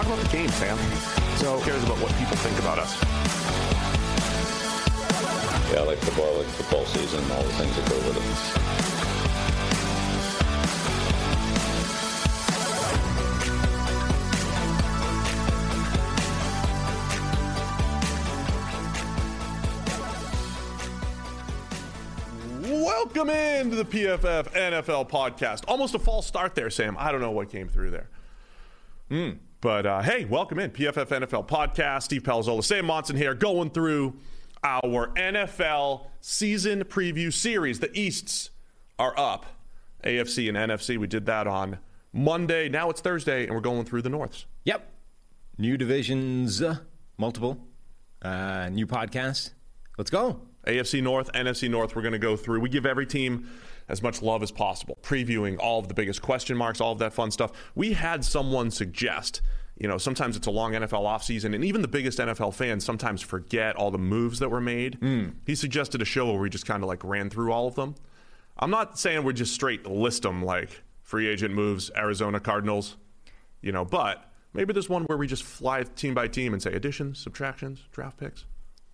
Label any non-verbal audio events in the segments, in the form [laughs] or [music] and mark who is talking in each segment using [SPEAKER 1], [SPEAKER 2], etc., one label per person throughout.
[SPEAKER 1] Talk about the game, Sam. So Who cares about what people think about us?
[SPEAKER 2] Yeah, I like football, I like football season, all the things that go with it.
[SPEAKER 1] Welcome into the PFF NFL podcast. Almost a false start there, Sam. I don't know what came through there. Mm. But uh, hey, welcome in PFF NFL podcast. Steve Palazzolo, Sam Monson here, going through our NFL season preview series. The Easts are up, AFC and NFC. We did that on Monday. Now it's Thursday, and we're going through the Norths.
[SPEAKER 3] Yep. New divisions, uh, multiple, uh, new podcast. Let's go.
[SPEAKER 1] AFC North, NFC North, we're going to go through. We give every team as much love as possible, previewing all of the biggest question marks, all of that fun stuff. We had someone suggest, you know, sometimes it's a long NFL offseason, and even the biggest NFL fans sometimes forget all the moves that were made.
[SPEAKER 3] Mm.
[SPEAKER 1] He suggested a show where we just kind of like ran through all of them. I'm not saying we're just straight list them like free agent moves, Arizona Cardinals, you know, but maybe there's one where we just fly team by team and say additions, subtractions, draft picks.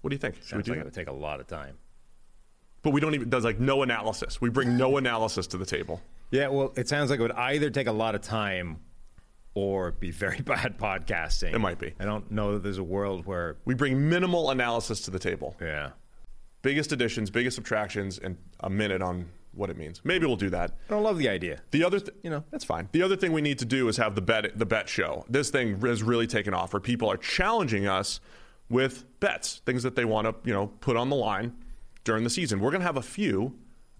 [SPEAKER 1] What do you think? Should
[SPEAKER 3] Sounds
[SPEAKER 1] we do
[SPEAKER 3] like
[SPEAKER 1] that?
[SPEAKER 3] it would take a lot of time.
[SPEAKER 1] But we don't even does like no analysis. We bring no analysis to the table.
[SPEAKER 3] Yeah, well, it sounds like it would either take a lot of time or be very [laughs] bad podcasting.
[SPEAKER 1] It might be.
[SPEAKER 3] I don't know that there's a world where.
[SPEAKER 1] We bring minimal analysis to the table.
[SPEAKER 3] Yeah.
[SPEAKER 1] Biggest additions, biggest subtractions, and a minute on what it means. Maybe we'll do that.
[SPEAKER 3] I don't love the idea.
[SPEAKER 1] The other, th-
[SPEAKER 3] You know.
[SPEAKER 1] that's fine. The other thing we need to do is have the bet, the bet show. This thing has really taken off, where people are challenging us with bets, things that they want to, you know, put on the line during the season. We're gonna have a few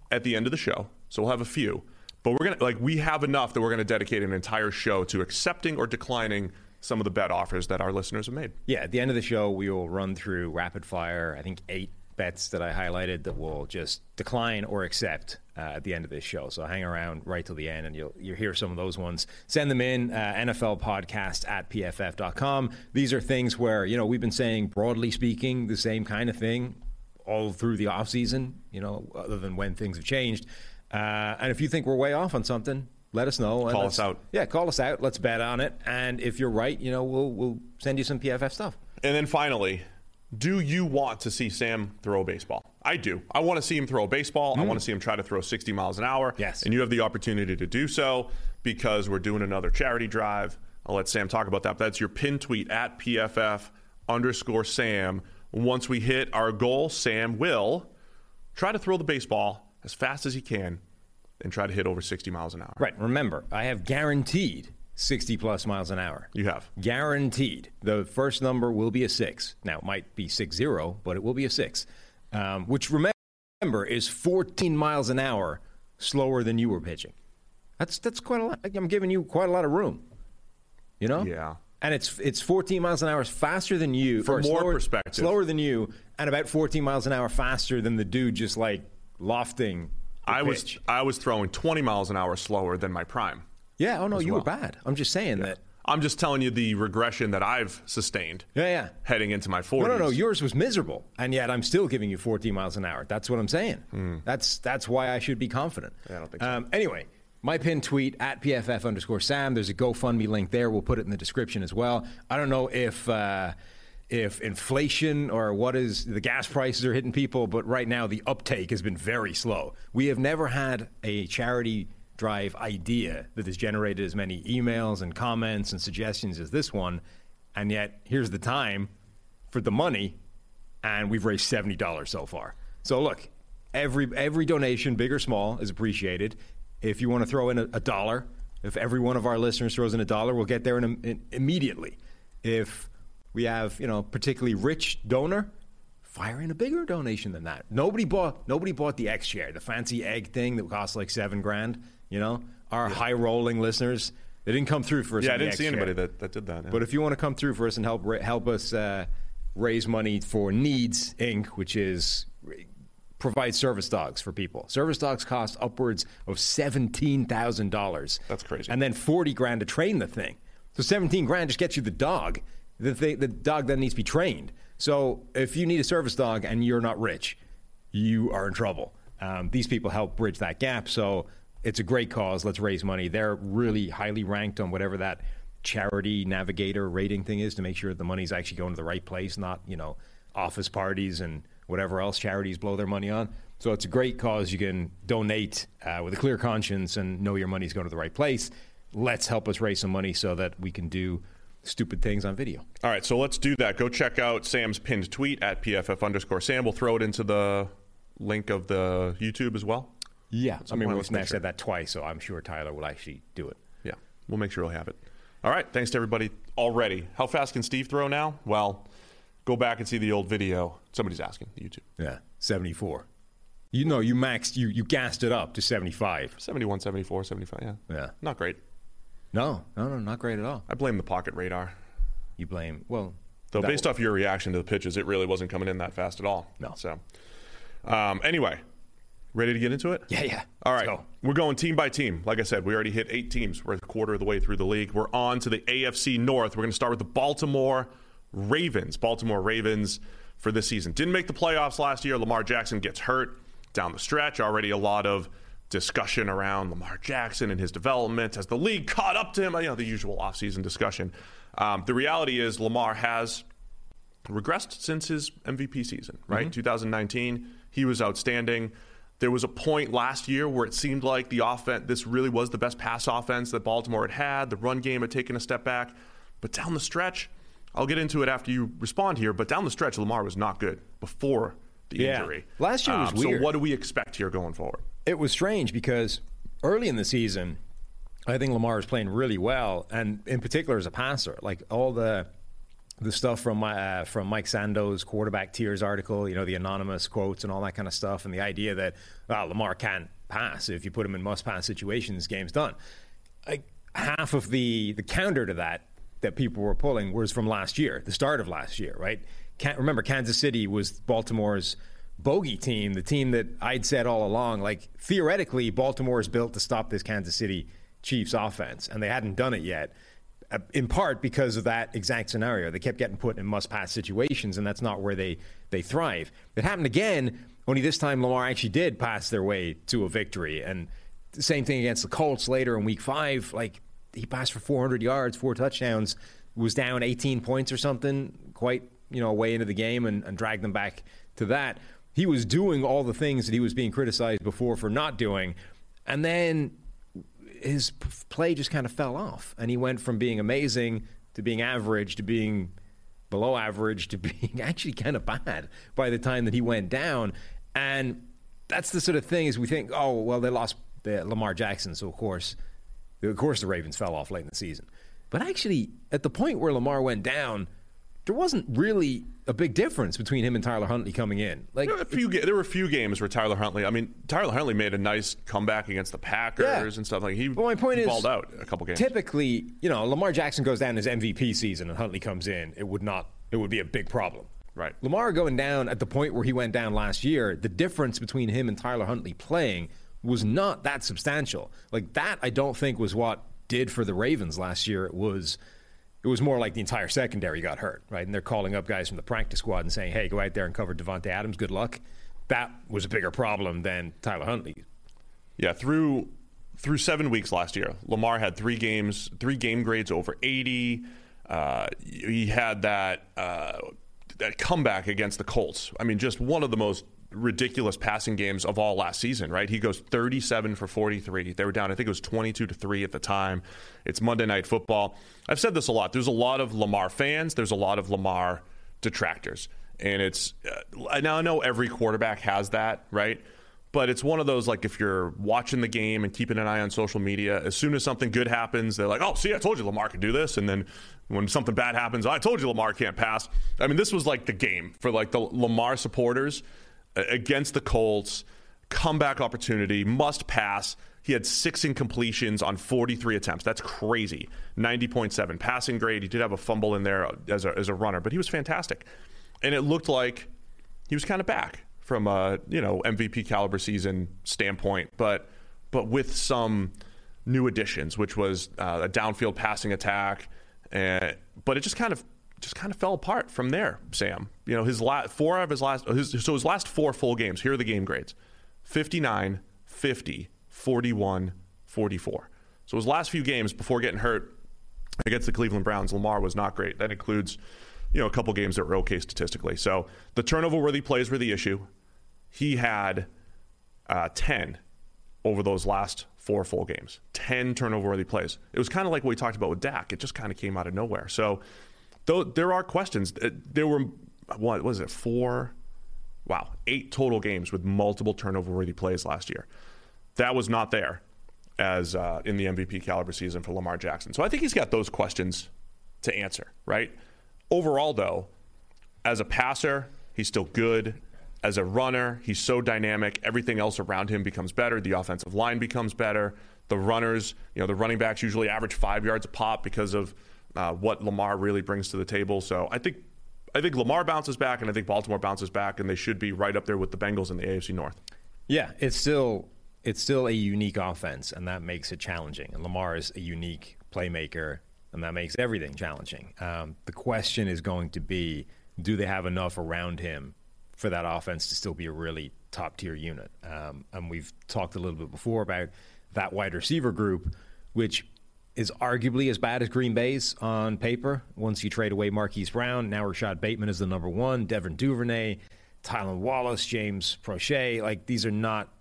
[SPEAKER 1] at the end of the show, so we'll have a few. But we're gonna like we have enough that we're gonna dedicate an entire show to accepting or declining some of the bet offers that our listeners have made.
[SPEAKER 3] Yeah, at the end of the show, we will run through rapid fire, I think eight bets that I highlighted that will just decline or accept uh, at the end of this show. So hang around right till the end and you'll, you'll hear some of those ones. Send them in, uh, NFL podcast at pff.com. These are things where, you know, we've been saying, broadly speaking, the same kind of thing all through the offseason, you know, other than when things have changed. Uh, and if you think we're way off on something, let us know. and
[SPEAKER 1] Call
[SPEAKER 3] let's-
[SPEAKER 1] out.
[SPEAKER 3] Yeah, call us out. Let's bet on it. And if you're right, you know, we'll we'll send you some PFF stuff.
[SPEAKER 1] And then finally, do you want to see Sam throw a baseball? I do. I want to see him throw a baseball. I want to see him try to throw 60 miles an hour.
[SPEAKER 3] Yes.
[SPEAKER 1] And you have the opportunity to do so because we're doing another charity drive. I'll let Sam talk about that. But that's your pin tweet at PFF underscore Sam. Once we hit our goal, Sam will try to throw the baseball as fast as he can and try to hit over 60 miles an hour.
[SPEAKER 3] Right. Remember, I have guaranteed 60 plus miles an hour.
[SPEAKER 1] You have.
[SPEAKER 3] Guaranteed. The first number will be a six. Now, it might be six zero, but it will be a six, um, which remember is 14 miles an hour slower than you were pitching. That's that's quite a lot. I'm giving you quite a lot of room. You know?
[SPEAKER 1] Yeah.
[SPEAKER 3] And it's it's 14 miles an hour faster than you.
[SPEAKER 1] For
[SPEAKER 3] or
[SPEAKER 1] more
[SPEAKER 3] slower,
[SPEAKER 1] perspective.
[SPEAKER 3] Slower than you, and about 14 miles an hour faster than the dude just like lofting.
[SPEAKER 1] I was. I was throwing 20 miles an hour slower than my prime.
[SPEAKER 3] Yeah. Oh no, you
[SPEAKER 1] well.
[SPEAKER 3] were bad. I'm just saying that.
[SPEAKER 1] I'm just telling you the regression that I've sustained
[SPEAKER 3] Yeah, yeah.
[SPEAKER 1] heading into my 40s.
[SPEAKER 3] No, no, no. Yours was miserable, and yet I'm still giving you 14 miles an hour. That's what I'm saying. That's that's why I should be confident.
[SPEAKER 1] Yeah, I don't think so.
[SPEAKER 3] Um, anyway, my pin tweet at pff underscore Sam. There's a GoFundMe link there. We'll put it in the description as well. I don't know if. Uh, if inflation or what is the gas prices are hitting people, but right now the uptake has been very slow. We have never had a charity drive idea that has generated as many emails and comments and suggestions as this one, and yet here's the time for the money, and we've raised seventy dollars so far. So look, every every donation, big or small, is appreciated. If you want to throw in a, a dollar, if every one of our listeners throws in a dollar, we'll get there in, in, immediately. If we have you know particularly rich donor, fire in a bigger donation than that. Nobody bought nobody bought the X chair, the fancy egg thing that costs like seven grand. You know, our high rolling listeners They didn't come through for us.
[SPEAKER 1] Yeah, I didn't see anybody
[SPEAKER 3] share.
[SPEAKER 1] that, that did that. yeah.
[SPEAKER 3] But if you want to come through for us and help help us uh, raise money for NEADS Inc., which is provide service dogs for people. Service dogs cost upwards of seventeen thousand dollars.
[SPEAKER 1] That's crazy.
[SPEAKER 3] And then forty grand to train the thing. So seventeen grand just gets you the dog. The thing, the dog then needs to be trained. So if you need a service dog and you're not rich, you are in trouble. Um, these people help bridge that gap. So it's a great cause. Let's raise money. They're really highly ranked on whatever that charity navigator rating thing is to make sure the money's actually going to the right place, not, you know, office parties and whatever else charities blow their money on. So it's a great cause. You can donate uh, with a clear conscience and know your money's going to the right place. Let's help us raise some money so that we can do stupid things on video.
[SPEAKER 1] All right, so let's do that. Go check out Sam's pinned tweet at PFF underscore Sam. We'll throw it into the link of the YouTube as well.
[SPEAKER 3] Yeah. I mean, we
[SPEAKER 1] let's
[SPEAKER 3] said that twice, so I'm sure Tyler will actually do it.
[SPEAKER 1] Yeah, we'll make sure we'll have it. All right, thanks to everybody already. How fast can Steve throw now? Well, go back and see the old video. Somebody's asking YouTube.
[SPEAKER 3] Yeah, 74. You know, you maxed, you, you gassed it up to 75.
[SPEAKER 1] 71, 74, 75, yeah.
[SPEAKER 3] Yeah.
[SPEAKER 1] Not great.
[SPEAKER 3] No, no, no, not great at all.
[SPEAKER 1] I blame the pocket radar.
[SPEAKER 3] You blame, well,
[SPEAKER 1] Though based off your reaction to the pitches, it really wasn't coming in that fast at all.
[SPEAKER 3] No.
[SPEAKER 1] So, um, anyway, ready to get into it?
[SPEAKER 3] Yeah, yeah.
[SPEAKER 1] All right.
[SPEAKER 3] Go.
[SPEAKER 1] We're going team by team. Like I said, we already hit eight teams. We're a quarter of the way through the league. We're on to the AFC North. We're going to start with the Baltimore Ravens. Baltimore Ravens for this season. Didn't make the playoffs last year. Lamar Jackson gets hurt down the stretch. Already a lot of discussion around Lamar Jackson and his development. Has the league caught up to him? You know, the usual offseason discussion. Um, the reality is Lamar has regressed since his MVP season, right? 2019, he was outstanding. There was a point last year where it seemed like the offense, this really was the best pass offense that Baltimore had had. The run game had taken a step back. But down the stretch, I'll get into it after you respond here, but down the stretch, Lamar was not good before the
[SPEAKER 3] Yeah.
[SPEAKER 1] injury.
[SPEAKER 3] Last year was
[SPEAKER 1] Um,
[SPEAKER 3] weird.
[SPEAKER 1] So, what do we expect here going forward?
[SPEAKER 3] it was strange because early in the season, I think Lamar is playing really well, and in particular as a passer, like all the the stuff from uh, from Mike Sando's quarterback tiers article, you know, the anonymous quotes and all that kind of stuff, and the idea that Lamar can't pass if you put him in must pass situations, game's done. Like half of the the counter to that that people were pulling was from last year, the start of last year, right? Can't remember Kansas City was Baltimore's bogey team, the team that I'd said all along, like theoretically, Baltimore is built to stop this Kansas City Chiefs offense, and they hadn't done it yet. uh, In part because of that exact scenario, they kept getting put in must-pass situations, and that's not where they they thrive. It happened again. Only this time, Lamar actually did pass their way to a victory, and the same thing against the Colts later in Week Five. Like he passed for 400 yards, four touchdowns, was down 18 points or something, quite you know way into the game, and, and dragged them back to that. He was doing all the things that he was being criticized before for not doing, and then his play just kind of fell off, and he went from being amazing to being average to being below average to [laughs] being actually kind of bad by the time that he went down. And that's the sort of thing is we think, oh well, they lost Lamar Jackson, so of course, of course, the Ravens fell off late in the season. But actually, at the point where Lamar went down, there wasn't really a big difference between him and Tyler Huntley coming in. Like
[SPEAKER 1] There were, a few, ga- there were a few games where Tyler Huntley. I mean, Tyler Huntley made a nice comeback against the Packers
[SPEAKER 3] Yeah.
[SPEAKER 1] and stuff like. He,
[SPEAKER 3] Well, my point
[SPEAKER 1] he
[SPEAKER 3] is,
[SPEAKER 1] balled out a couple games.
[SPEAKER 3] Typically, you know, Lamar Jackson goes down his MVP season and Huntley comes in. It would not. It would be a big problem.
[SPEAKER 1] Right.
[SPEAKER 3] Lamar going down at the point where he went down last year. The difference between him and Tyler Huntley playing was not that substantial. Like that, I don't think was what did for the Ravens last year. It was. It was more like the entire secondary got hurt, right? And they're calling up guys from the practice squad and saying, "Hey, go out there and cover Davante Adams. Good luck." That was a bigger problem than Tyler Huntley.
[SPEAKER 1] Yeah, through through seven weeks last year, Lamar had three games, three game grades over eighty. Uh, he had that uh, that comeback against the Colts. I mean, just one of the most ridiculous passing games of all last season. Right? He goes thirty-seven for forty-three. They were down. I think it was twenty-two to three at the time. It's Monday Night Football. I've said this a lot. There's a lot of Lamar fans. There's a lot of Lamar detractors, and it's uh, now I know every quarterback has that, right? But it's one of those like if you're watching the game and keeping an eye on social media, as soon as something good happens, they're like, "Oh, see, I told you Lamar could do this," and then when something bad happens, "I told you Lamar can't pass." I mean, this was like the game for like the Lamar supporters against the Colts. Comeback opportunity, must pass. He had six incompletions on 43 attempts. That's crazy. 90.7 passing grade. He did have a fumble in there as a, as a runner, but he was fantastic. And it looked like he was kind of back from a you know MVP caliber season standpoint, but but with some new additions, which was uh, a downfield passing attack. And, but it just kind of just kind of fell apart from there. Sam, you know his last four of his last his, so his last four full games. Here are the game grades: 59, 50, 41, 44. So his last few games before getting hurt against the Cleveland Browns, Lamar was not great. That includes, you know, a couple games that were okay statistically. So the turnover-worthy plays were the issue. He had uh, 10 over those last four full games. 10 turnover-worthy plays. It was kind of like what we talked about with Dak. It just kind of came out of nowhere. So though there are questions. There were what was it? Four wow, eight total games with multiple turnover-worthy plays last year that was not there as uh, in the MVP caliber season for Lamar Jackson. So I think he's got those questions to answer, right? Overall, though, as a passer, he's still good. As a runner, he's so dynamic. Everything else around him becomes better. The offensive line becomes better. The runners, you know, the running backs usually average five yards a pop because of uh, what Lamar really brings to the table. So I think, I think Lamar bounces back, and I think Baltimore bounces back, and they should be right up there with the Bengals in the AFC North.
[SPEAKER 3] Yeah, it's still it's still a unique offense, and that makes it challenging. And Lamar is a unique playmaker, and that makes everything challenging. Um, the question is going to be do they have enough around him for that offense to still be a really top tier unit? Um, and we've talked a little bit before about that wide receiver group, which is arguably as bad as Green Bay's on paper. Once you trade away Marquise Brown, now Rashod Bateman is the number one, Devin Duvernay, Tylan Wallace, James Proche. Like, these are not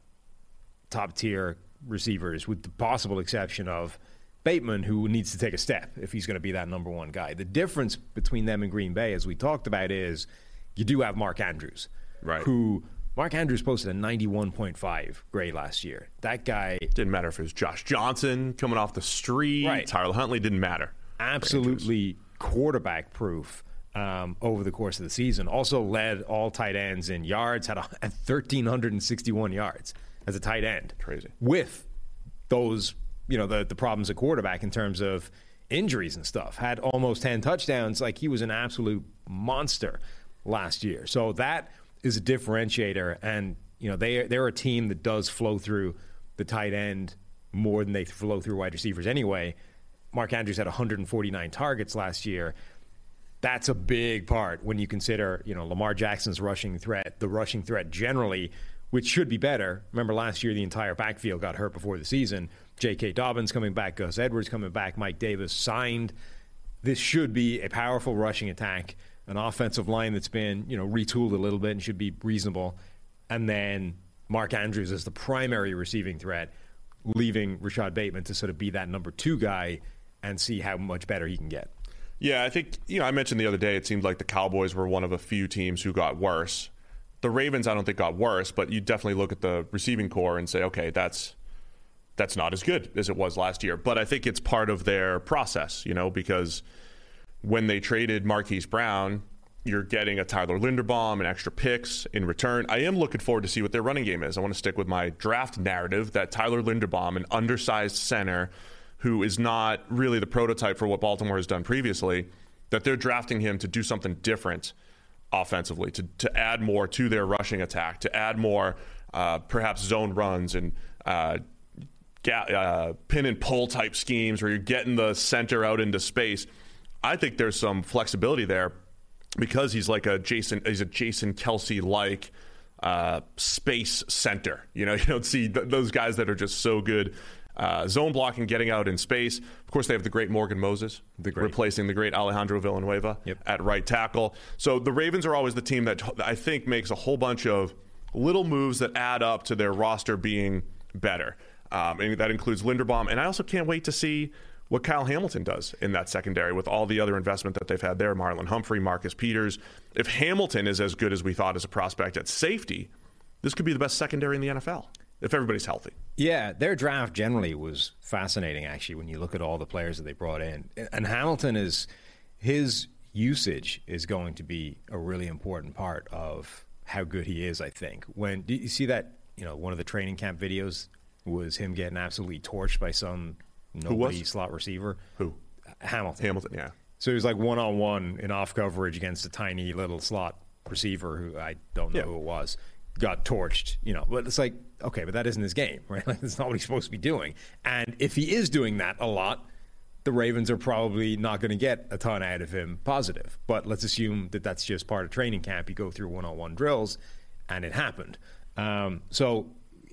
[SPEAKER 3] top tier receivers, with the possible exception of Bateman, who needs to take a step if he's going to be that number one guy. The difference between them and Green Bay, as we talked about, is you do have Mark Andrews,
[SPEAKER 1] right?
[SPEAKER 3] Who Mark Andrews posted a 91.5 grade last year. That guy
[SPEAKER 1] didn't matter if it was Josh Johnson coming off the street, right. Tyler Huntley didn't matter.
[SPEAKER 3] Absolutely quarterback proof. Um, over the course of the season, also led all tight ends in yards, had, a, had 1,361 yards as a tight end.
[SPEAKER 1] Crazy.
[SPEAKER 3] With those, you know, the, the problems at quarterback in terms of injuries and stuff. Had almost 10 touchdowns. Like he was an absolute monster last year. So that is a differentiator. And, you know, they, they're a team that does flow through the tight end more than they flow through wide receivers anyway. Mark Andrews had 149 targets last year. That's a big part when you consider, you know, Lamar Jackson's rushing threat, the rushing threat generally which should be better. Remember last year, the entire backfield got hurt before the season. J.K. Dobbins coming back, Gus Edwards coming back, Mike Davis signed. This should be a powerful rushing attack, an offensive line that's been you know retooled a little bit and should be reasonable, and then Mark Andrews as the primary receiving threat, leaving Rashod Bateman to sort of be that number two guy and see how much better he can get.
[SPEAKER 1] Yeah, I think you know I mentioned the other day it seemed like the Cowboys were one of a few teams who got worse the Ravens, I don't think got worse, but you definitely look at the receiving corps and say, okay, that's that's not as good as it was last year. But I think it's part of their process, you know, because when they traded Marquise Brown, you're getting a Tyler Linderbaum and extra picks in return. I am looking forward to see what their running game is. I want to stick with my draft narrative that Tyler Linderbaum, an undersized center who is not really the prototype for what Baltimore has done previously, that they're drafting him to do something different offensively, to, to add more to their rushing attack, to add more uh, perhaps zone runs and uh, ga- uh, pin and pull type schemes where you're getting the center out into space. I think there's some flexibility there because he's like a Jason, he's a Jason Kelce like uh, space center. You know, [laughs] you don't see th- those guys that are just so good uh, zone blocking, getting out in space. Of course, they have the great Morgan Moses, the great. replacing the great Alejandro Villanueva
[SPEAKER 3] yep.
[SPEAKER 1] at right tackle. So the Ravens are always the team that I think makes a whole bunch of little moves that add up to their roster being better. Um, and that includes Linderbaum. And I also can't wait to see what Kyle Hamilton does in that secondary with all the other investment that they've had there. Marlon Humphrey, Marcus Peters. If Hamilton is as good as we thought as a prospect at safety, this could be the best secondary in the NFL if everybody's healthy.
[SPEAKER 3] Yeah, their draft generally was fascinating, actually, when you look at all the players that they brought in. And Hamilton is, his usage is going to be a really important part of how good he is, I think. When do you see that, you know, one of the training camp videos was him getting absolutely torched by some nobody slot receiver.
[SPEAKER 1] Who?
[SPEAKER 3] Hamilton.
[SPEAKER 1] Hamilton, yeah.
[SPEAKER 3] So he was like one on one in off coverage against a tiny little slot receiver who I don't know
[SPEAKER 1] Yeah.
[SPEAKER 3] who it was. Got torched, you know. But it's like, okay, but that isn't his game, [laughs] right? Like, that's not what he's supposed to be doing. And if he is doing that a lot, the Ravens are probably not going to get a ton out of him positive. But let's assume that that's just part of training camp. You go through one on one drills, and it happened. Um, so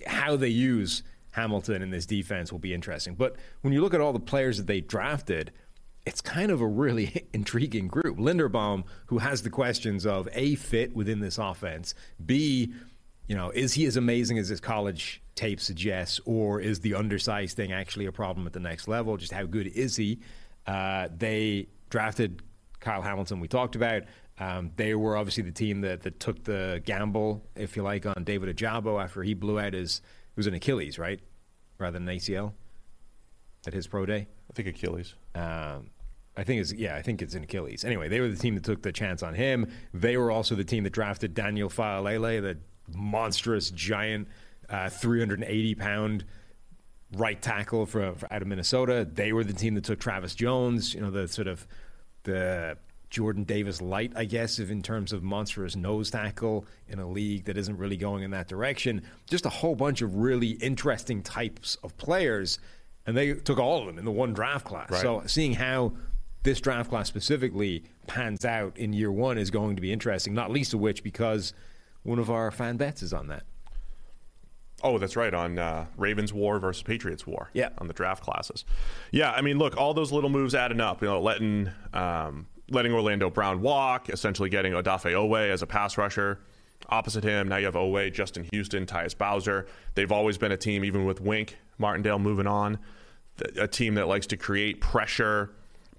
[SPEAKER 3] how they use Hamilton in this defense will be interesting. But when you look at all the players that they drafted, it's kind of a really [laughs] intriguing group. Linderbaum, who has the questions of A, fit within this offense, B, you know, is he as amazing as his college tape suggests, or is the undersized thing actually a problem at the next level? Just how good is he? Uh, they drafted Kyle Hamilton, we talked about. Um, they were obviously the team that, that took the gamble, if you like, on David Ojabo after he blew out his, it was an Achilles, right? Rather than an ACL at his pro day.
[SPEAKER 1] I think Achilles.
[SPEAKER 3] Um, I think it's yeah, I think it's an Achilles. Anyway, they were the team that took the chance on him. They were also the team that drafted Daniel Faalele, the monstrous giant, uh, 380 pound right tackle for, for out of Minnesota. They were the team that took Travis Jones. You know, the sort of the Jordan Davis light, I guess, if in terms of monstrous nose tackle in a league that isn't really going in that direction. Just a whole bunch of really interesting types of players, and they took all of them in the one draft class.
[SPEAKER 1] Right.
[SPEAKER 3] So seeing how this draft class specifically pans out in year one is going to be interesting. Not least of which because one of our fan bets is on that.
[SPEAKER 1] Oh, that's right. On uh, Ravens War versus Patriots War.
[SPEAKER 3] Yeah.
[SPEAKER 1] On the draft classes. Yeah, I mean, look, all those little moves adding up. You know, letting um, letting Orlando Brown walk, essentially getting Odafe Oweh as a pass rusher. Opposite him, now you have Oweh, Justin Houston, Tyus Bowser. They've always been a team, even with Wink Martindale moving on, a team that likes to create pressure,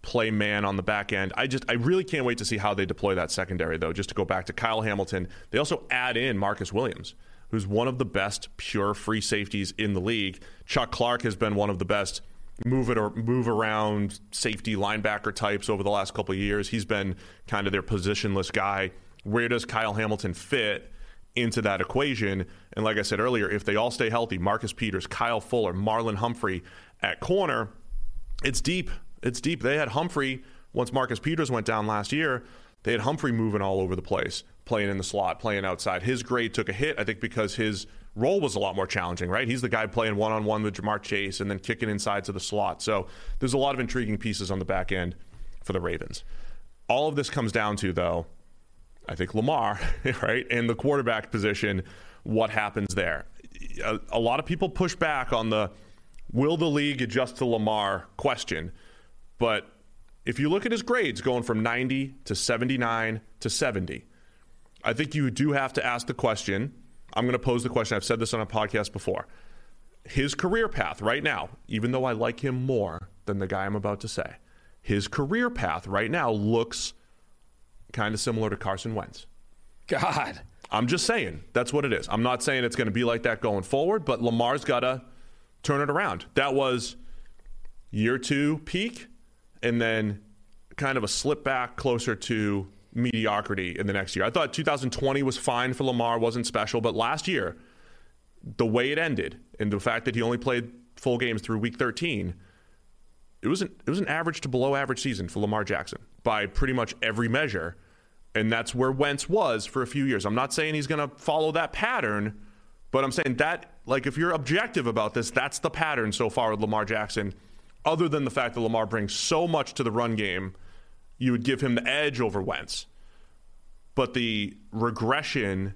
[SPEAKER 1] play man on the back end. I just, I really can't wait to see how they deploy that secondary, though. Just to go back to Kyle Hamilton, they also add in Marcus Williams who's one of the best pure free safeties in the league. Chuck Clark has been one of the best move it or move around safety linebacker types over the last couple years. He's been kind of their positionless guy. Where does Kyle Hamilton fit into that equation? And like I said earlier, if they all stay healthy, Marcus Peters, Kyle Fuller, Marlon Humphrey at corner, it's deep. It's deep. They had Humphrey once Marcus Peters went down last year. They had Humphrey moving all over the place, playing in the slot, playing outside. His grade took a hit, I think, because his role was a lot more challenging, right? He's the guy playing one on one with Ja'Marr Chase and then kicking inside to the slot. So there's a lot of intriguing pieces on the back end for the Ravens. All of this comes down to, though, I think Lamar, [laughs] right? And the quarterback position, what happens there? A, a lot of people push back on the will the league adjust to Lamar question. But if you look at his grades going from 90 to 79 to 70, I think you do have to ask the question. I'm going to pose the question. I've said this on a podcast before. His career path right now, even though I like him more than the guy I'm about to say, his career path right now looks kind of similar to Carson Wentz.
[SPEAKER 3] God.
[SPEAKER 1] I'm just saying that's what it is. I'm not saying it's going to be like that going forward, but Lamar's got to turn it around. That was year two peak, and then kind of a slip back closer to mediocrity in the next year. I thought 2020 was fine for Lamar, wasn't special, but last year, the way it ended and the fact that he only played full games through week 13, it was an it was an average to below average season for Lamar Jackson by pretty much every measure. And that's where Wentz was for a few years. I'm not saying he's going to follow that pattern, but I'm saying that, like, if you're objective about this, that's the pattern so far with Lamar Jackson. Other than the fact that Lamar brings so much to the run game, you would give him the edge over Wentz. But the regression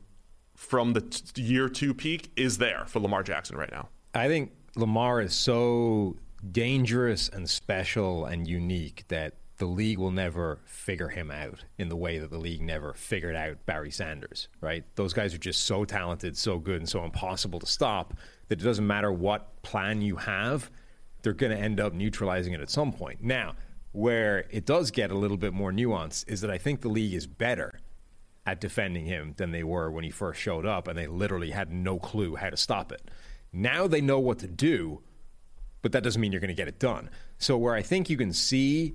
[SPEAKER 1] from the t- year two peak is there for Lamar Jackson right now.
[SPEAKER 3] I think Lamar is so dangerous and special and unique that the league will never figure him out in the way that the league never figured out Barry Sanders, right? Those guys are just so talented, so good, and so impossible to stop that it doesn't matter what plan you have, they're going to end up neutralizing it at some point. Now, where it does get a little bit more nuance is that I think the league is better at defending him than they were when he first showed up, and they literally had no clue how to stop it. Now they know what to do, but that doesn't mean you're going to get it done. So, where I think you can see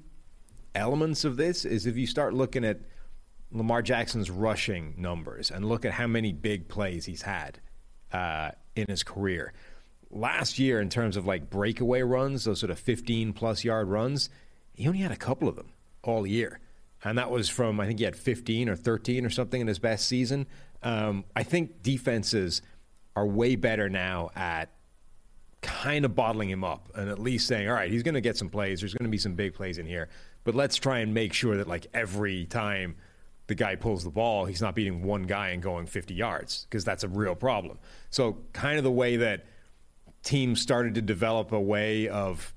[SPEAKER 3] elements of this is if you start looking at Lamar Jackson's rushing numbers and look at how many big plays he's had uh, in his career. last year, in terms of like breakaway runs, those sort of 15 plus yard runs, he only had a couple of them all year. And that was from, I think he had 15 or 13 or something in his best season. Um, I think defenses are way better now at kind of bottling him up and at least saying, all right, he's going to get some plays. There's going to be some big plays in here. But let's try and make sure that, like, every time the guy pulls the ball, he's not beating one guy and going 50 yards because that's a real problem. So, kind of the way that teams started to develop a way of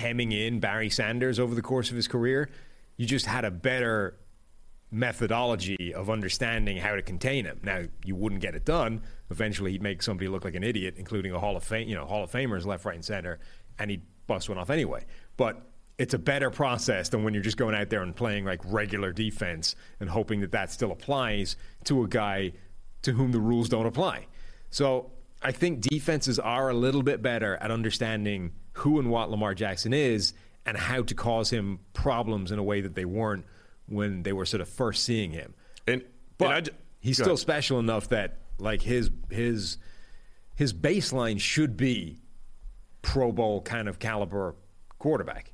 [SPEAKER 3] hemming in Barry Sanders over the course of his career, you just had a better methodology of understanding how to contain him. Now, you wouldn't get it done. Eventually, he'd make somebody look like an idiot, including a Hall of Fame, you know, Hall of Famers left, right, and center, and he'd bust one off anyway. But it's a better process than when you're just going out there and playing like regular defense and hoping that that still applies to a guy to whom the rules don't apply. So I think defenses are a little bit better at understanding who and what Lamar Jackson is and how to cause him problems in a way that they weren't when they were sort of first seeing him.
[SPEAKER 1] And
[SPEAKER 3] But
[SPEAKER 1] and I d-
[SPEAKER 3] he's still
[SPEAKER 1] ahead.
[SPEAKER 3] special enough that like his his his baseline should be Pro Bowl kind of caliber quarterback.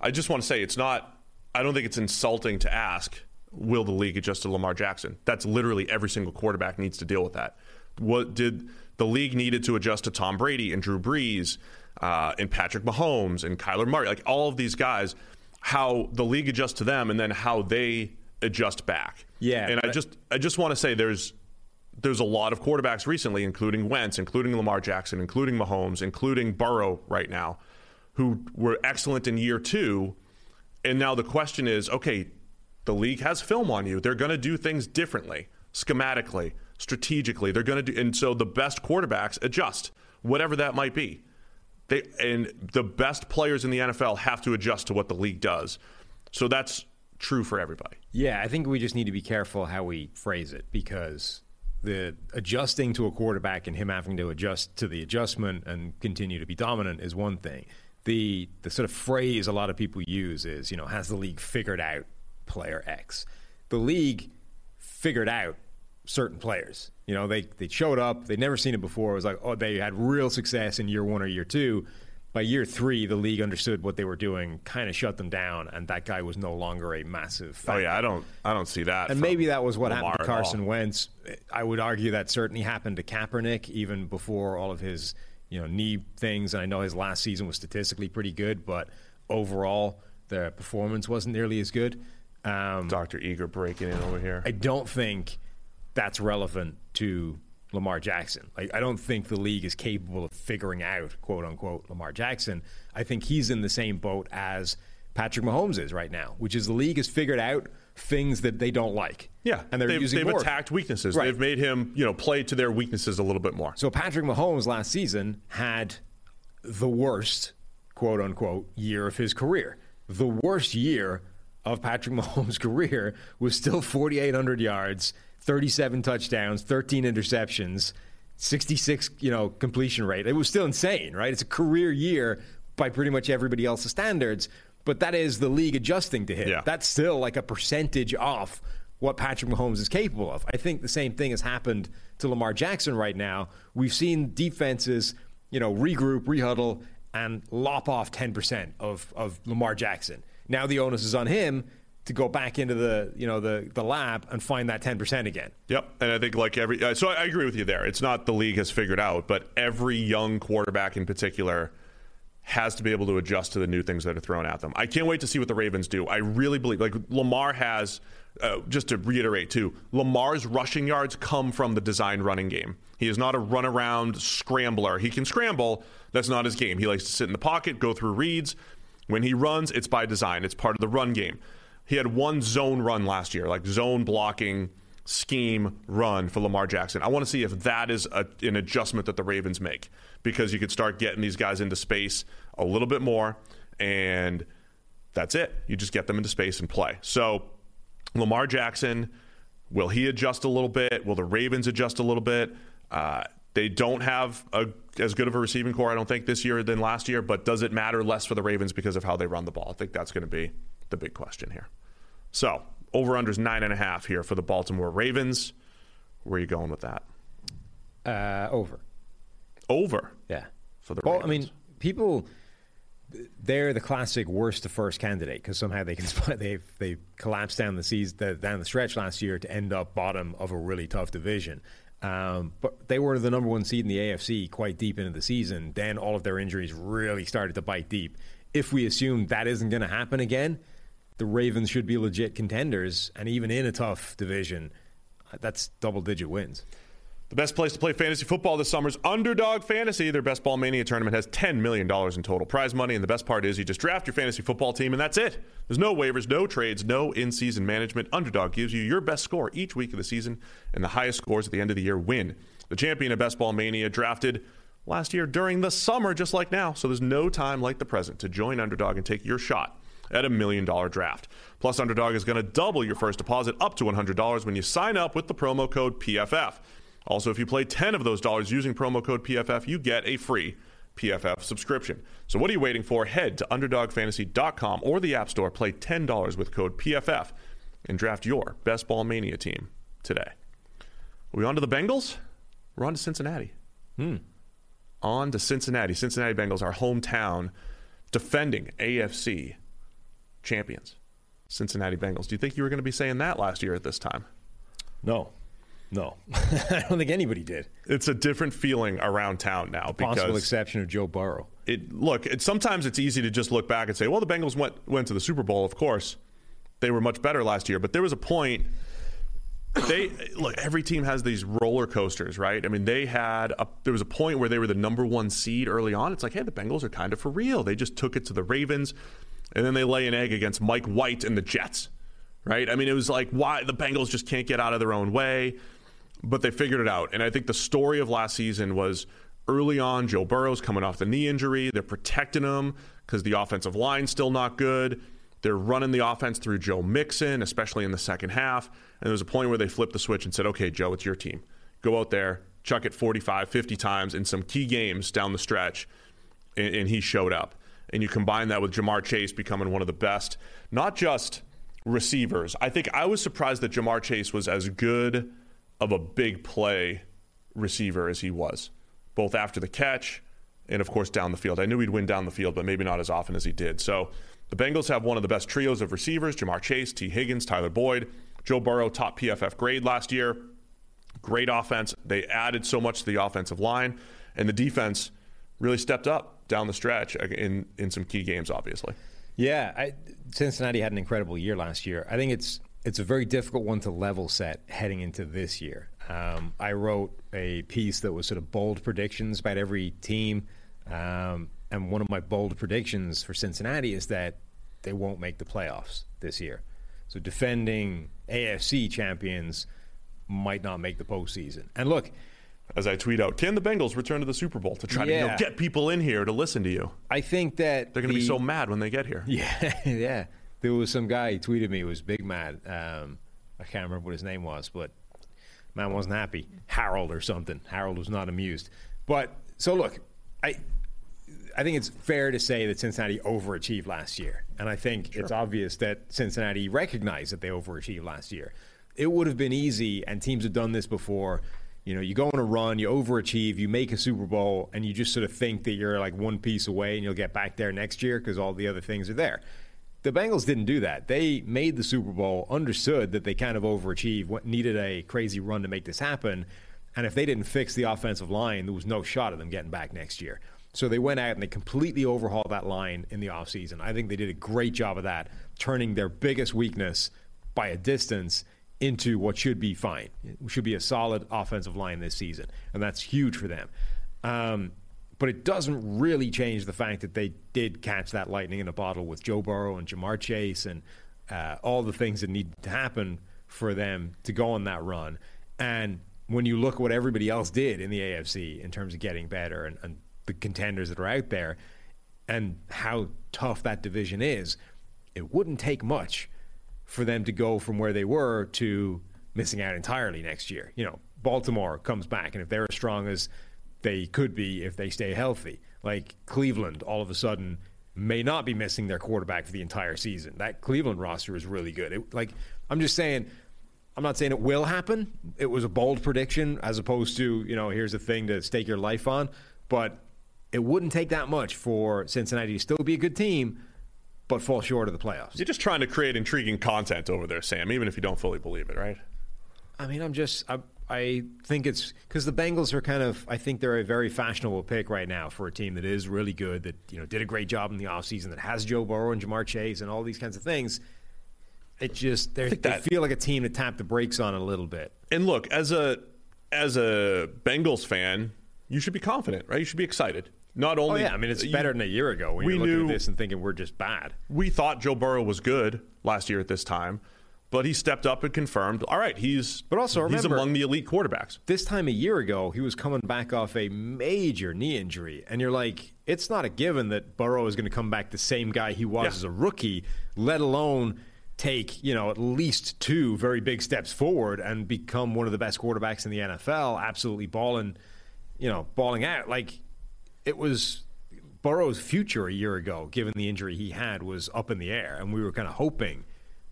[SPEAKER 1] I just want to say it's not. I don't think it's insulting to ask, will the league adjust to Lamar Jackson? That's literally every single quarterback needs to deal with that. What did the league needed to adjust to Tom Brady and Drew Brees uh, and Patrick Mahomes and Kyler Murray, like all of these guys, how the league adjusts to them and then how they adjust back.
[SPEAKER 3] Yeah,
[SPEAKER 1] and I just I just want to say there's there's a lot of quarterbacks recently, including Wentz, including Lamar Jackson, including Mahomes, including Burrow right now, who were excellent in year two. And now the question is okay, the league has film on you. They're going to do things differently, schematically, strategically. They're going to do, and so the best quarterbacks adjust, whatever that might be. They and the best players in the NFL have to adjust to what the league does. So that's true for everybody.
[SPEAKER 3] Yeah, I think we just need to be careful how we phrase it because the adjusting to a quarterback and him having to adjust to the adjustment and continue to be dominant is one thing. The the sort of phrase a lot of people use is, you know, has the league figured out player X? The league figured out certain players. You know, they they showed up, they'd never seen it before. It was like, oh, they had real success in year one or year two. By year three, the league understood what they were doing, kind of shut them down, and that guy was no longer a massive.
[SPEAKER 1] Oh yeah, I don't I don't see that.
[SPEAKER 3] And maybe that was what
[SPEAKER 1] Lamar
[SPEAKER 3] happened to. Carson Wentz. I would argue that certainly happened to Kaepernick even before all of his, you know, knee things. And I know his last season was statistically pretty good, but overall the performance wasn't nearly as good. Um,
[SPEAKER 1] Dr. Eager breaking in over here.
[SPEAKER 3] I don't think that's relevant to Lamar Jackson. Like, I don't think the league is capable of figuring out, quote unquote, Lamar Jackson. I think he's in the same boat as Patrick Mahomes is right now, which is the league has figured out things that they don't like.
[SPEAKER 1] Yeah,
[SPEAKER 3] and they're
[SPEAKER 1] they've,
[SPEAKER 3] using
[SPEAKER 1] they've
[SPEAKER 3] more.
[SPEAKER 1] attacked weaknesses.
[SPEAKER 3] Right.
[SPEAKER 1] They've made him, you know, play to their weaknesses a little bit more.
[SPEAKER 3] So Patrick Mahomes last season had the worst, quote unquote, year of his career. The worst year of Patrick [laughs] Mahomes' career was still 4,800 yards, 37 touchdowns, 13 interceptions, 66, you know, completion rate. It was still insane, right? It's a career year by pretty much everybody else's standards, but that is the league adjusting to him.
[SPEAKER 1] Yeah.
[SPEAKER 3] That's still like a percentage off what Patrick Mahomes is capable of. I think the same thing has happened to Lamar Jackson right now. We've seen defenses, you know, regroup, rehuddle, and lop off 10% of, of Lamar Jackson. Now the onus is on him to go back into the, you know, the, the lab and find that 10% again.
[SPEAKER 1] Yep, and I think like every uh, so I agree with you there. It's not the league has figured out, but every young quarterback in particular has to be able to adjust to the new things that are thrown at them. I can't wait to see what the Ravens do. I really believe like Lamar has uh, just to reiterate too. Lamar's rushing yards come from the design running game. He is not a run around scrambler. He can scramble. That's not his game. He likes to sit in the pocket, go through reads. When he runs, it's by design. It's part of the run game. He had one zone run last year, like zone blocking scheme run for Lamar Jackson. I want to see if that is a, an adjustment that the Ravens make because you could start getting these guys into space a little bit more, and that's it. You just get them into space and play. So, Lamar Jackson, will he adjust a little bit? Will the Ravens adjust a little bit? Uh, they don't have a, as good of a receiving corps, I don't think, this year than last year, but does it matter less for the Ravens because of how they run the ball? I think that's going to be the big question here. So, over unders nine and a half here for the Baltimore Ravens. Where are you going with that?
[SPEAKER 3] Uh, over.
[SPEAKER 1] Over.
[SPEAKER 3] Yeah.
[SPEAKER 1] For the
[SPEAKER 3] well, I mean, people they're the classic worst to first candidate because somehow they can—they've [laughs] they collapsed down the season down the stretch last year to end up bottom of a really tough division. Um, but they were the number one seed in the AFC quite deep into the season. Then all of their injuries really started to bite deep. If we assume that isn't going to happen again, the Ravens should be legit contenders, and even in a tough division, that's double digit wins.
[SPEAKER 1] The best place to play fantasy football this summer is Underdog Fantasy. Their Best Ball Mania tournament has $10 million in total prize money. And the best part is you just draft your fantasy football team, and that's it. There's no waivers, no trades, no in season management. Underdog gives you your best score each week of the season, and the highest scores at the end of the year win. The champion of Best Ball Mania drafted last year during the summer, just like now. So there's no time like the present to join Underdog and take your shot at a million dollar draft. Plus, Underdog is going to double your first deposit up to $100 when you sign up with the promo code PFF. Also, if you play 10 of those dollars using promo code PFF, you get a free PFF subscription. So what are you waiting for? Head to underdogfantasy.com or the App Store, play $10 with code PFF, and draft your Best Ball Mania team today. Are we on to the Bengals? We're on to Cincinnati. Hmm. On to Cincinnati. Cincinnati Bengals, our hometown, defending AFC champions. Cincinnati Bengals. Do you think you were going to be saying that last year at this time?
[SPEAKER 3] No. No, [laughs] I don't think anybody did.
[SPEAKER 1] It's a different feeling around town now.
[SPEAKER 3] Possible exception of Joe Burrow.
[SPEAKER 1] It look. It, sometimes it's easy to just look back and say, "Well, the Bengals went went to the Super Bowl. Of course, they were much better last year." But there was a point. They look. Every team has these roller coasters, right? I mean, they had a, there was a point where they were the number one seed early on. It's like, hey, the Bengals are kind of for real. They just took it to the Ravens, and then they lay an egg against Mike White and the Jets, right? I mean, it was like, why the Bengals just can't get out of their own way but they figured it out. And I think the story of last season was early on, Joe Burrow's coming off the knee injury. They're protecting him because the offensive line's still not good. They're running the offense through Joe Mixon, especially in the second half. And there was a point where they flipped the switch and said, okay, Joe, it's your team. Go out there, chuck it 45, 50 times in some key games down the stretch. And, and he showed up. And you combine that with Ja'Marr Chase becoming one of the best, not just receivers. I think I was surprised that Ja'Marr Chase was as good of a big play receiver as he was, both after the catch and, of course, down the field. I knew he'd win down the field, but maybe not as often as he did. So the Bengals have one of the best trios of receivers Ja'Marr Chase, Tee Higgins, Tyler Boyd, Joe Burrow, top PFF grade last year. Great offense. They added so much to the offensive line, and the defense really stepped up down the stretch in, in some key games, obviously.
[SPEAKER 3] Yeah, I, Cincinnati had an incredible year last year. I think it's it's a very difficult one to level set heading into this year. Um, I wrote a piece that was sort of bold predictions about every team, um, and one of my bold predictions for Cincinnati is that they won't make the playoffs this year. So defending AFC champions might not make the postseason. And look,
[SPEAKER 1] as I tweet out, can the Bengals return to the Super Bowl to try yeah. to you know, get people in here to listen to you?
[SPEAKER 3] I think that
[SPEAKER 1] they're going to
[SPEAKER 3] the,
[SPEAKER 1] be so mad when they get here. [laughs]
[SPEAKER 3] Yeah, [laughs] yeah. There was some guy he tweeted me. He was big mad. Um, I can't remember what his name was, but man wasn't happy. Harold or something. Harold was not amused. But so look, I I think it's fair to say that Cincinnati overachieved last year, and I think sure. it's obvious that Cincinnati recognized that they overachieved last year. It would have been easy, and teams have done this before. You know, you go on a run, you overachieve, you make a Super Bowl, and you just sort of think that you're like one piece away and you'll get back there next year because all the other things are there. The Bengals didn't do that. They made the Super Bowl, understood that they kind of overachieved, what needed a crazy run to make this happen. And if they didn't fix the offensive line, there was no shot of them getting back next year. So they went out and they completely overhauled that line in the offseason. I think they did a great job of that, turning their biggest weakness by a distance into what should be fine. It should be a solid offensive line this season. And that's huge for them. Um, but it doesn't really change the fact that they did catch that lightning in a bottle with Joe Burrow and Ja'Marr Chase and uh, all the things that need to happen for them to go on that run. And when you look at what everybody else did in the AFC in terms of getting better and, and the contenders that are out there and how tough that division is, it wouldn't take much for them to go from where they were to missing out entirely next year. You know, Baltimore comes back, and if they're as strong as they could be if they stay healthy. Like Cleveland, all of a sudden, may not be missing their quarterback for the entire season. That Cleveland roster is really good. It, like I'm just saying, I'm not saying it will happen. It was a bold prediction as opposed to you know here's a thing to stake your life on. but it wouldn't take that much for Cincinnati to still be a good team, but fall short of the playoffs.
[SPEAKER 1] You're just trying to create intriguing content over there, Sam, even if you don't fully believe it, right?
[SPEAKER 3] I mean, I'm just I, I think it's because the Bengals are kind of I think they're a very fashionable pick right now for a team that is really good that you know did a great job in the offseason that has Joe Burrow and Ja'Marr Chase and all these kinds of things. It just they're-
[SPEAKER 1] think
[SPEAKER 3] they
[SPEAKER 1] that-
[SPEAKER 3] feel like a team to tap the brakes on a little bit.
[SPEAKER 1] And look, as a as a Bengals fan, you should be confident, right? You should be excited. Not
[SPEAKER 3] Oh
[SPEAKER 1] only
[SPEAKER 3] yeah, I mean it's
[SPEAKER 1] you-
[SPEAKER 3] better than a year ago when
[SPEAKER 1] we
[SPEAKER 3] you're looking
[SPEAKER 1] knew-
[SPEAKER 3] at this and thinking we're just bad.
[SPEAKER 1] we thought Joe Burrow was good last year at this time, but he stepped up and confirmed. All right, he's
[SPEAKER 3] But also
[SPEAKER 1] he's among the elite quarterbacks.
[SPEAKER 3] This time a year ago, he was coming back off a major knee injury, and you're like, it's not a given that Burrow is going to come back the same guy he was
[SPEAKER 1] Yeah.
[SPEAKER 3] as a rookie, let alone take you know at least two very big steps forward and become one of the best quarterbacks in the NFL, absolutely balling, you know, balling out. Like it was Burrow's future a year ago, given the injury he had, was up in the air, and we were kind of hoping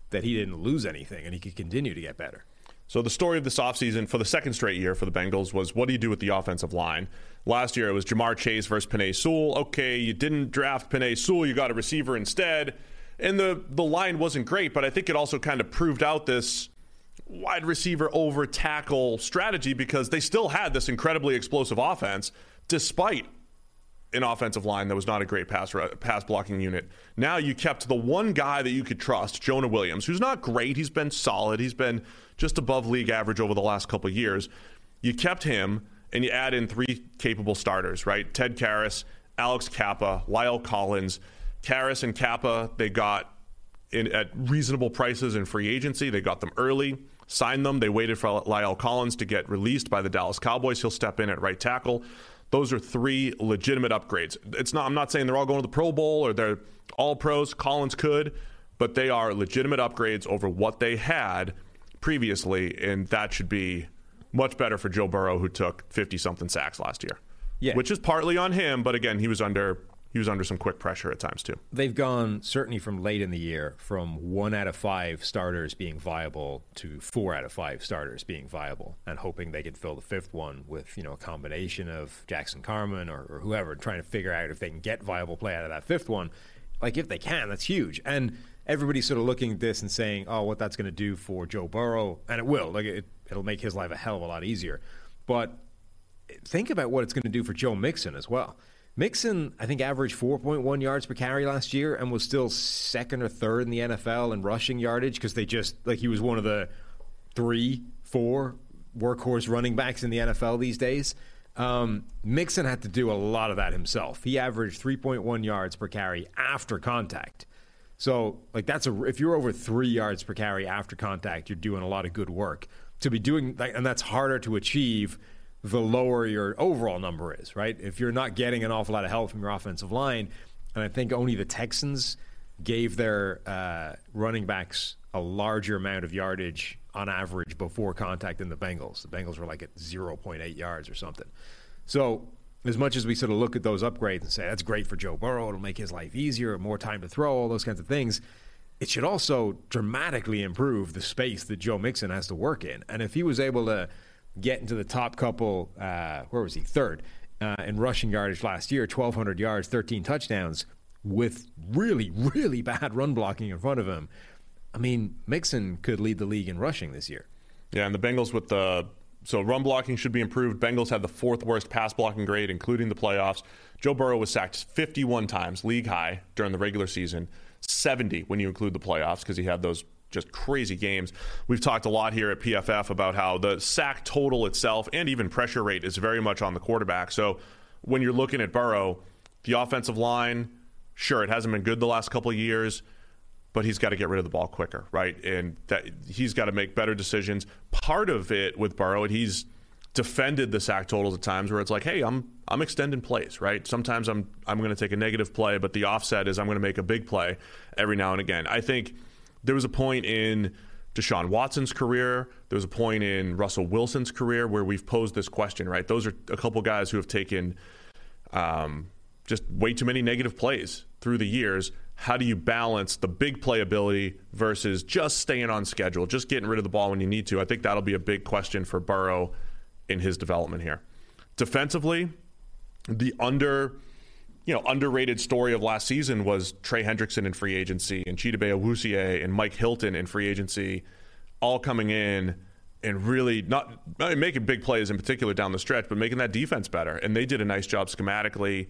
[SPEAKER 3] that he didn't lose anything and he could continue to get better.
[SPEAKER 1] So the story of this offseason for the second straight year for the Bengals was what do you do with the offensive line? Last year it was Ja'Marr Chase versus Penei Sewell. Okay, you didn't draft Penei Sewell, you got a receiver instead. And the the line wasn't great, but I think it also kind of proved out this wide receiver over tackle strategy because they still had this incredibly explosive offense despite an offensive line that was not a great pass pass blocking unit. Now you kept the one guy that you could trust, Jonah Williams, who's not great. He's been solid. He's been just above league average over the last couple years. You kept him, and you add in three capable starters, right? Ted Karras, Alex Cappa, La'el Collins. Karras and Cappa, they got in, at reasonable prices in free agency. They got them early, signed them. They waited for La'el Collins to get released by the Dallas Cowboys. He'll step in at right tackle. Those are three legitimate upgrades. It's not. I'm not saying they're all going to the Pro Bowl or they're all pros. Collins could, but they are legitimate upgrades over what they had previously, and that should be much better for Joe Burrow, who took 50 something sacks last year.
[SPEAKER 3] Yeah.
[SPEAKER 1] which is partly on him, but again, he was under he was under some quick pressure at times too.
[SPEAKER 3] they've gone certainly from late in the year from one out of five starters being viable to four out of five starters being viable and hoping they could fill the fifth one with you know a combination of Jackson Carman or, or whoever trying to figure out if they can get viable play out of that fifth one like if they can that's huge and everybody's sort of looking at this and saying oh what that's going to do for Joe Burrow and it will like it, it'll make his life a hell of a lot easier but think about what it's going to do for Joe Mixon as well. Mixon, I think, averaged 4.1 yards per carry last year and was still second or third in the NFL in rushing yardage because they just, like, he was one of the three, four workhorse running backs in the NFL these days. Um, Mixon had to do a lot of that himself. He averaged 3.1 yards per carry after contact. So, like, that's a, if you're over three yards per carry after contact, you're doing a lot of good work. To be doing, and that's harder to achieve the lower your overall number is, right? If you're not getting an awful lot of help from your offensive line, and I think only the Texans gave their uh, running backs a larger amount of yardage on average before contact than the Bengals. The Bengals were like at 0.8 yards or something. So, as much as we sort of look at those upgrades and say that's great for Joe Burrow, it'll make his life easier, more time to throw, all those kinds of things, it should also dramatically improve the space that Joe Mixon has to work in. And if he was able to get into the top couple, uh, where was he? Third uh, in rushing yardage last year, 1,200 yards, 13 touchdowns, with really, really bad run blocking in front of him. I mean, Mixon could lead the league in rushing this year.
[SPEAKER 1] Yeah, and the Bengals with the so run blocking should be improved. Bengals had the fourth worst pass blocking grade, including the playoffs. Joe Burrow was sacked 51 times, league high during the regular season, 70 when you include the playoffs because he had those just crazy games. We've talked a lot here at PFF about how the sack total itself and even pressure rate is very much on the quarterback. So when you're looking at Burrow, the offensive line, sure, it hasn't been good the last couple of years but he's got to get rid of the ball quicker, right? And that he's got to make better decisions. Part of it with Burrow, and he's defended the sack totals at times where it's like, hey, I'm I'm extending plays, right? Sometimes I'm I'm going to take a negative play, but the offset is I'm going to make a big play every now and again. I think there was a point in Deshaun Watson's career, there was a point in Russell Wilson's career where we've posed this question, right? Those are a couple guys who have taken um, just way too many negative plays through the years. How do you balance the big playability versus just staying on schedule, just getting rid of the ball when you need to? I think that'll be a big question for Burrow in his development here. Defensively, the under, you know, underrated story of last season was Trey Hendrickson in free agency and Chidobe Awuzie and Mike Hilton in free agency, all coming in and really not I mean, making big plays in particular down the stretch, but making that defense better. And they did a nice job schematically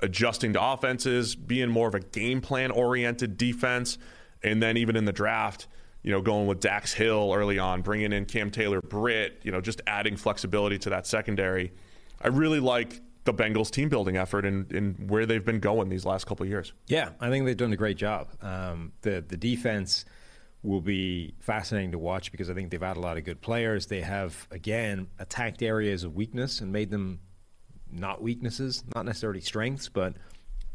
[SPEAKER 1] adjusting to offenses, being more of a game plan oriented defense, and then even in the draft, you know, going with Dax Hill early on, bringing in Cam Taylor Britt, you know, just adding flexibility to that secondary. I really like the Bengals team building effort and, and where they've been going these last couple years.
[SPEAKER 3] Yeah, I think they've done a great job. Um, the the defense will be fascinating to watch because I think they've had a lot of good players. They have again attacked areas of weakness and made them not weaknesses, not necessarily strengths, but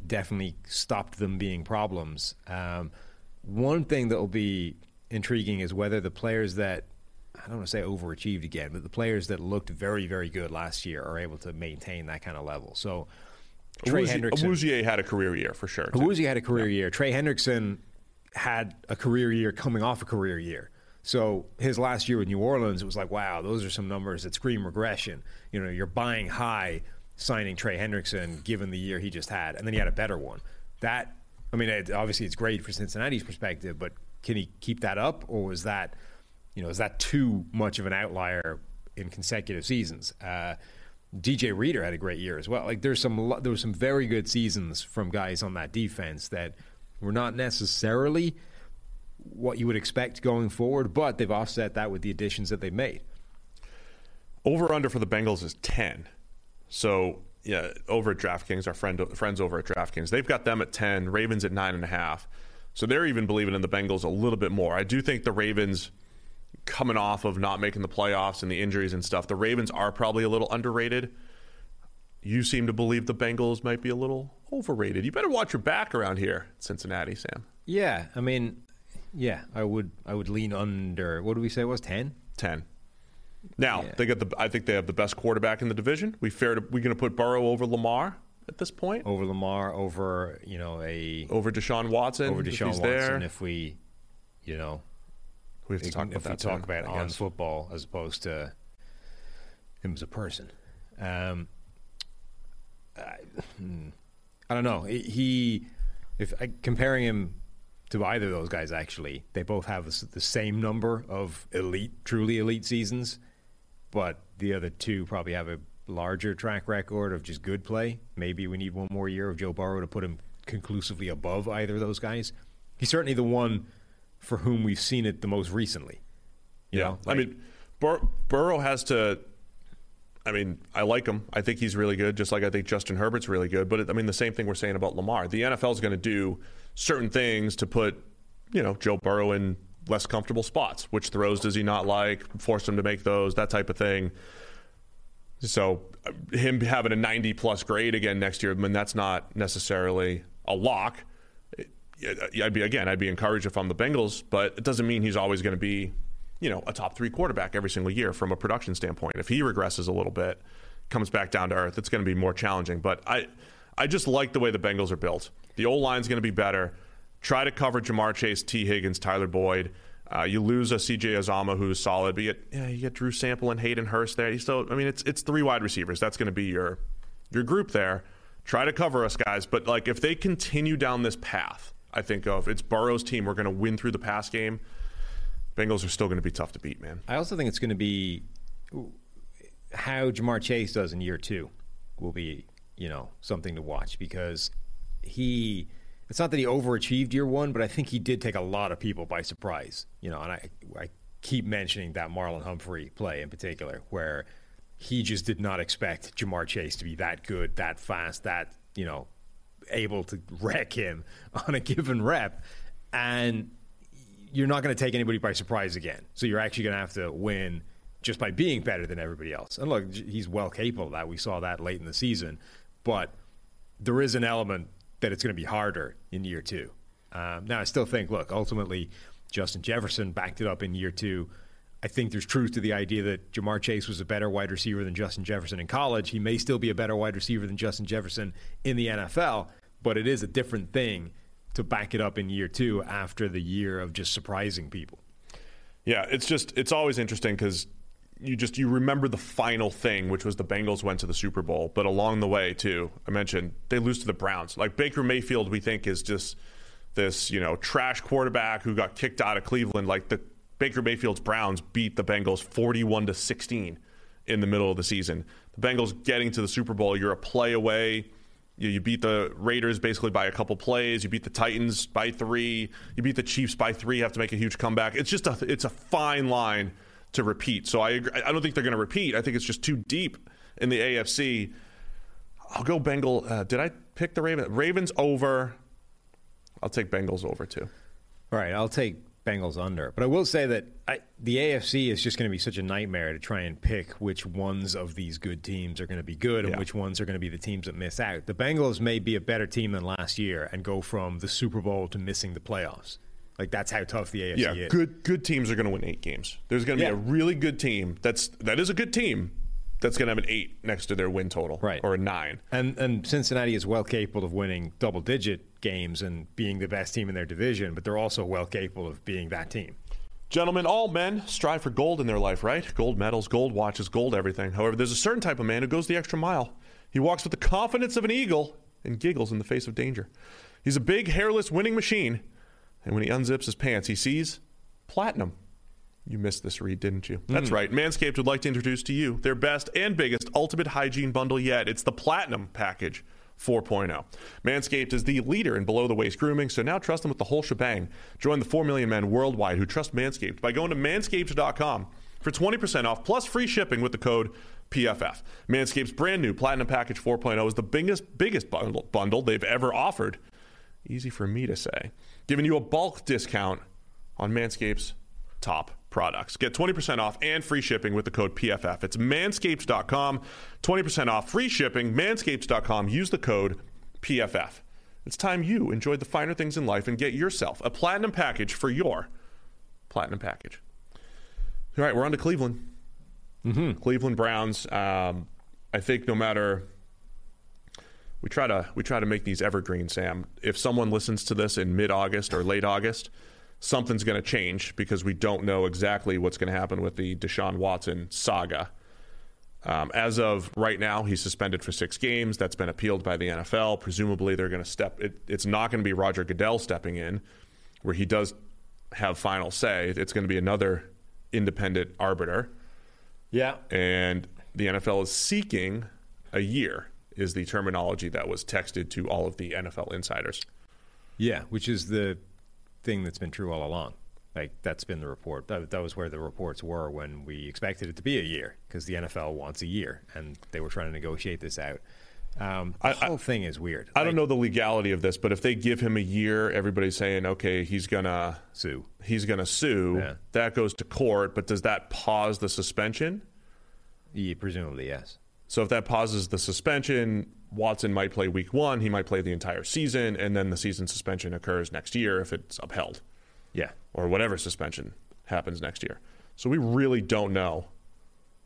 [SPEAKER 3] definitely stopped them being problems. Um, one thing that will be intriguing is whether the players that I don't want to say overachieved again, but the players that looked very, very good last year are able to maintain that kind of level. So Trey
[SPEAKER 1] Awuzie-
[SPEAKER 3] Hendrickson,
[SPEAKER 1] Awuzie had a career year for sure.
[SPEAKER 3] Awuzie had a career year. Trey Hendrickson had a career year coming off a career year. So his last year with New Orleans, it was like, wow, those are some numbers that scream regression. You know, you're buying high signing Trey Hendrickson given the year he just had, and then he had a better one. That, I mean, it, obviously it's great for Cincinnati's perspective, but can he keep that up, or was that, you know, is that too much of an outlier in consecutive seasons? Uh, DJ Reader had a great year as well. Like there's some there were some very good seasons from guys on that defense that were not necessarily what you would expect going forward, but they've offset that with the additions that they made.
[SPEAKER 1] Over under for the Bengals is 10. So, yeah, over at DraftKings, our friend, friends over at DraftKings, they've got them at 10, Ravens at 9.5. So they're even believing in the Bengals a little bit more. I do think the Ravens, coming off of not making the playoffs and the injuries and stuff, the Ravens are probably a little underrated. You seem to believe the Bengals might be a little overrated. You better watch your back around here, Cincinnati, Sam.
[SPEAKER 3] Yeah, I mean, yeah, I would I would lean under. What do we say it was ten?
[SPEAKER 1] 10. Now,
[SPEAKER 3] Yeah.
[SPEAKER 1] they got the I think they have the best quarterback in the division. We fair to, we going to put Burrow over Lamar at this point?
[SPEAKER 3] Over Lamar, over you know a
[SPEAKER 1] over Deshaun Watson.
[SPEAKER 3] over
[SPEAKER 1] if
[SPEAKER 3] Deshaun
[SPEAKER 1] he's
[SPEAKER 3] Watson.
[SPEAKER 1] there.
[SPEAKER 3] If we, you know,
[SPEAKER 1] we have to talk about
[SPEAKER 3] if we talk about
[SPEAKER 1] I
[SPEAKER 3] on
[SPEAKER 1] guess.
[SPEAKER 3] football as opposed to him as a person. Um, I, hmm, I don't know. He, if I, comparing him to either of those guys, actually, they both have the the same number of elite, truly elite seasons, but the other two probably have a larger track record of just good play. Maybe we need one more year of Joe Burrow to put him conclusively above either of those guys. He's certainly the one for whom we've seen it the most recently. You
[SPEAKER 1] Yeah,
[SPEAKER 3] know,
[SPEAKER 1] I mean, Bur- Burrow has to. I mean, I like him. I think he's really good, just like I think Justin Herbert's really good. But it, I mean, the same thing we're saying about Lamar. The NFL is going to do certain things to put, you know, Joe Burrow in less comfortable spots. Which throws does he not like? Force him to make those, that type of thing. So, him having a 90 plus grade again next year, I mean, that's not necessarily a lock. I'd be again, I'd be encouraged if I'm the Bengals, but it doesn't mean he's always going to be, you know, a top three quarterback every single year from a production standpoint. If he regresses a little bit, comes back down to earth, it's going to be more challenging. But I, I just like the way the Bengals are built. The O line's going to be better. Try to cover Ja'Marr Chase, Tee Higgins, Tyler Boyd. Uh, you lose a CJ Uzomah who's solid, but you get, yeah, you get Drew Sample and Hayden Hurst there. You still, I mean, it's it's three wide receivers. That's going to be your your group there. Try to cover us, guys. But like, if they continue down this path, I think of it's Burrow's team. We're going to win through the pass game. Bengals are still going to be tough to beat, man.
[SPEAKER 3] I also think it's going to be how Ja'Marr Chase does in year two will be, you know, something to watch because he. It's not that he overachieved year one, but I think he did take a lot of people by surprise. You know, and I I keep mentioning that Marlon Humphrey play in particular, where he just did not expect Ja'Marr Chase to be that good, that fast, that you know, able to wreck him [laughs] on a given rep, and you're not going to take anybody by surprise again. So you're actually going to have to win just by being better than everybody else. And look, he's well capable of that. We saw that late in the season, but there is an element that it's going to be harder in year two. Um, now, I still think, look, ultimately, Justin Jefferson backed it up in year two. I think there's truth to the idea that Ja'Marr Chase was a better wide receiver than Justin Jefferson in college. He may still be a better wide receiver than Justin Jefferson in the NFL, but it is a different thing to back it up in year two after the year of just surprising people.
[SPEAKER 1] Yeah, it's just it's always interesting because you just you remember the final thing, which was the Bengals went to the Super Bowl. But along the way, too, I mentioned they lose to the Browns. Like Baker Mayfield, we think is just this you know trash quarterback who got kicked out of Cleveland. Like the Baker Mayfield's Browns beat the Bengals forty-one to sixteen in the middle of the season. The Bengals getting to the Super Bowl, you're a play away. You, you beat the Raiders basically by a couple plays. You beat the Titans by three. You beat the Chiefs by three. You have to make a huge comeback. It's just a it's a fine line to repeat. So I agree, I don't think they're going to repeat. I think it's just too deep in the AFC. I'll go Bengal. Uh, did I pick the Ravens? Ravens over. I'll take Bengals over too.
[SPEAKER 3] All right, I'll take Bengals under. But I will say that I, the AFC is just going to be such a nightmare to try and pick which ones of these good teams are going to be good and
[SPEAKER 1] Yeah.
[SPEAKER 3] which ones are going to be the teams that miss out. The Bengals may be a better team than last year and go from the Super Bowl to missing the playoffs. Like that's how tough the AFC
[SPEAKER 1] Yeah,
[SPEAKER 3] is.
[SPEAKER 1] good good teams are going to win eight games. There's going to be
[SPEAKER 3] Yeah.
[SPEAKER 1] a really good team. That's that is a good team. That's going to have an eight next to their win total,
[SPEAKER 3] Right.
[SPEAKER 1] Or a nine.
[SPEAKER 3] And and Cincinnati is well capable of winning double digit games and being the best team in their division, but they're also well capable of being that team.
[SPEAKER 1] Gentlemen, all men strive for gold in their life, right? Gold medals, gold watches, gold everything. However, there's a certain type of man who goes the extra mile. He walks with the confidence of an eagle and giggles in the face of danger. He's a big, hairless winning machine, and when he unzips his pants, he sees platinum. You missed this read, didn't you? That's hmm. right. Manscaped would like to introduce to you their best and biggest ultimate hygiene bundle yet. It's the Platinum Package 4.0. Manscaped is the leader in below the waist grooming, so now trust them with the whole shebang. Join the 4 million men worldwide who trust Manscaped by going to manscaped.com for 20% off plus free shipping with the code PFF. Manscaped's brand new Platinum Package 4.0 is the biggest biggest bundle, bundle they've ever offered. Easy for me to say. Giving you a bulk discount on Manscaped's top products. Get 20% off and free shipping with the code PFF. It's manscaped.com. 20% off free shipping. Manscaped.com. Use the code PFF. It's time you enjoyed the finer things in life and get yourself a platinum package for your platinum package. All right, we're on to Cleveland. Cleveland Browns. Um, I think no matter we try to we try to make these evergreen, Sam. If someone listens to this in mid August or late August, something's going to change because we don't know exactly what's going to happen with the Deshaun Watson saga. Um, as of right now, he's suspended for six games. That's been appealed by the NFL. Presumably, they're going to step. It, it's not going to be Roger Goodell stepping in, where he does have final say. It's going to be another independent arbiter
[SPEAKER 3] Yeah.
[SPEAKER 1] and the NFL is seeking a year is the terminology that was texted to all of the NFL insiders.
[SPEAKER 3] Yeah, which is the thing that's been true all along. Like that's been the report. That, that was where the reports were when we expected it to be a year because the NFL wants a year, and they were trying to negotiate this out. Um, the
[SPEAKER 1] I-
[SPEAKER 3] whole thing is weird.
[SPEAKER 1] I don't know the legality of this, but if they give him a year, everybody's saying, okay, he's gonna
[SPEAKER 3] Sue.
[SPEAKER 1] he's gonna sue.
[SPEAKER 3] Yeah.
[SPEAKER 1] That goes to court, but does that pause the suspension?
[SPEAKER 3] Yeah, presumably yes.
[SPEAKER 1] So if that pauses the suspension, Watson might play week one. He might play the entire season, and then the season suspension occurs next year if it's upheld.
[SPEAKER 3] Yeah.
[SPEAKER 1] or whatever suspension happens next year. So we really don't know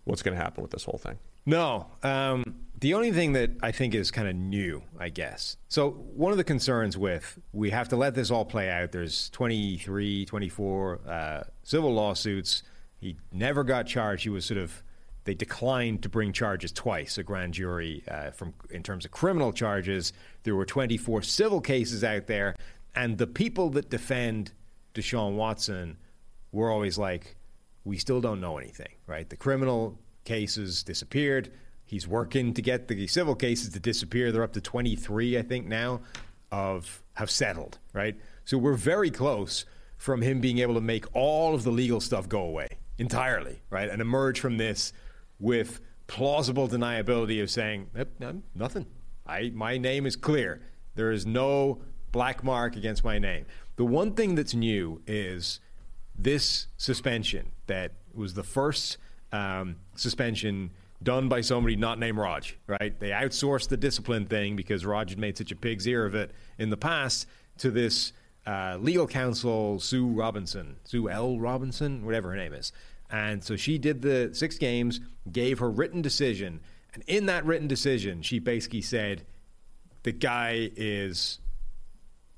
[SPEAKER 1] what's going to happen with this whole thing.
[SPEAKER 3] No. Um, the only thing that I think is kind of new, I guess. So, one of the concerns with we have to let this all play out. There's 23, 24 uh, civil lawsuits. He never got charged. He was sort of. They declined to bring charges twice. A grand jury, uh, from in terms of criminal charges, there were 24 civil cases out there, and the people that defend Deshaun Watson we're always like, we still don't know anything, right? The criminal cases disappeared. He's working to get the civil cases to disappear. They're up to 23, I think, now, of have settled, right? So we're very close from him being able to make all of the legal stuff go away entirely, right? And emerge from this with plausible deniability of saying, nothing. I, my name is clear. There is no black mark against my name. The one thing that's new is this suspension that was the first um, suspension done by somebody not named Raj, right? They outsourced the discipline thing because Raj had made such a pig's ear of it in the past to this uh, legal counsel, Sue Robinson, Sue L. Robinson, whatever her name is. And so she did the six games, gave her written decision. And in that written decision, she basically said, the guy is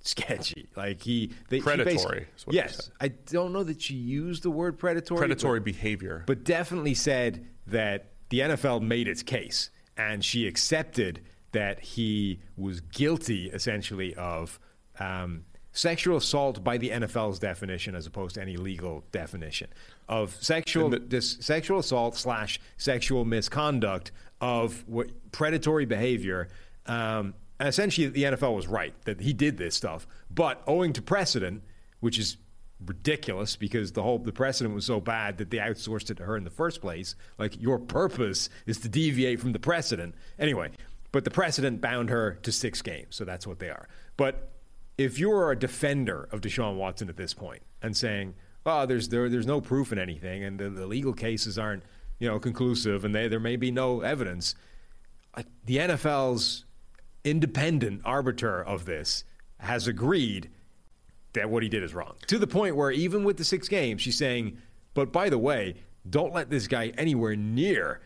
[SPEAKER 3] sketchy. Like he they,
[SPEAKER 1] Predatory what
[SPEAKER 3] yes. I don't know that she used the word predatory.
[SPEAKER 1] Predatory
[SPEAKER 3] but-
[SPEAKER 1] behavior.
[SPEAKER 3] but definitely said that the NFL made its case and she accepted that he was guilty essentially of um, sexual assault by the NFL's definition as opposed to any legal definition of sexual this sexual assault slash sexual misconduct of what predatory behavior. Um, essentially, the NFL was right that he did this stuff, but owing to precedent, which is ridiculous because the whole the precedent was so bad that they outsourced it to her in the first place. Like your purpose is to deviate from the precedent. Anyway, but the precedent bound her to six games, so that's what they are. But if you're a defender of Deshaun Watson at this point and saying, "Oh, there's there, there's no proof in anything, and the, the legal cases aren't you know conclusive, and they, there may be no evidence," the NFL's independent arbiter of this has agreed that what he did is wrong. To the point where even with the six games, she's saying, but by the way, don't let this guy anywhere near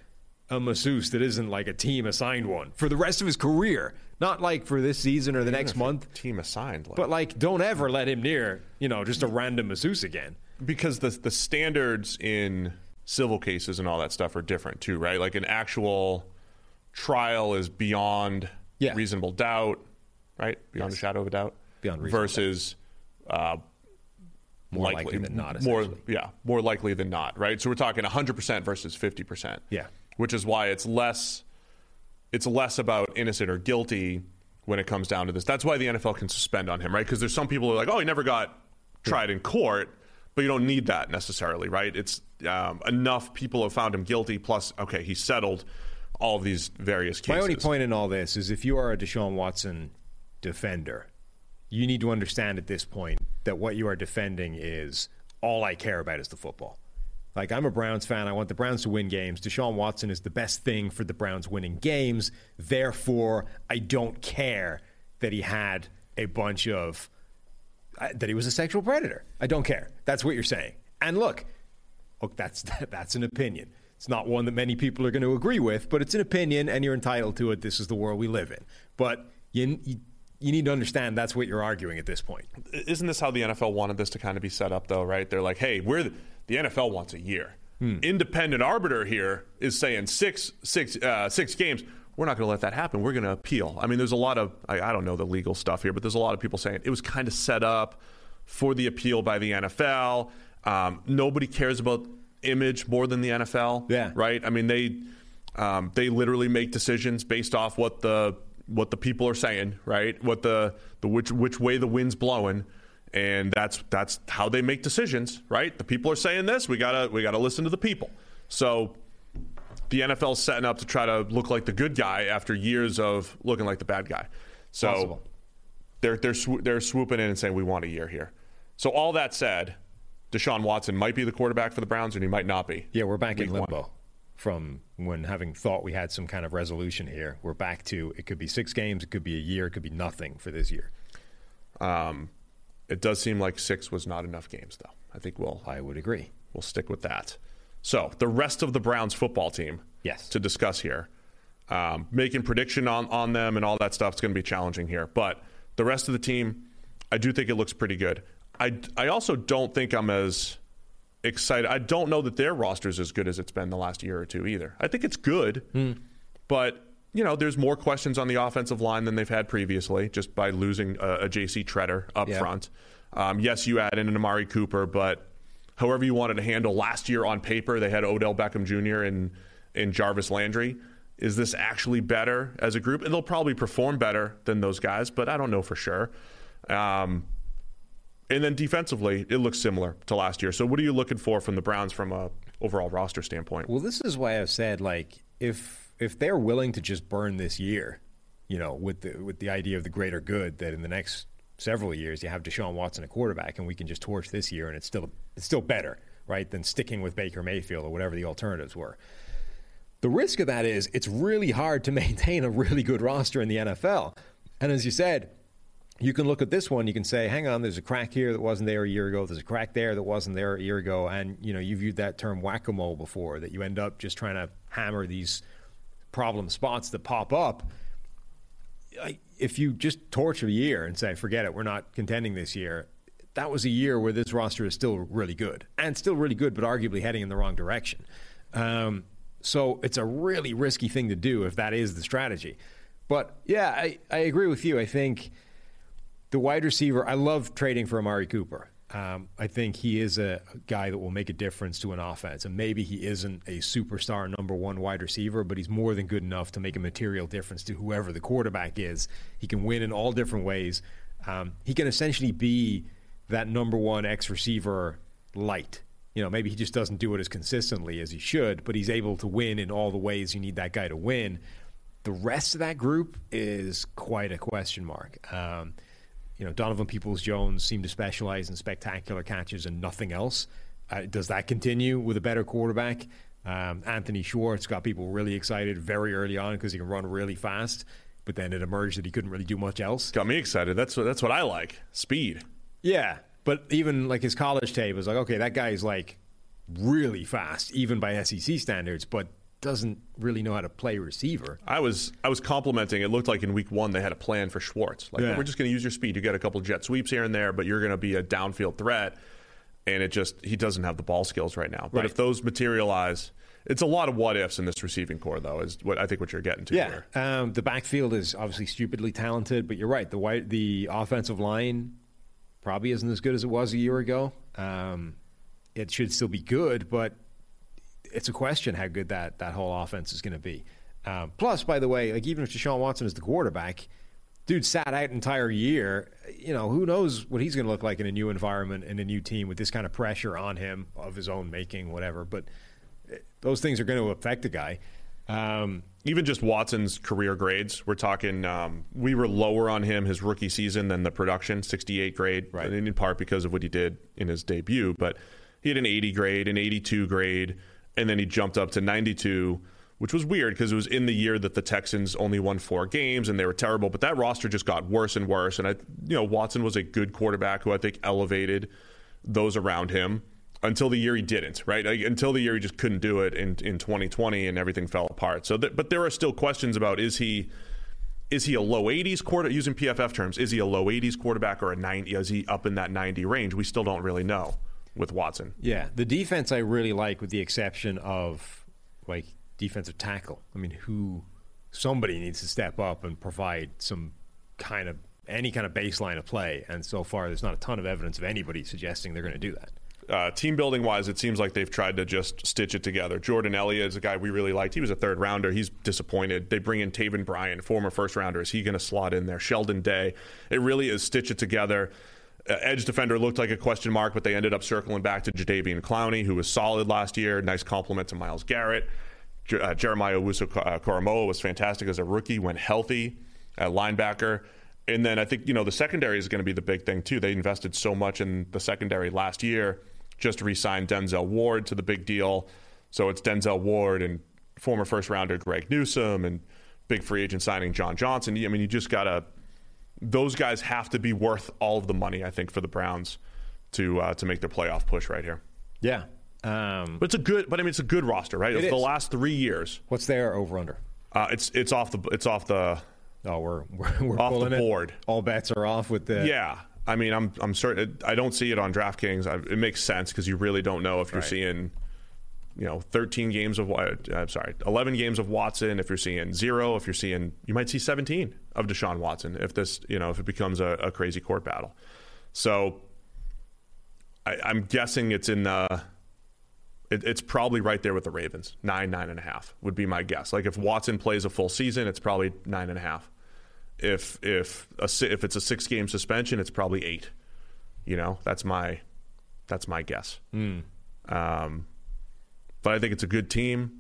[SPEAKER 3] a masseuse that isn't like a team assigned one for the rest of his career. Not like for this season or the next month,
[SPEAKER 1] team assigned. Like,
[SPEAKER 3] but like don't ever let him near, you know, just a random masseuse again.
[SPEAKER 1] because the the standards in civil cases and all that stuff are different too, right? Like an actual trial is beyond
[SPEAKER 3] Yeah.
[SPEAKER 1] reasonable doubt, right? Beyond a shadow of a doubt.
[SPEAKER 3] Beyond reasonable
[SPEAKER 1] versus uh,
[SPEAKER 3] More likely than not,
[SPEAKER 1] More, yeah, more likely than not, right? So we're talking 100% versus 50%.
[SPEAKER 3] Yeah.
[SPEAKER 1] which is why it's less it's less about innocent or guilty when it comes down to this. That's why the NFL can suspend on him, right? Because there's some people who are like, oh, he never got tried in court, but you don't need that necessarily, right? It's um, enough people have found him guilty. Plus, okay, he settled all of these various cases.
[SPEAKER 3] My only point in all this is if you are a Deshaun Watson defender, you need to understand at this point that what you are defending is all I care about is the football. Like, I'm a Browns fan. I want the Browns to win games. Deshaun Watson is the best thing for the Browns winning games. Therefore, I don't care that he had a bunch of, uh, that he was a sexual predator. I don't care. That's what you're saying. And look, look, that's [laughs] that's an opinion. It's not one that many people are going to agree with, but it's an opinion, and you're entitled to it. This is the world we live in. But you you, you need to understand that's what you're arguing at this point.
[SPEAKER 1] isn't this how the NFL wanted this to kind of be set up, though? Right? They're like, hey, we're the, NFL wants a year. Independent arbiter here is saying six six uh, six games. We're not going to let that happen. We're going to appeal. I mean, there's a lot of I, I don't know the legal stuff here, but there's a lot of people saying it was kind of set up for the appeal by the NFL. Um, nobody cares about image more than the NFL.
[SPEAKER 3] Yeah.
[SPEAKER 1] Right. I mean, they um, they literally make decisions based off what the what the people are saying, right? What the the which which way the wind's blowing, and that's that's how they make decisions, right? The people are saying this, we gotta we gotta listen to the people. So the NFL's setting up to try to look like the good guy after years of looking like the bad guy. So
[SPEAKER 3] Possible.
[SPEAKER 1] they're they're swo- they're swooping in and saying we want a year here. So all that said, Deshaun Watson might be the quarterback for the Browns, and he might not be.
[SPEAKER 3] Yeah, we're back in
[SPEAKER 1] Week one.
[SPEAKER 3] limbo from when having thought we had some kind of resolution here. We're back to it could be six games, it could be a year, it could be nothing for this year.
[SPEAKER 1] Um, it does seem like six was not enough games, though. I think we'll
[SPEAKER 3] I would agree.
[SPEAKER 1] we'll stick with that. So the rest of the Browns football team,
[SPEAKER 3] Yes.
[SPEAKER 1] to discuss here. Um, making prediction on on them and all that stuff is going to be challenging here, but the rest of the team, I do think it looks pretty good. I I also don't think I'm as excited. I don't know that their roster is as good as it's been the last year or two either. I think it's good, but you know, there's more questions on the offensive line than they've had previously, just by losing a, a J.C. Tretter up
[SPEAKER 3] Yeah.
[SPEAKER 1] front. Um, yes, you add in an Amari Cooper, but however you wanted to handle last year on paper, they had Odell Beckham Jr. and and Jarvis Landry. Is this actually better as a group? And they'll probably perform better than those guys, but I don't know for sure. Um, and then defensively, it looks similar to last year. So, what are you looking for from the Browns from a overall roster standpoint?
[SPEAKER 3] Well, this is why I've said like if if they're willing to just burn this year, you know, with the with the idea of the greater good that in the next several years you have Deshaun Watson a quarterback and we can just torch this year and it's still it's still better, right, than sticking with Baker Mayfield or whatever the alternatives were. The risk of that is it's really hard to [laughs] maintain a really good roster in the NFL. And as you said, you can look at this one, you can say, hang on, there's a crack here that wasn't there a year ago, there's a crack there that wasn't there a year ago, and you know, you've used that term whack-a-mole before, that you end up just trying to hammer these problem spots that pop up. If you just torch a year and say, forget it, we're not contending this year, that was a year where this roster is still really good and still really good, but arguably heading in the wrong direction. Um, so it's a really risky thing to do if that is the strategy. But yeah, I, I agree with you. I think the wide receiver, I love trading for Amari Cooper. Um, I think he is a guy that will make a difference to an offense. And maybe he isn't a superstar number one wide receiver, but he's more than good enough to make a material difference to whoever the quarterback is. He can win in all different ways. Um, he can essentially be that number one X receiver light. You know, maybe he just doesn't do it as consistently as he should, but he's able to win in all the ways you need that guy to win. The rest of that group is quite a question mark. Um, you know, Donovan Peoples Jones seemed to specialize in spectacular catches and nothing else. Uh, does that continue with a better quarterback? Um, Anthony Schwartz got people really excited very early on because he can run really fast, but then it emerged that he couldn't really do much else.
[SPEAKER 1] Got me excited. That's what that's what I like. Speed.
[SPEAKER 3] Yeah, but even like his college tape was like, okay, that guy is like really fast, even by SEC standards, but doesn't really know how to play receiver.
[SPEAKER 1] I was I was complimenting. It looked like in week one they had a plan for Schwartz. Like
[SPEAKER 3] Yeah.
[SPEAKER 1] we're just going to use your speed. You get a couple jet sweeps here and there, but you're going to be a downfield threat. And it just he doesn't have the ball skills right now. But
[SPEAKER 3] Right.
[SPEAKER 1] if those materialize, it's a lot of what ifs in this receiving corps, though. Is what I think what you're getting to
[SPEAKER 3] Yeah,
[SPEAKER 1] here.
[SPEAKER 3] um, the backfield is obviously stupidly talented, but you're right. The white, the offensive line probably isn't as good as it was a year ago. Um, it should still be good, but it's a question how good that that whole offense is going to be. Um, plus, by the way, like even if Deshaun Watson is the quarterback, dude sat out entire year. You know, who knows what he's going to look like in a new environment and a new team with this kind of pressure on him of his own making, whatever. But eh, those things are going to affect the guy. Um,
[SPEAKER 1] even just Watson's career grades, we're talking, um, we were lower on him his rookie season than the production, 68 grade,
[SPEAKER 3] Right.
[SPEAKER 1] in part because of what he did in his debut. But he had an 80 grade, an 82 grade, and then he jumped up to 92, which was weird because it was in the year that the Texans only won four games and they were terrible. But that roster just got worse and worse. And I, you know, Watson was a good quarterback who I think elevated those around him until the year he didn't, right? Like, until the year he just couldn't do it in, in 2020 and everything fell apart. So, th- but there are still questions about is he is he a low 80s quarter using PFF terms? Is he a low 80s quarterback or a 90? Is he up in that 90 range? We still don't really know with Watson.
[SPEAKER 3] Yeah, the defense I really like, with the exception of like defensive tackle. I mean, who somebody needs to step up and provide some kind of any kind of baseline of play. And so far, there's not a ton of evidence of anybody suggesting they're going to do that.
[SPEAKER 1] Uh, team building wise, it seems like they've tried to just stitch it together. Jordan Elliott is a guy we really liked. He was a third rounder. He's disappointed. They bring in Taven Bryan, former first rounder. Is he going to slot in there? Sheldon Day. It really is stitch it together. Uh, edge defender looked like a question mark, but they ended up circling back to Jadeveon Clowney, who was solid last year. Nice compliment to Myles Garrett. Jer- uh, Jeremiah Owusu uh, Koramoah was fantastic as a rookie, went healthy at linebacker. And then I think, you know, the secondary is going to be the big thing, too. They invested so much in the secondary last year, just re signed Denzel Ward to the big deal. So it's Denzel Ward and former first rounder Greg Newsome and big free agent signing John Johnson. I mean, you just got to, those guys have to be worth all of the money, I think, for the Browns to uh, to make their playoff push right here.
[SPEAKER 3] Yeah. Um,
[SPEAKER 1] But it's a good, but I mean, it's a good roster, right?
[SPEAKER 3] It
[SPEAKER 1] Of the last three years,
[SPEAKER 3] what's their over under?
[SPEAKER 1] uh, it's it's off the it's off the
[SPEAKER 3] Oh, we're we're, we're
[SPEAKER 1] Off the
[SPEAKER 3] pulling it.
[SPEAKER 1] board.
[SPEAKER 3] All bets are off with the
[SPEAKER 1] Yeah, I mean, I'm I'm certain. I don't see it on DraftKings. I, it makes sense because you really don't know if you're
[SPEAKER 3] Right.
[SPEAKER 1] seeing, you know, 13 games of Wa- I'm sorry, 11 games of Watson. If you're seeing zero, if you're seeing, you might see 17 of Deshaun Watson. If this, you know, if it becomes a, a crazy court battle. So, I, I'm guessing it's in the. It, it's probably right there with the Ravens. Nine, nine and a half would be my guess. Like if Watson plays a full season, it's probably nine and a half if if a if it's a six game suspension, it's probably eight. You know, that's my that's my guess. Um, but I think it's a good team.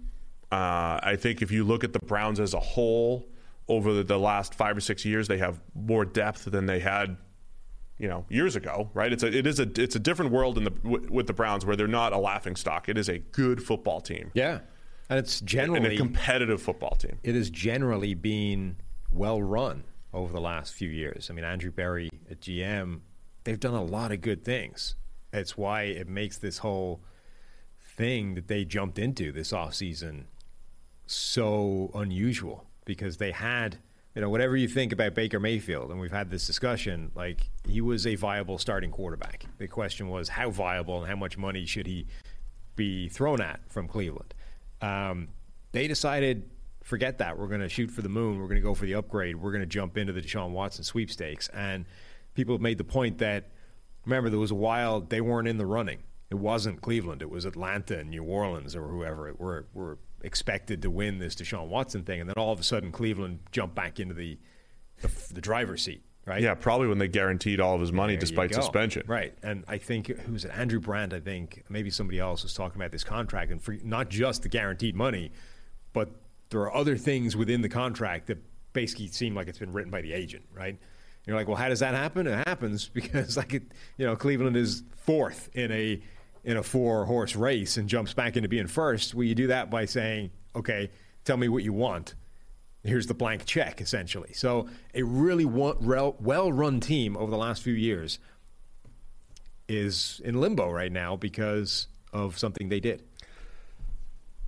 [SPEAKER 1] Uh, I think if you look at the Browns as a whole over the, the last five or six years, they have more depth than they had, you know, years ago. Right? It's a it is a it's a different world in the w- with the Browns where they're not a laughing stock. It is a good football team
[SPEAKER 3] yeah, and it's
[SPEAKER 1] and
[SPEAKER 3] generally
[SPEAKER 1] a competitive football team.
[SPEAKER 3] it has generally been well run over the last few years. I mean, Andrew Berry at GM, they've done a lot of good things. It's why it makes this whole thing that they jumped into this offseason so unusual because they had you know, whatever you think about Baker Mayfield, and we've had this discussion, like he was a viable starting quarterback. The question was how viable and how much money should he be thrown at from Cleveland. Um, they decided, forget that. We're going to shoot for the moon. We're going to go for the upgrade. We're going to jump into the Deshaun Watson sweepstakes. And people have made the point that remember there was a while they weren't in the running. It wasn't Cleveland. It was Atlanta and New Orleans or whoever it were were expected to win this Deshaun Watson thing, and then all of a sudden Cleveland jumped back into the the, the driver's seat. Right?
[SPEAKER 1] Yeah, probably when they guaranteed all of his money
[SPEAKER 3] There
[SPEAKER 1] despite suspension.
[SPEAKER 3] Right. And I think who was it? Andrew Brandt, I think, maybe somebody else was talking about this contract and for not just the guaranteed money, but there are other things within the contract that basically seem like it's been written by the agent, right? You're like, well, how does that happen? It happens [laughs] because like it, you know, Cleveland is fourth in a in a four horse race and jumps back into being first. Well, you do that by saying, okay, tell me what you want here's the blank check essentially so a really well run team over the last few years is in limbo right now because of something they did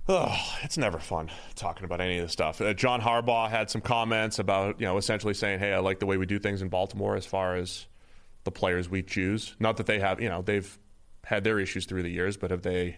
[SPEAKER 1] Oh, it's never fun talking about any of this stuff. Uh, John Harbaugh had some comments about, you know, essentially saying, "Hey, I like the way we do things in Baltimore as far as the players we choose. Not that they have, you know, they've had their issues through the years, but have they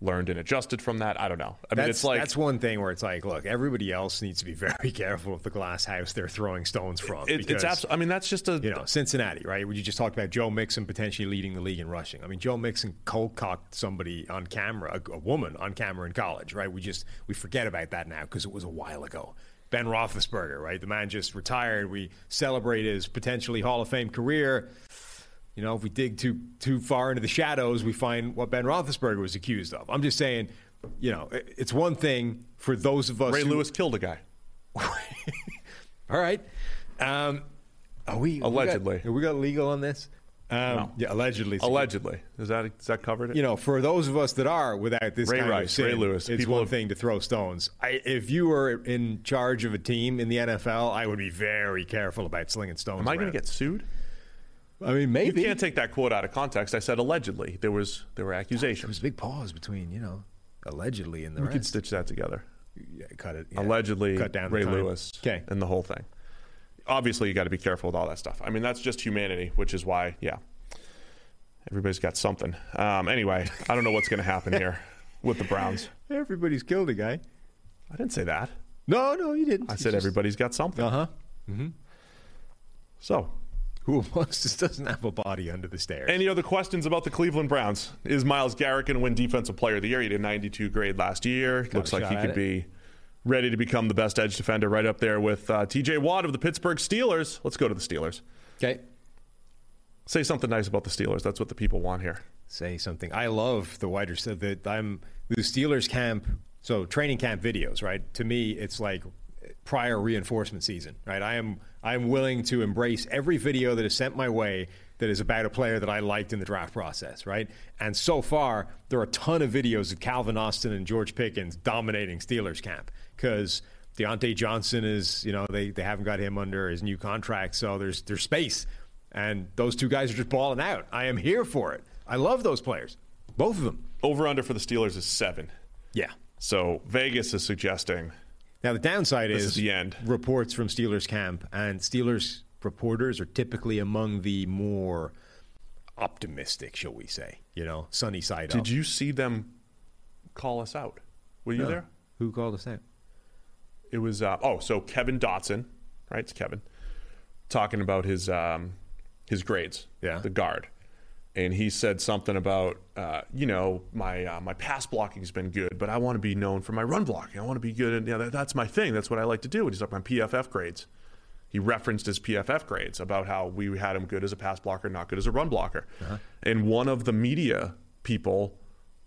[SPEAKER 1] learned and adjusted from that? I don't know. I mean,
[SPEAKER 3] that's,
[SPEAKER 1] it's like
[SPEAKER 3] that's one thing where it's like, look, everybody else needs to be [laughs] very careful with the glass house they're throwing stones from.
[SPEAKER 1] it, it's absolutely. I mean, that's just a
[SPEAKER 3] you know, Cincinnati, right? We just talked about Joe Mixon potentially leading the league in rushing. I mean, Joe Mixon cold cocked somebody on camera, a, a woman on camera in college, right? We just we forget about that now because it was a while ago. Ben Roethlisberger, right? The man just retired. We celebrate his potentially Hall of Fame career. You know, if we dig too too far into the shadows, we find what Ben Roethlisberger was accused of. I'm just saying, you know, it- it's one thing for those of us.
[SPEAKER 1] Ray
[SPEAKER 3] who-
[SPEAKER 1] Lewis killed a guy. [laughs]
[SPEAKER 3] all right. Um, are we
[SPEAKER 1] Allegedly.
[SPEAKER 3] We got, we got legal on this? Um,
[SPEAKER 1] No.
[SPEAKER 3] Yeah, allegedly.
[SPEAKER 1] Allegedly, is that is that covered? It?
[SPEAKER 3] You know, for those of us that are without this
[SPEAKER 1] Ray
[SPEAKER 3] kind of
[SPEAKER 1] Rice,
[SPEAKER 3] sin,
[SPEAKER 1] Ray Lewis,
[SPEAKER 3] it's one
[SPEAKER 1] have-
[SPEAKER 3] thing to throw stones. I, if you were in charge of a team in the NFL, I would be very careful about slinging stones.
[SPEAKER 1] Am I going to get sued?
[SPEAKER 3] I mean, maybe You
[SPEAKER 1] can't take that quote out of context. I said allegedly. There was there were accusations.
[SPEAKER 3] There was a big pause between, you know, allegedly and the
[SPEAKER 1] We
[SPEAKER 3] rest.
[SPEAKER 1] could stitch that together.
[SPEAKER 3] Yeah, cut it. yeah.
[SPEAKER 1] Allegedly,
[SPEAKER 3] cut down
[SPEAKER 1] Ray. Lewis,
[SPEAKER 3] Okay.
[SPEAKER 1] and the whole thing. Obviously, you got to be careful with all that stuff. I mean, that's just humanity, which is why, yeah, everybody's got something. Um, anyway, I don't know what's going to happen here with the Browns.
[SPEAKER 3] Everybody's killed a guy.
[SPEAKER 1] I didn't say that.
[SPEAKER 3] No, no, you didn't.
[SPEAKER 1] I said everybody's got something.
[SPEAKER 3] Uh huh. Mm-hmm.
[SPEAKER 1] So,
[SPEAKER 3] Who amongst [laughs] us doesn't have a body under the stairs?
[SPEAKER 1] Any other questions about the Cleveland Browns? Is Myles Garrett going to win Defensive Player of the Year? He did 92 grade last year. Looks like he could
[SPEAKER 3] it.
[SPEAKER 1] be ready to become the best edge defender right up there with uh, TJ Watt of the Pittsburgh Steelers. Let's go to the Steelers.
[SPEAKER 3] okay.
[SPEAKER 1] Say something nice about the Steelers. That's what the people want here.
[SPEAKER 3] say something. I love the wider said that I'm the Steelers camp. So training camp videos, right? To me, it's like prior reinforcement season, right? I am I am willing to embrace every video that is sent my way that is about a player that I liked in the draft process, right? And so far, there are a ton of videos of Calvin Austin and George Pickens dominating Steelers camp because Diontae Johnson is, you know, they, they haven't got him under his new contract, so there's there's space. And those two guys are just balling out. I am here for it. I love those players, both of them.
[SPEAKER 1] Over under for the Steelers is seven.
[SPEAKER 3] Yeah.
[SPEAKER 1] So Vegas is suggesting
[SPEAKER 3] Now the downside is,
[SPEAKER 1] is the end.
[SPEAKER 3] reports from Steelers camp, and Steelers reporters are typically among the more optimistic, shall we say? You know, sunny side up.
[SPEAKER 1] Did you see them call us out? Were you
[SPEAKER 3] No.
[SPEAKER 1] there?
[SPEAKER 3] Who called us out?
[SPEAKER 1] It was uh, oh, so Kevin Dotson, right? It's Kevin talking about his um, his grades.
[SPEAKER 3] Yeah.
[SPEAKER 1] the guard, and he said something about uh, you know my uh, my pass blocking has been good, but I want to be known for my run blocking. I want to be good, and you know, that, that's my thing. That's what I like to do. And he's up on PFF grades. He referenced his PFF grades about how we had him good as a pass blocker, not good as a run blocker. And one of the media people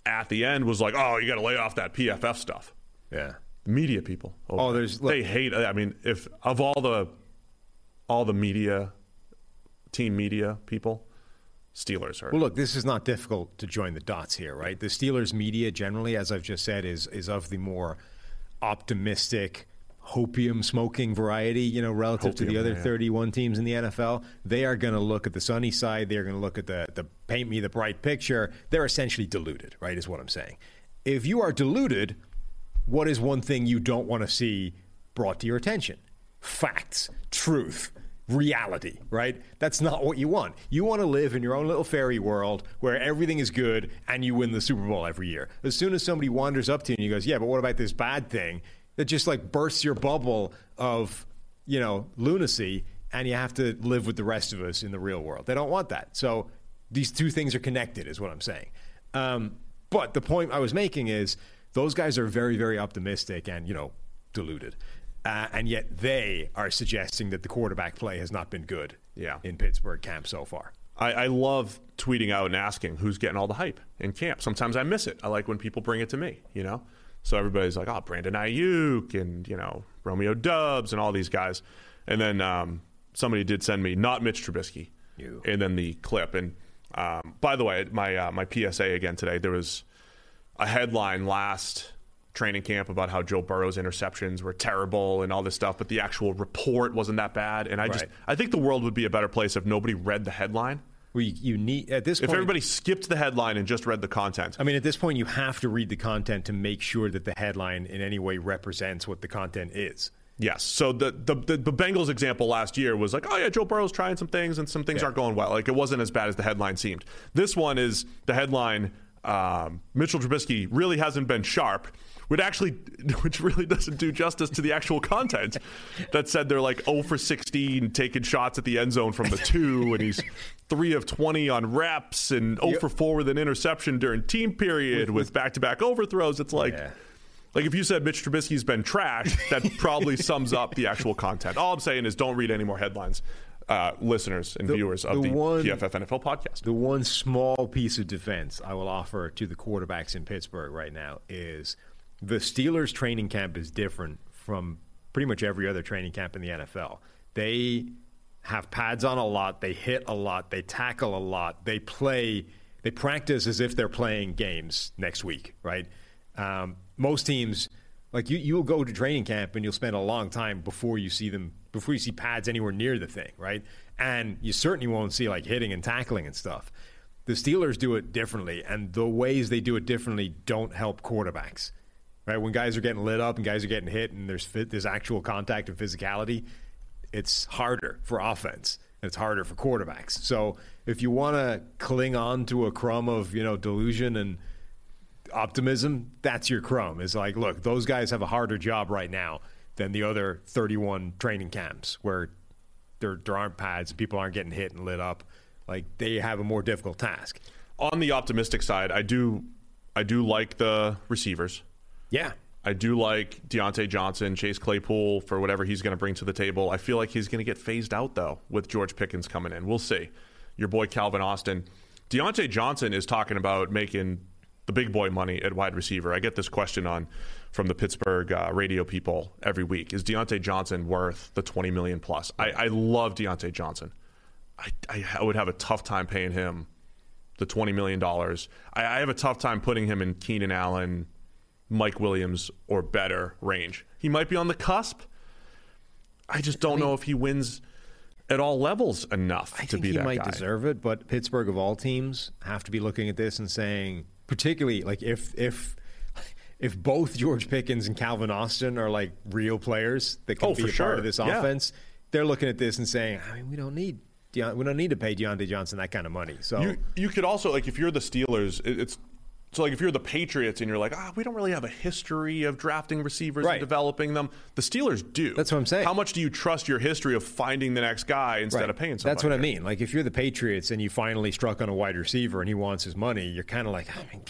[SPEAKER 1] at the end was like, "Oh, you got to lay off that PFF stuff."
[SPEAKER 3] Yeah.
[SPEAKER 1] media people. over
[SPEAKER 3] Oh, there's- look-
[SPEAKER 1] they hate. I mean, if of all the all the media, team media people, Steelers are.
[SPEAKER 3] Well, look, this is not difficult to join the dots here, right? The Steelers media generally, as I've just said, is is of the more optimistic, hopium smoking variety, you know, relative to the other
[SPEAKER 1] yeah.
[SPEAKER 3] 31 teams in the NFL. They are going to look at the sunny side. They're going to look at the the paint me the bright picture. They're essentially deluded, right? Is what I'm saying. If you are deluded, what is one thing you don't want to see brought to your attention? facts, truth, reality, right? That's not what you want. You want to live in your own little fairy world where everything is good and you win the Super Bowl every year. As soon as somebody wanders up to you and you goes, "Yeah, but what about this bad thing?" That just like bursts your bubble of, you know, lunacy and you have to live with the rest of us in the real world. They don't want that. So these two things are connected is what I'm saying. Um, but the point I was making is those guys are very, very optimistic and, you know, deluded. Uh, and yet they are suggesting that the quarterback play has not been good
[SPEAKER 1] Yeah.
[SPEAKER 3] in Pittsburgh camp so far.
[SPEAKER 1] I, I love tweeting out and asking who's getting all the hype in camp. Sometimes I miss it. I like when people bring it to me, you know? So everybody's like, oh, Brandon Aiyuk and, you know, Romeo Doubs and all these guys. And then um, somebody did send me, not Mitch Trubisky,
[SPEAKER 3] You.
[SPEAKER 1] and then the clip. And um, by the way, my, uh, my PSA again today, there was a headline last training camp about how Joe Burrow's interceptions were terrible and all this stuff, but the actual report wasn't that bad. And I just,
[SPEAKER 3] Right.
[SPEAKER 1] I think the world would be a better place if nobody read the headline.
[SPEAKER 3] We, you need at this
[SPEAKER 1] If
[SPEAKER 3] point.
[SPEAKER 1] everybody skipped the headline and just read the content,
[SPEAKER 3] I mean, at this point, you have to read the content to make sure that the headline in any way represents what the content is.
[SPEAKER 1] yes. So the, the the the Bengals example last year was like, oh yeah, Joe Burrow's trying some things and some things
[SPEAKER 3] Yeah.
[SPEAKER 1] aren't going well. Like it wasn't as bad as the headline seemed. This one is the headline. Um, Mitchell Trubisky really hasn't been sharp. Which actually, [laughs] which really doesn't do justice to the actual content. that said, they're like 0 for 16, taking shots at the end zone from the two, and he's three of 20 on reps, and 0 for 4 with an interception during team period with back to back overthrows. It's like,
[SPEAKER 3] Yeah.
[SPEAKER 1] like if you said Mitch Trubisky's been trash, that probably [laughs] sums up the actual content. All I'm saying is don't read any more headlines, uh, listeners and viewers of
[SPEAKER 3] the
[SPEAKER 1] the,
[SPEAKER 3] one-
[SPEAKER 1] PFF NFL podcast.
[SPEAKER 3] The one small piece of defense I will offer to the quarterbacks in Pittsburgh right now is the Steelers training camp is different from pretty much every other training camp in the NFL. They have pads on a lot, they hit a lot, they tackle a lot, they play, they practice as if they're playing games next week, right? Um, most teams, like you, you'll go to training camp and you'll spend a long time before you see them, before you see pads anywhere near the thing, right? And you certainly won't see like hitting and tackling and stuff. The Steelers do it differently, and the ways they do it differently don't help quarterbacks. Right? When guys are getting lit up and guys are getting hit, and there's there's actual contact and physicality, it's harder for offense. and It's harder for quarterbacks. So if you want to cling on to a crumb of you know delusion and optimism, that's your crumb. Is like, look, those guys have a harder job right now than the other 31 training camps where there there aren't pads, and people aren't getting hit and lit up. Like they have a more difficult task.
[SPEAKER 1] On the optimistic side, I do, I do like the receivers.
[SPEAKER 3] Yeah.
[SPEAKER 1] I do like Diontae Johnson, Chase Claypool for whatever he's going to bring to the table. I feel like he's going to get phased out though with George Pickens coming in. We'll see. Your boy Calvin Austin, Diontae Johnson is talking about making the big boy money at wide receiver. I get this question on from the Pittsburgh uh, radio people every week: Is Diontae Johnson worth the twenty million plus? I, I love Diontae Johnson. I, I, I would have a tough time paying him the twenty million dollars. I, I have a tough time putting him in Keenan Allen, Mike Williams, or better range. He might be on the cusp. I just don't know if he wins at all levels enough
[SPEAKER 3] I
[SPEAKER 1] to
[SPEAKER 3] think
[SPEAKER 1] be
[SPEAKER 3] he
[SPEAKER 1] that
[SPEAKER 3] might
[SPEAKER 1] guy.
[SPEAKER 3] deserve it, but Pittsburgh of all teams have to be looking at this and saying, particularly like if if if both George Pickens and Calvin Austin are like real players that can
[SPEAKER 1] Oh,
[SPEAKER 3] be a
[SPEAKER 1] sure.
[SPEAKER 3] part of this
[SPEAKER 1] Yeah.
[SPEAKER 3] offense, they're looking at this and saying, I mean, we don't need we don't need to pay Diontae Johnson that kind of money. So
[SPEAKER 1] You you could also like if you're the Steelers, it- it's so like if you're the Patriots and you're like, ah, we don't really have a history of drafting receivers
[SPEAKER 3] Right.
[SPEAKER 1] and developing them. The Steelers do.
[SPEAKER 3] That's what I'm saying.
[SPEAKER 1] How much do you trust your history of finding the next guy instead
[SPEAKER 3] Right.
[SPEAKER 1] of paying somebody?
[SPEAKER 3] That's what I mean. Like if you're the Patriots and you finally struck on a wide receiver and he wants his money, you're kind of like, I mean,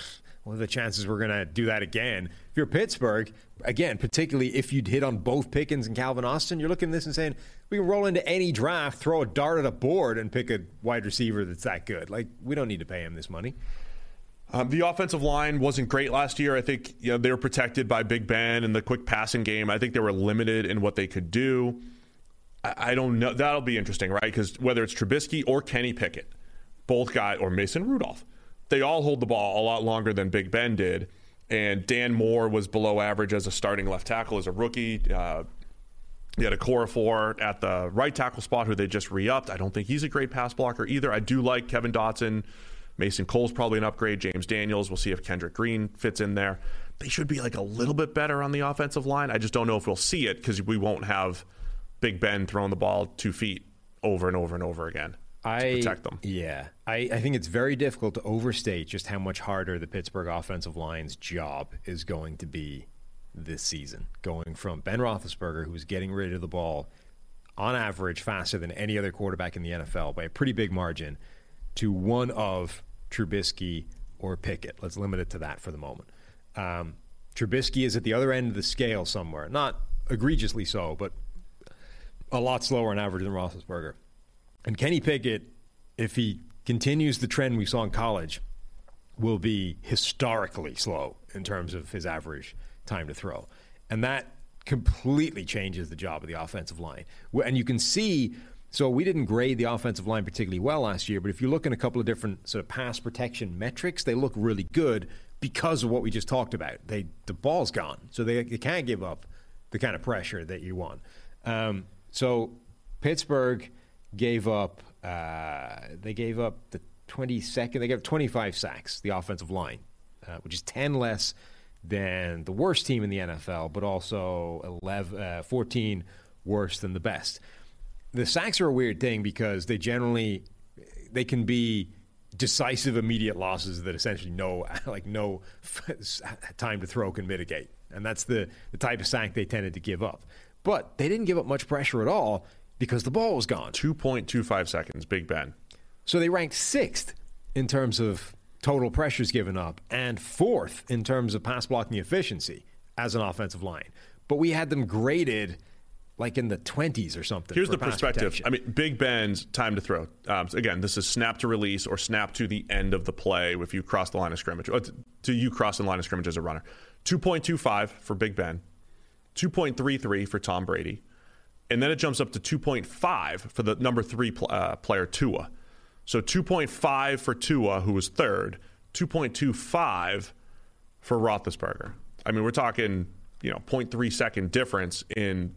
[SPEAKER 3] what are the chances we're going to do that again? If you're Pittsburgh, again, particularly if you'd hit on both Pickens and Calvin Austin, you're looking at this and saying, we can roll into any draft, throw a dart at a board, and pick a wide receiver that's that good. Like we don't need to pay him this money.
[SPEAKER 1] Um, the offensive line wasn't great last year. I think you know they were protected by Big Ben and the quick passing game. I think they were limited in what they could do. I, I don't know. That'll be interesting, right? Because whether it's Trubisky or Kenny Pickett, both guys, or Mason Rudolph, they all hold the ball a lot longer than Big Ben did. And Dan Moore was below average as a starting left tackle as a rookie. Uh, you had Okorafor at the right tackle spot who they just re-upped. I don't think he's a great pass blocker either. I do like Kevin Dotson. Mason Cole's probably an upgrade. James Daniels. We'll see if Kendrick Green fits in there. They should be like a little bit better on the offensive line. I just don't know if we'll see it because we won't have Big Ben throwing the ball two feet over and over and over again to
[SPEAKER 3] I
[SPEAKER 1] protect them.
[SPEAKER 3] Yeah, I, I think it's very difficult to overstate just how much harder the Pittsburgh offensive line's job is going to be this season. Going from Ben Roethlisberger, who was getting rid of the ball on average faster than any other quarterback in the NFL by a pretty big margin, to one of Trubisky or Pickett. Let's limit it to that for the moment. Um, Trubisky is at the other end of the scale somewhere, not egregiously so, but a lot slower on average than Roethlisberger. And Kenny Pickett, if he continues the trend we saw in college, will be historically slow in terms of his average time to throw. And that completely changes the job of the offensive line. And you can see, so we didn't grade the offensive line particularly well last year, but if you look in a couple of different sort of pass protection metrics, they look really good because of what we just talked about. They the ball's gone, so they, they can't give up the kind of pressure that you want. Um, so Pittsburgh gave up. Uh, they gave up the 22nd. They gave up 25 sacks. The offensive line, uh, which is 10 less than the worst team in the NFL, but also 11, uh, 14 worse than the best. The sacks are a weird thing because they generally they can be decisive immediate losses that essentially no [laughs] like no [laughs] time to throw can mitigate. And that's the, the type of sack they tended to give up. But they didn't give up much pressure at all because the ball was gone.
[SPEAKER 1] 2.25 seconds, Big Ben.
[SPEAKER 3] so they ranked sixth in terms of total pressures given up and fourth in terms of pass blocking efficiency as an offensive line. But we had them graded like in the 20s or something
[SPEAKER 1] Here's the perspective.
[SPEAKER 3] protection.
[SPEAKER 1] I mean, Big Ben's time to throw. Um, so again, this is snap to release or snap to the end of the play if you cross the line of scrimmage. Or to, to you cross the line of scrimmage as a runner. 2.25 for Big Ben, 2.33 for Tom Brady, and then it jumps up to 2.5 for the number three pl- uh, player Tua. So 2.5 for Tua, who was third, 2.25 for Roethlisberger. I mean, we're talking you know 0.3 second difference in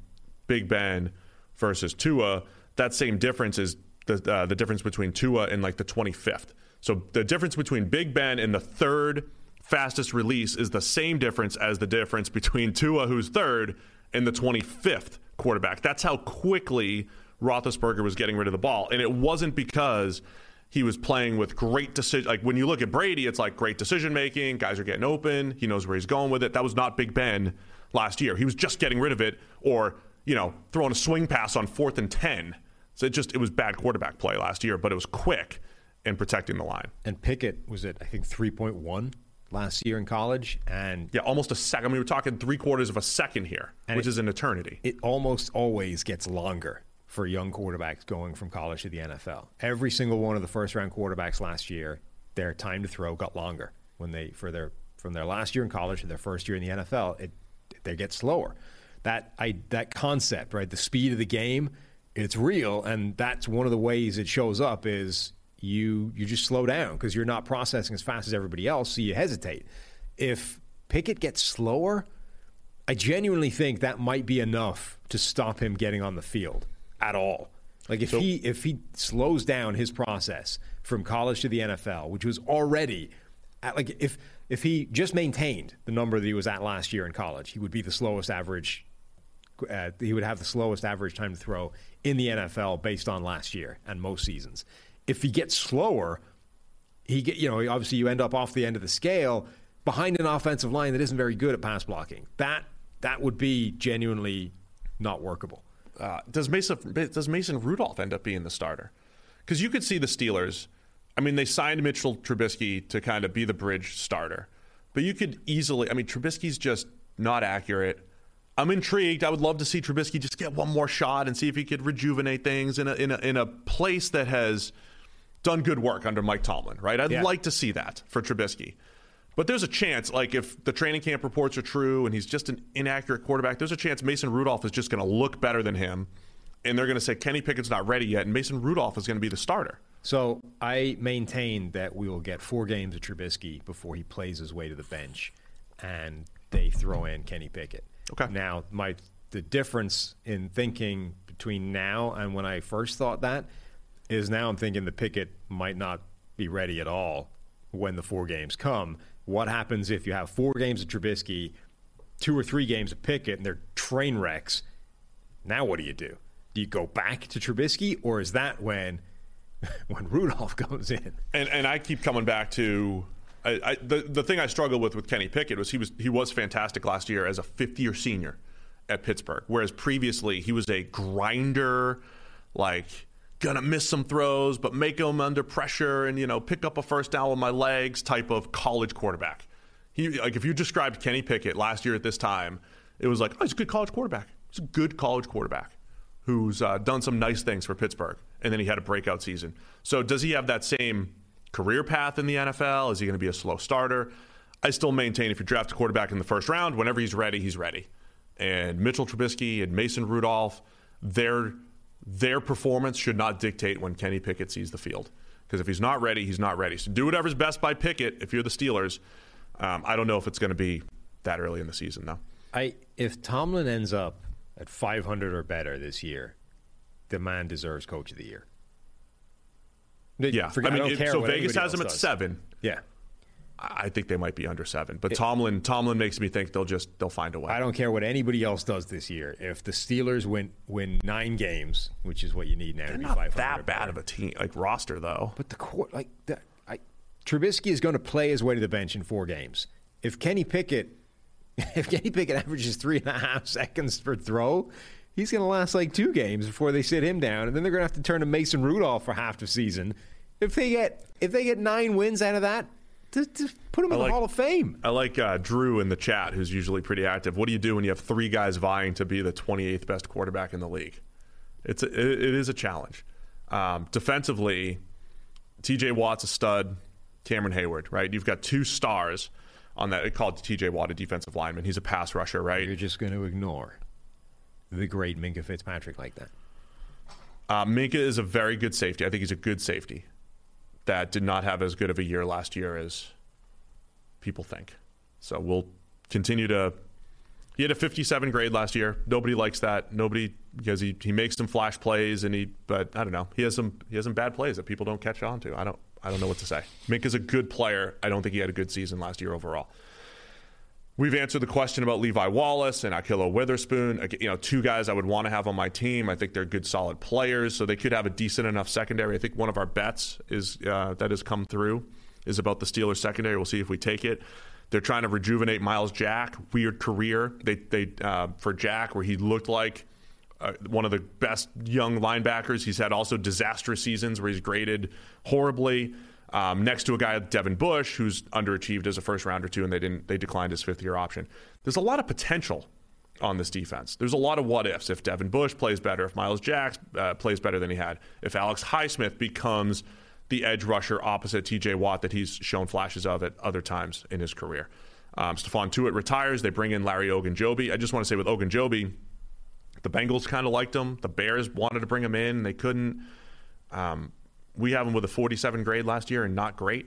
[SPEAKER 1] Big Ben versus Tua. That same difference is the uh, the difference between Tua and like the 25th. So the difference between Big Ben and the third fastest release is the same difference as the difference between Tua, who's third, and the 25th quarterback. That's how quickly Roethlisberger was getting rid of the ball, and it wasn't because he was playing with great decision. Like when you look at Brady, it's like great decision making. Guys are getting open. He knows where he's going with it. That was not Big Ben last year. He was just getting rid of it, or you know, throwing a swing pass on fourth and ten. So it just it was bad quarterback play last year, but it was quick in protecting the line.
[SPEAKER 3] And Pickett was at I think 3.1 last year in college, and
[SPEAKER 1] Yeah, almost a second. I mean, we're talking three quarters of a second here, which
[SPEAKER 3] it-
[SPEAKER 1] is an eternity.
[SPEAKER 3] it almost always gets longer for young quarterbacks going from college to the NFL. Every single one of the first round quarterbacks last year, their time to throw got longer when they for their from their last year in college to their first year in the NFL. It they get slower. That I that concept, right? The speed of the game, it's real, and that's one of the ways it shows up is you you just slow down because you're not processing as fast as everybody else, so you hesitate. If Pickett gets slower, I genuinely think that might be enough to stop him getting on the field at all. Like if he if he slows down his process from college to the NFL, which was already at like if if he just maintained the number that he was at last year in college, he would be the slowest average. Uh, he would have the slowest average time to throw in the NFL based on last year and most seasons. If he gets slower, he get you know obviously you end up off the end of the scale behind an offensive line that isn't very good at pass blocking. That that would be genuinely not workable.
[SPEAKER 1] uh, does Mason does Mason Rudolph end up being the starter? Because you could see the Steelers. I mean, they signed Mitchell Trubisky to kind of be the bridge starter, but you could easily. I mean, Trubisky's just not accurate. I'm intrigued. I would love to see Trubisky just get one more shot and see if he could rejuvenate things in a in a, in a place that has done good work under Mike Tomlin. Right? I'd
[SPEAKER 3] Yeah.
[SPEAKER 1] like to see that for Trubisky. But there's a chance, like if the training camp reports are true and he's just an inaccurate quarterback, there's a chance Mason Rudolph is just going to look better than him, and they're going to say Kenny Pickett's not ready yet, and Mason Rudolph is going to be the starter.
[SPEAKER 3] So I maintain that we will get four games of Trubisky before he plays his way to the bench, and they throw in Kenny Pickett.
[SPEAKER 1] Okay.
[SPEAKER 3] Now, my the difference in thinking between now and when I first thought that is now I'm thinking the Pickett might not be ready at all when the four games come. What happens if you have four games of Trubisky, two or three games of Pickett, and they're train wrecks? Now what do you do? Do you go back to Trubisky, or is that when [laughs] when Rudolph [laughs] comes in?
[SPEAKER 1] And and I keep coming back to I, I, the the thing I struggled with with Kenny Pickett was he was he was fantastic last year as a fifth year senior at Pittsburgh, whereas previously he was a grinder, like gonna miss some throws but make them under pressure and you know pick up a first down with my legs type of college quarterback. He like if you described Kenny Pickett last year at this time, it was like oh he's a good college quarterback. He's a good college quarterback who's uh, done some nice things for Pittsburgh, and then he had a breakout season. So does he have that same career path in the NFL? Is he going to be a slow starter? I still maintain if you draft a quarterback in the first round, whenever he's ready, he's ready. And Mitchell Trubisky and Mason Rudolph, their their performance should not dictate when Kenny Pickett sees the field. Because if he's not ready, he's not ready. So do whatever's best by Pickett. If you're the Steelers, um, I don't know if it's going to be that early in the season, though.
[SPEAKER 3] I if Tomlin ends up at 500 or better this year, the man deserves Coach of the Year.
[SPEAKER 1] Yeah,
[SPEAKER 3] Forget-
[SPEAKER 1] I mean,
[SPEAKER 3] don't
[SPEAKER 1] it- so Vegas has
[SPEAKER 3] them
[SPEAKER 1] at
[SPEAKER 3] does.
[SPEAKER 1] seven.
[SPEAKER 3] Yeah,
[SPEAKER 1] I I think they might be under seven, but Tomlin Tomlin makes me think they'll just they'll find a way.
[SPEAKER 3] I don't care what anybody else does this year. If the Steelers win win nine games, which is what you need now to
[SPEAKER 1] They're
[SPEAKER 3] be
[SPEAKER 1] not
[SPEAKER 3] 500 or
[SPEAKER 1] that bad of a team like roster though.
[SPEAKER 3] But the court, like the, I, Trubisky is going to play his way to the bench in four games. If Kenny Pickett, [laughs] if Kenny Pickett averages three and a half seconds per throw, he's going to last like two games before they sit him down, and then they're going to have to turn to Mason Rudolph for half the season. If they get if they get nine wins out of that, just, just put them in
[SPEAKER 1] like-
[SPEAKER 3] the Hall of Fame.
[SPEAKER 1] I like uh, Drew in the chat, who's usually pretty active. What do you do when you have three guys vying to be the 28th best quarterback in the league? It's a, it, it is a challenge. Um, defensively, T.J. Watt's a stud. Cameron Heyward, right? You've got two stars on that. They called T.J. Watt a defensive lineman. He's a pass rusher, right?
[SPEAKER 3] You're just going to ignore the great Minkah Fitzpatrick like that.
[SPEAKER 1] Uh, Minkah is a very good safety. I think he's a good safety that did not have as good of a year last year as people think. So we'll continue to. He had a 57 grade last year. Nobody likes that. Nobody because he, he makes some flash plays and he. But I don't know. He has some he has some bad plays that people don't catch on to. I don't I don't know what to say. Mink is a good player. I don't think he had a good season last year overall. We've answered the question about Levi Wallace and Ahkello Witherspoon. You know, two guys I would want to have on my team. I think they're good, solid players, so they could have a decent enough secondary. I think one of our bets is uh, that has come through is about the Steelers secondary. We'll see if we take it. They're trying to rejuvenate Myles Jack. Weird career. They they uh, for Jack where he looked like uh, one of the best young linebackers. He's had also disastrous seasons where he's graded horribly. Um, next to a guy, Devin Bush, who's underachieved as a first rounder too, and they didn't they declined his fifth year option. There's a lot of potential on this defense. There's a lot of what ifs. If Devin Bush plays better, if Myles Jacks uh, plays better than he had, if Alex Highsmith becomes the edge rusher opposite T.J. Watt that he's shown flashes of at other times in his career. Um, Stephon Tuitt retires. They bring in Larry Ogunjobi. I just want to say with Ogunjobi, the Bengals kind of liked him. The Bears wanted to bring him in. They couldn't. Um, we have him with a 47 grade last year and not great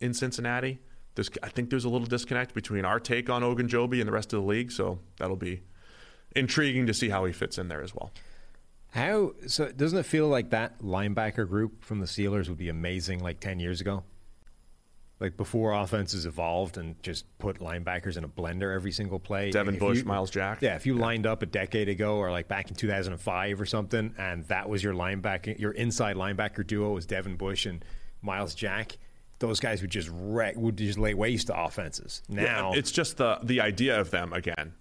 [SPEAKER 1] in Cincinnati. There's, I think there's a little disconnect between our take on Ogunjobi and the rest of the league. So that'll be intriguing to see how he fits in there as well.
[SPEAKER 3] How so? Doesn't it feel like that linebacker group from the Steelers would be amazing like ten years ago? Like before offenses evolved and just put linebackers in a blender every single play.
[SPEAKER 1] Devin Bush,
[SPEAKER 3] you-
[SPEAKER 1] Myles Jack.
[SPEAKER 3] Yeah, if you lined up a decade ago or like back in 2005 or something, and that was your linebacker, your inside linebacker duo was Devin Bush and Myles Jack, those guys would just wreck, would just lay waste to offenses. Now
[SPEAKER 1] it's just the the idea of them again,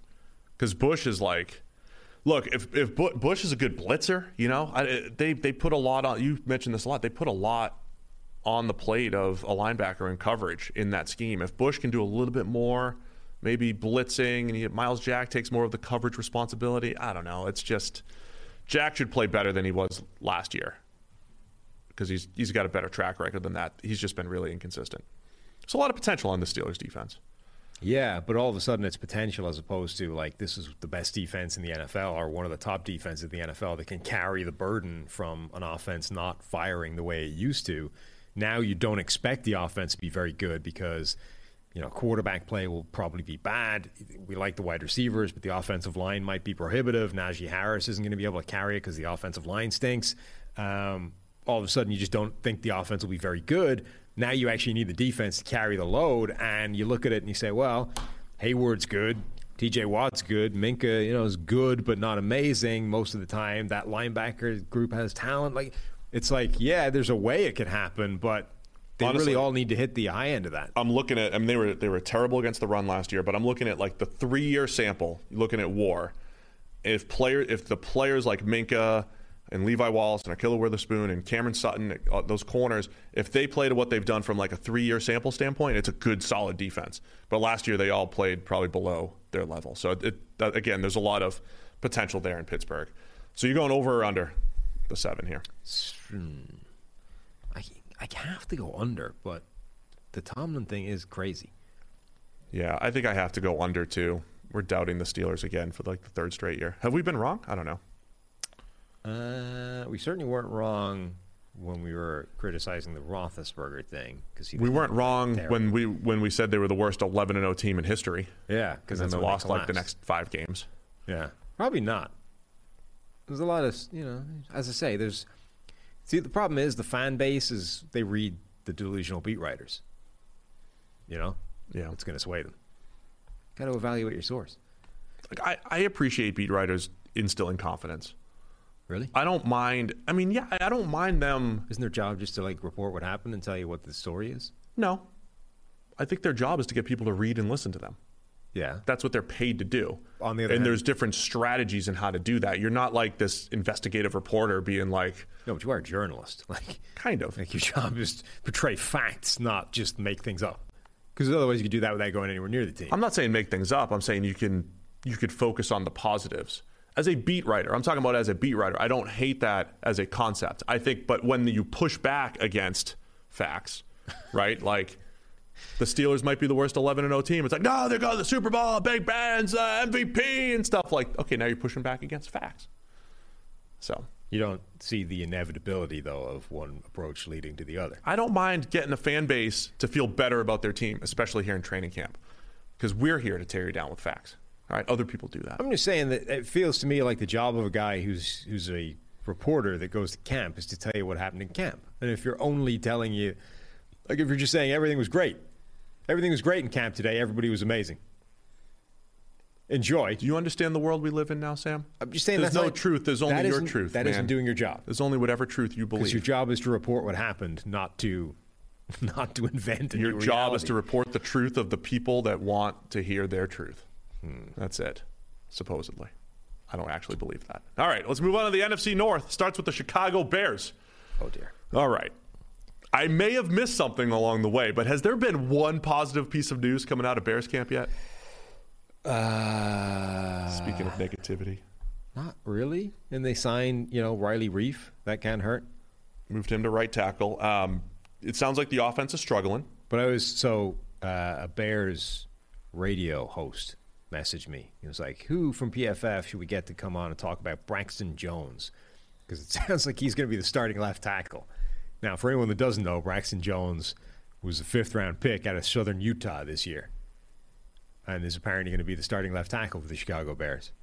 [SPEAKER 1] because Bush is like, look, if if Bush is a good blitzer, you know, I, they they put a lot on. You mentioned this a lot. They put a lot on the plate of a linebacker in coverage in that scheme. If Bush can do a little bit more, maybe blitzing, and he, Myles Jack takes more of the coverage responsibility. I don't know. It's just Jack should play better than he was last year because he's he's got a better track record than that. He's just been really inconsistent. There's a lot of potential on the Steelers defense.
[SPEAKER 3] Yeah, but all of a sudden it's potential as opposed to like this is the best defense in the NFL or one of the top defenses in the NFL that can carry the burden from an offense not firing the way it used to. Now you don't expect the offense to be very good because you know quarterback play will probably be bad. We like the wide receivers, but the offensive line might be prohibitive. Najee Harris isn't going to be able to carry it because the offensive line stinks. Um, all of a sudden, you just don't think the offense will be very good. Now you actually need the defense to carry the load, and you look at it and you say, well, Heyward's good. TJ Watt's good. Minkah, you know, is good but not amazing most of the time. That linebacker group has talent. Like it's like, yeah, there's a way it could happen, but they
[SPEAKER 1] Honestly-
[SPEAKER 3] really all need to hit the high end of that.
[SPEAKER 1] I'm looking at. I mean, they were they were terrible against the run last year, but I'm looking at like the three year sample. Looking at WAR, if player if the players like Minkah and Levi Wallace and Ahkello Witherspoon and Cameron Sutton, uh, those corners, if they play to what they've done from like a three year sample standpoint, it's a good solid defense. But last year they all played probably below their level. So it, again, there's a lot of potential there in Pittsburgh. So you're going over or under the seven here?
[SPEAKER 3] I I have to go under, but the Tomlin thing is crazy.
[SPEAKER 1] Yeah, I think I have to go under too. We're doubting the Steelers again for like the third straight year. Have we been wrong? I don't know.
[SPEAKER 3] Uh, we certainly weren't wrong when we were criticizing the Roethlisberger thing because
[SPEAKER 1] We weren't wrong when we when we said they were the worst 11 and 0 team in history.
[SPEAKER 3] yeah because
[SPEAKER 1] then they lost like the next five games.
[SPEAKER 3] Yeah, probably not. There's a lot of you know, as I say, there's. See, the problem is the fan base is they read the delusional beat writers. You know,
[SPEAKER 1] Yeah.
[SPEAKER 3] it's going to sway them. Got to evaluate your source.
[SPEAKER 1] Like I, I appreciate beat writers instilling confidence.
[SPEAKER 3] Really?
[SPEAKER 1] I don't mind. I mean, yeah, I I don't mind them.
[SPEAKER 3] Isn't their job just to like report what happened and tell you what the story is?
[SPEAKER 1] No, I think their job is to get people to read and listen to them.
[SPEAKER 3] Yeah.
[SPEAKER 1] That's what they're paid to do.
[SPEAKER 3] On the other
[SPEAKER 1] and
[SPEAKER 3] hand-
[SPEAKER 1] there's different strategies in how to do that. You're not like this investigative reporter being like,
[SPEAKER 3] No, but you are a journalist. [laughs] Like,
[SPEAKER 1] kind of.
[SPEAKER 3] like your job is to portray facts, not just make things up. Because otherwise, you could do that without going anywhere near the team.
[SPEAKER 1] I'm not saying make things up. I'm saying you can you could focus on the positives. As a beat writer, I'm talking about as a beat writer. I don't hate that as a concept. I think, but when you push back against facts, [laughs] right? like the Steelers might be the worst 11 and 0 team. It's like, no, they're going to the Super Bowl, Big Ben's uh, MVP and stuff. Like, okay, now you're pushing back against facts. So
[SPEAKER 3] You don't see the inevitability, though, of one approach leading to the other.
[SPEAKER 1] I don't mind getting a fan base to feel better about their team, especially here in training camp, because we're here to tear you down with facts. All right, other people do that.
[SPEAKER 3] I'm just saying that it feels to me like the job of a guy who's who's a reporter that goes to camp is to tell you what happened in camp. And if you're only telling you, like if you're just saying everything was great, everything was great in camp today, everybody was amazing. Enjoy.
[SPEAKER 1] Do you understand the world we live in now, Sam?
[SPEAKER 3] I'm just saying
[SPEAKER 1] there's
[SPEAKER 3] that's
[SPEAKER 1] no
[SPEAKER 3] not-
[SPEAKER 1] truth. There's only your truth.
[SPEAKER 3] That not doing your job.
[SPEAKER 1] There's only whatever truth you
[SPEAKER 3] believe. Your job is to report what happened, not to [laughs] not to invent a
[SPEAKER 1] Your job is to report the truth of the people that want to hear their truth.
[SPEAKER 3] Hmm.
[SPEAKER 1] That's it, supposedly. I don't actually believe that. All right, let's move on to the NFC North. Starts with the Chicago Bears.
[SPEAKER 3] Oh dear.
[SPEAKER 1] All right. I may have missed something along the way, but has there been one positive piece of news coming out of Bears camp yet?
[SPEAKER 3] Uh,
[SPEAKER 1] Speaking of negativity,
[SPEAKER 3] not really. And they signed, you know, Riley Reiff. That can't hurt.
[SPEAKER 1] moved him to right tackle. Um, it sounds like the offense is struggling.
[SPEAKER 3] But I was so uh, a Bears radio host messaged me. He was like, "Who from PFF should we get to come on and talk about Braxton Jones? Because it [laughs] sounds like he's going to be the starting left tackle." Now, for anyone that doesn't know, Braxton Jones was a fifth round pick out of Southern Utah this year, and is apparently going to be the starting left tackle for the Chicago Bears.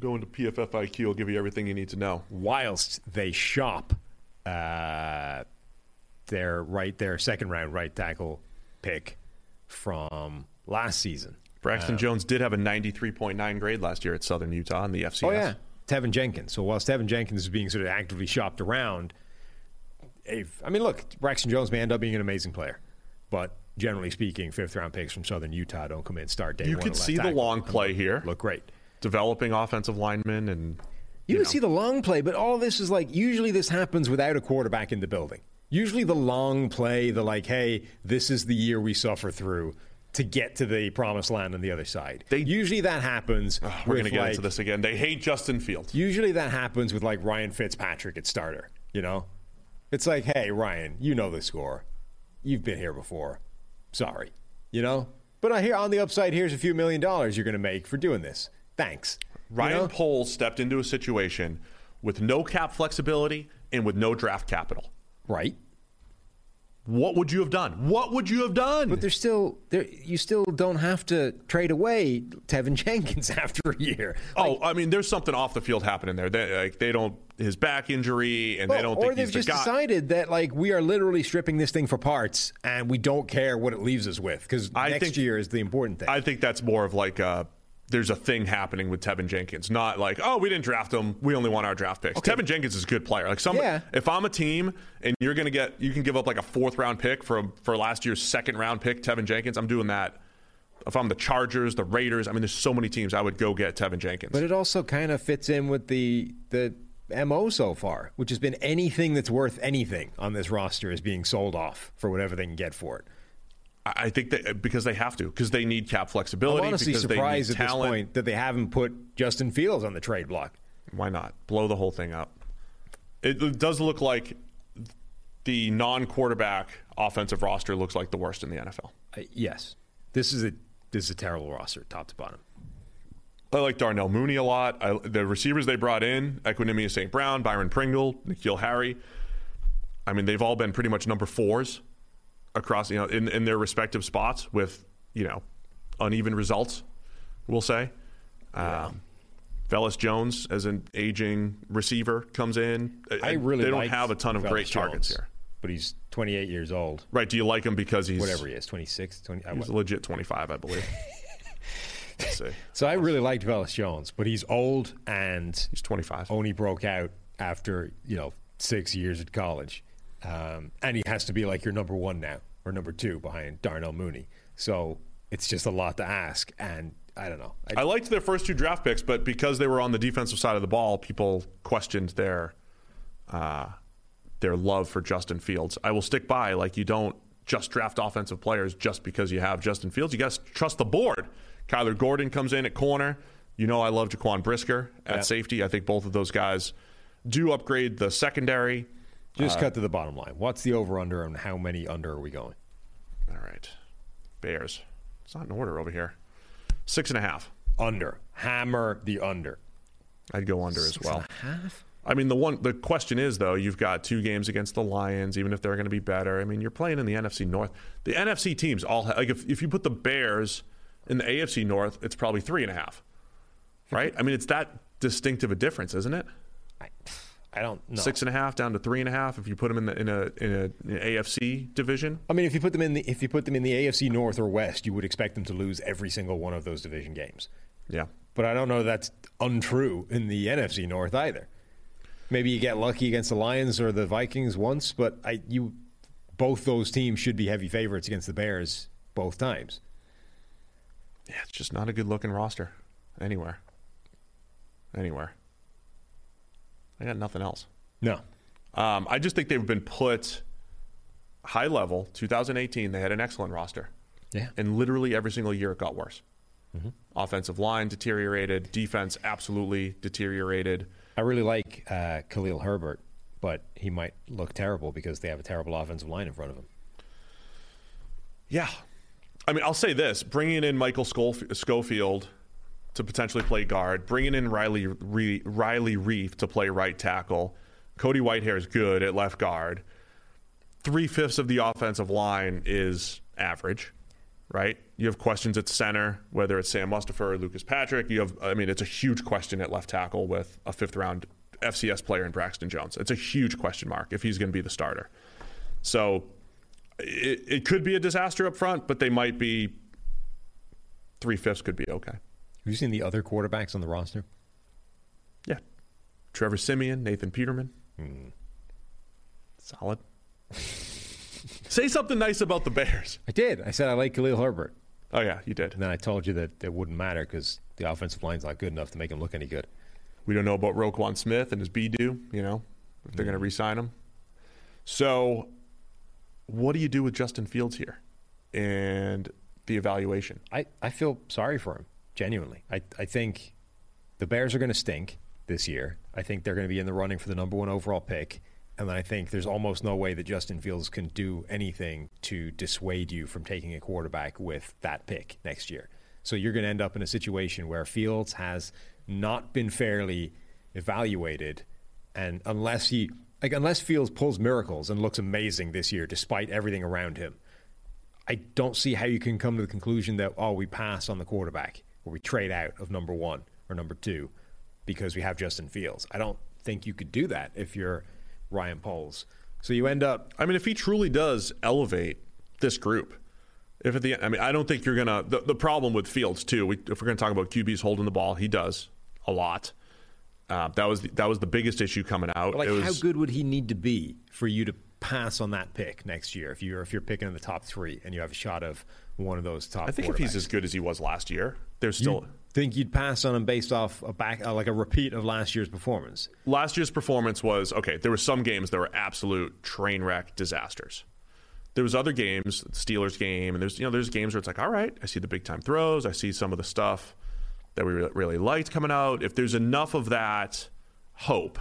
[SPEAKER 1] Go into PFF IQ. I'll give you everything you need to know.
[SPEAKER 3] Whilst they shop uh, their right, their second round right tackle pick from last season.
[SPEAKER 1] Braxton Jones did have a 93.9 grade last year at Southern Utah in the FCS.
[SPEAKER 3] Oh yeah, Teven Jenkins. So while Teven Jenkins is being sort of actively shopped around, if, I mean, look, Braxton Jones may end up being an amazing player, but generally speaking, fifth round picks from Southern Utah don't come in start day
[SPEAKER 1] You could see the long play here.
[SPEAKER 3] Look great.
[SPEAKER 1] Developing offensive linemen and
[SPEAKER 3] You,
[SPEAKER 1] know.
[SPEAKER 3] can see the long play, but all this is like usually this happens without a quarterback in the building. Usually the long play, the like, hey, this is the year we suffer through to get to the promised land on the other side.
[SPEAKER 1] They-
[SPEAKER 3] usually that happens.
[SPEAKER 1] we're going to get
[SPEAKER 3] like,
[SPEAKER 1] into this again. They hate Justin Fields.
[SPEAKER 3] Usually that happens with like Ryan Fitzpatrick at starter, you know? It's like, hey, Ryan, you know the score. You've been here before. Sorry. You know? But I hear on the upside, here's a few million dollars you're going to make for doing this. Thanks. You
[SPEAKER 1] Ryan
[SPEAKER 3] know?
[SPEAKER 1] Poles stepped into a situation with no cap flexibility and with no draft capital.
[SPEAKER 3] Right.
[SPEAKER 1] What would you have done? What would you have done?
[SPEAKER 3] But there's still there you still don't have to trade away Teven [laughs] Jenkins after a year.
[SPEAKER 1] oh, I mean, there's something off the field happening there. They, like, they don't his back injury, and they don't
[SPEAKER 3] or
[SPEAKER 1] think
[SPEAKER 3] they've
[SPEAKER 1] the
[SPEAKER 3] just
[SPEAKER 1] guy.
[SPEAKER 3] decided that like we are literally stripping this thing for parts and we don't care what it leaves us with because next
[SPEAKER 1] think-
[SPEAKER 3] year is the important thing.
[SPEAKER 1] I think that's more of like uh, there's a thing happening with Teven Jenkins. Not like, oh, we didn't draft him. We only want our draft picks. Teven Jenkins is a good player. Like some,
[SPEAKER 3] Yeah.
[SPEAKER 1] if I'm a team and you're gonna get, you can give up like a fourth round pick for for last year's second round pick, Teven Jenkins. I'm doing that. If I'm the Chargers, the Raiders, I mean, there's so many teams I would go get Teven Jenkins.
[SPEAKER 3] But it also kind of fits in with the the mo so far, which has been anything that's worth anything on this roster is being sold off for whatever they can get for it.
[SPEAKER 1] I think that because they have to, because they need cap flexibility.
[SPEAKER 3] I'm honestly
[SPEAKER 1] because
[SPEAKER 3] surprised
[SPEAKER 1] they
[SPEAKER 3] at this point that they haven't put Justin Fields on the trade block.
[SPEAKER 1] Why not blow the whole thing up? It, it does look like the non-quarterback offensive roster looks like the worst in the NFL.
[SPEAKER 3] Uh, yes, this is a this is a terrible roster, top to bottom.
[SPEAKER 1] I like Darnell Mooney a lot. I, the receivers they brought in, Equanimeous St. Brown, Byron Pringle, N'Keal Harry. I mean, they've all been pretty much number fours across, you know, in, in their respective spots with, you know, uneven results, we'll say. Um, Velus Jones, as an aging receiver, comes in.
[SPEAKER 3] I really
[SPEAKER 1] they don't have a ton of great targets here.
[SPEAKER 3] but he's 28 years old.
[SPEAKER 1] Right? Do you like him because he's
[SPEAKER 3] Whatever he is, 26, 20.
[SPEAKER 1] He's legit 25, I believe. [laughs] Let's see.
[SPEAKER 3] so I really liked Velus Jones, but he's old and
[SPEAKER 1] He's 25.
[SPEAKER 3] only broke out after you know six years at college, um, and he has to be like your number one now or number two behind Darnell Mooney. So it's just a lot to ask, and I don't know. I,
[SPEAKER 1] I liked their first two draft picks, but because they were on the defensive side of the ball, people questioned their uh, their love for Justin Fields. I will stick by like you don't just draft offensive players just because you have Justin Fields. You got to trust the board. Kyler Gordon comes in at corner. You know I love Jaquan Brisker at
[SPEAKER 3] Yeah.
[SPEAKER 1] safety. I think both of those guys do upgrade the secondary.
[SPEAKER 3] Just uh, cut to the bottom line. What's the over under, and how many under are we going?
[SPEAKER 1] All right, Bears. It's not in order over here. Six and a half.
[SPEAKER 3] Under. Hammer the under.
[SPEAKER 1] I'd go under as well. half? I mean, the one the question is though, you've got two games against the Lions, even if they're going to be better. I mean, you're playing in the NFC North. The NFC teams all ha- like if if you put the Bears in the AFC North, it's probably three and a half, right? [laughs] I mean, it's that distinctive a difference, isn't it?
[SPEAKER 3] I, I don't know.
[SPEAKER 1] Six and a half down to three and a half if you put them in the in a in a, in a AFC division.
[SPEAKER 3] I mean, if you put them in the if you put them in the AFC North or West, you would expect them to lose every single one of those division games.
[SPEAKER 1] Yeah,
[SPEAKER 3] But I don't know that's untrue in the NFC North either. Maybe you get lucky against the Lions or the Vikings once, but I you both those teams should be heavy favorites against the Bears both times.
[SPEAKER 1] yeah, it's just not a good looking roster anywhere. Anywhere. I got nothing else.
[SPEAKER 3] No.
[SPEAKER 1] Um, I just think they've been put high level. 2018, they had an excellent roster.
[SPEAKER 3] Yeah.
[SPEAKER 1] And literally every single year it got worse. Offensive line deteriorated, defense absolutely deteriorated.
[SPEAKER 3] I really like uh, Khalil Herbert, but he might look terrible because they have a terrible offensive line in front of him.
[SPEAKER 1] Yeah. I mean, I'll say this bringing in Michael Schof- Schofield to potentially play guard, bringing in Riley, Re- Riley Reiff to play right tackle, Cody Whitehair is good at left guard. Three fifths of the offensive line is average, right? You have questions at center, whether it's Sam Mustipher or Lucas Patrick. You have, I mean, it's a huge question at left tackle with a fifth round FCS player in Braxton Jones. It's a huge question mark if he's going to be the starter. So it, it could be a disaster up front, but they might be three fifths could be okay.
[SPEAKER 3] Have you seen the other quarterbacks on the roster?
[SPEAKER 1] Yeah. Trevor Siemian, Nathan Peterman. Hmm. Solid. [laughs] Say something nice about the Bears.
[SPEAKER 3] I did. I said I like Khalil Herbert.
[SPEAKER 1] Oh, yeah, you did.
[SPEAKER 3] And then I told you that it wouldn't matter because the offensive line's not good enough to make him look any good.
[SPEAKER 1] We don't know about Roquan Smith and his B do, you know, if they're going to hmm. re sign him. So, what do you do with Justin Fields here and the evaluation?
[SPEAKER 3] I, I feel sorry for him, genuinely. I, I think the Bears are going to stink this year. I think they're going to be in the running for the number one overall pick. And I think there's almost no way that Justin Fields can do anything to dissuade you from taking a quarterback with that pick next year. So you're going to end up in a situation where Fields has not been fairly evaluated. And unless he, like, unless Fields pulls miracles and looks amazing this year despite everything around him, I don't see how you can come to the conclusion that oh we pass on the quarterback or we trade out of number one or number two because we have Justin Fields. I don't think you could do that if you're Ryan Poles. So you end up
[SPEAKER 1] I mean, if he truly does elevate this group, If at the end, I mean, I don't think you're gonna. The, the problem with Fields too. We, if we're gonna talk about QBs holding the ball, he does a lot. Uh, that was the, that was the biggest issue coming out.
[SPEAKER 3] Like,
[SPEAKER 1] It was-
[SPEAKER 3] how good would he need to be for you to pass on that pick next year? If you're if you're picking in the top three and you have a shot of one of those top,
[SPEAKER 1] I think if he's as good as he was last year, there's still
[SPEAKER 3] You think you'd pass on him based off a back uh, like a repeat of last year's performance?
[SPEAKER 1] last year's performance was okay. There were some games that were absolute train wreck disasters. There was other games, the Steelers game, and there's you know there's games where it's like, all right, I see the big time throws, I see some of the stuff that we re- really liked coming out. If there's enough of that hope,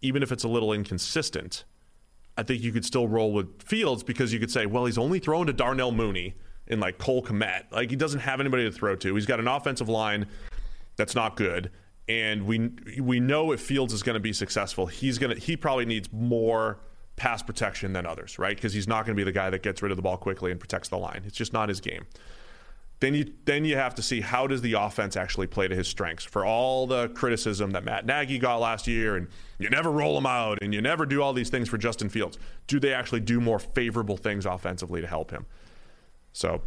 [SPEAKER 1] even if it's a little inconsistent, I think you could still roll with Fields because you could say, well, he's only throwing to Darnell Mooney and like Cole Kmet. Like he doesn't have anybody to throw to. He's got an offensive line that's not good. And we we know if Fields is going to be successful, he's going to he probably needs more pass protection than others, right? Because he's not going to be the guy that gets rid of the ball quickly and protects the line. It's just not his game. Then you then you have to see how does the offense actually play to his strengths. For all the criticism that Matt Nagy got last year, and you never roll him out, and you never do all these things for Justin Fields, do they actually do more favorable things offensively to help him? So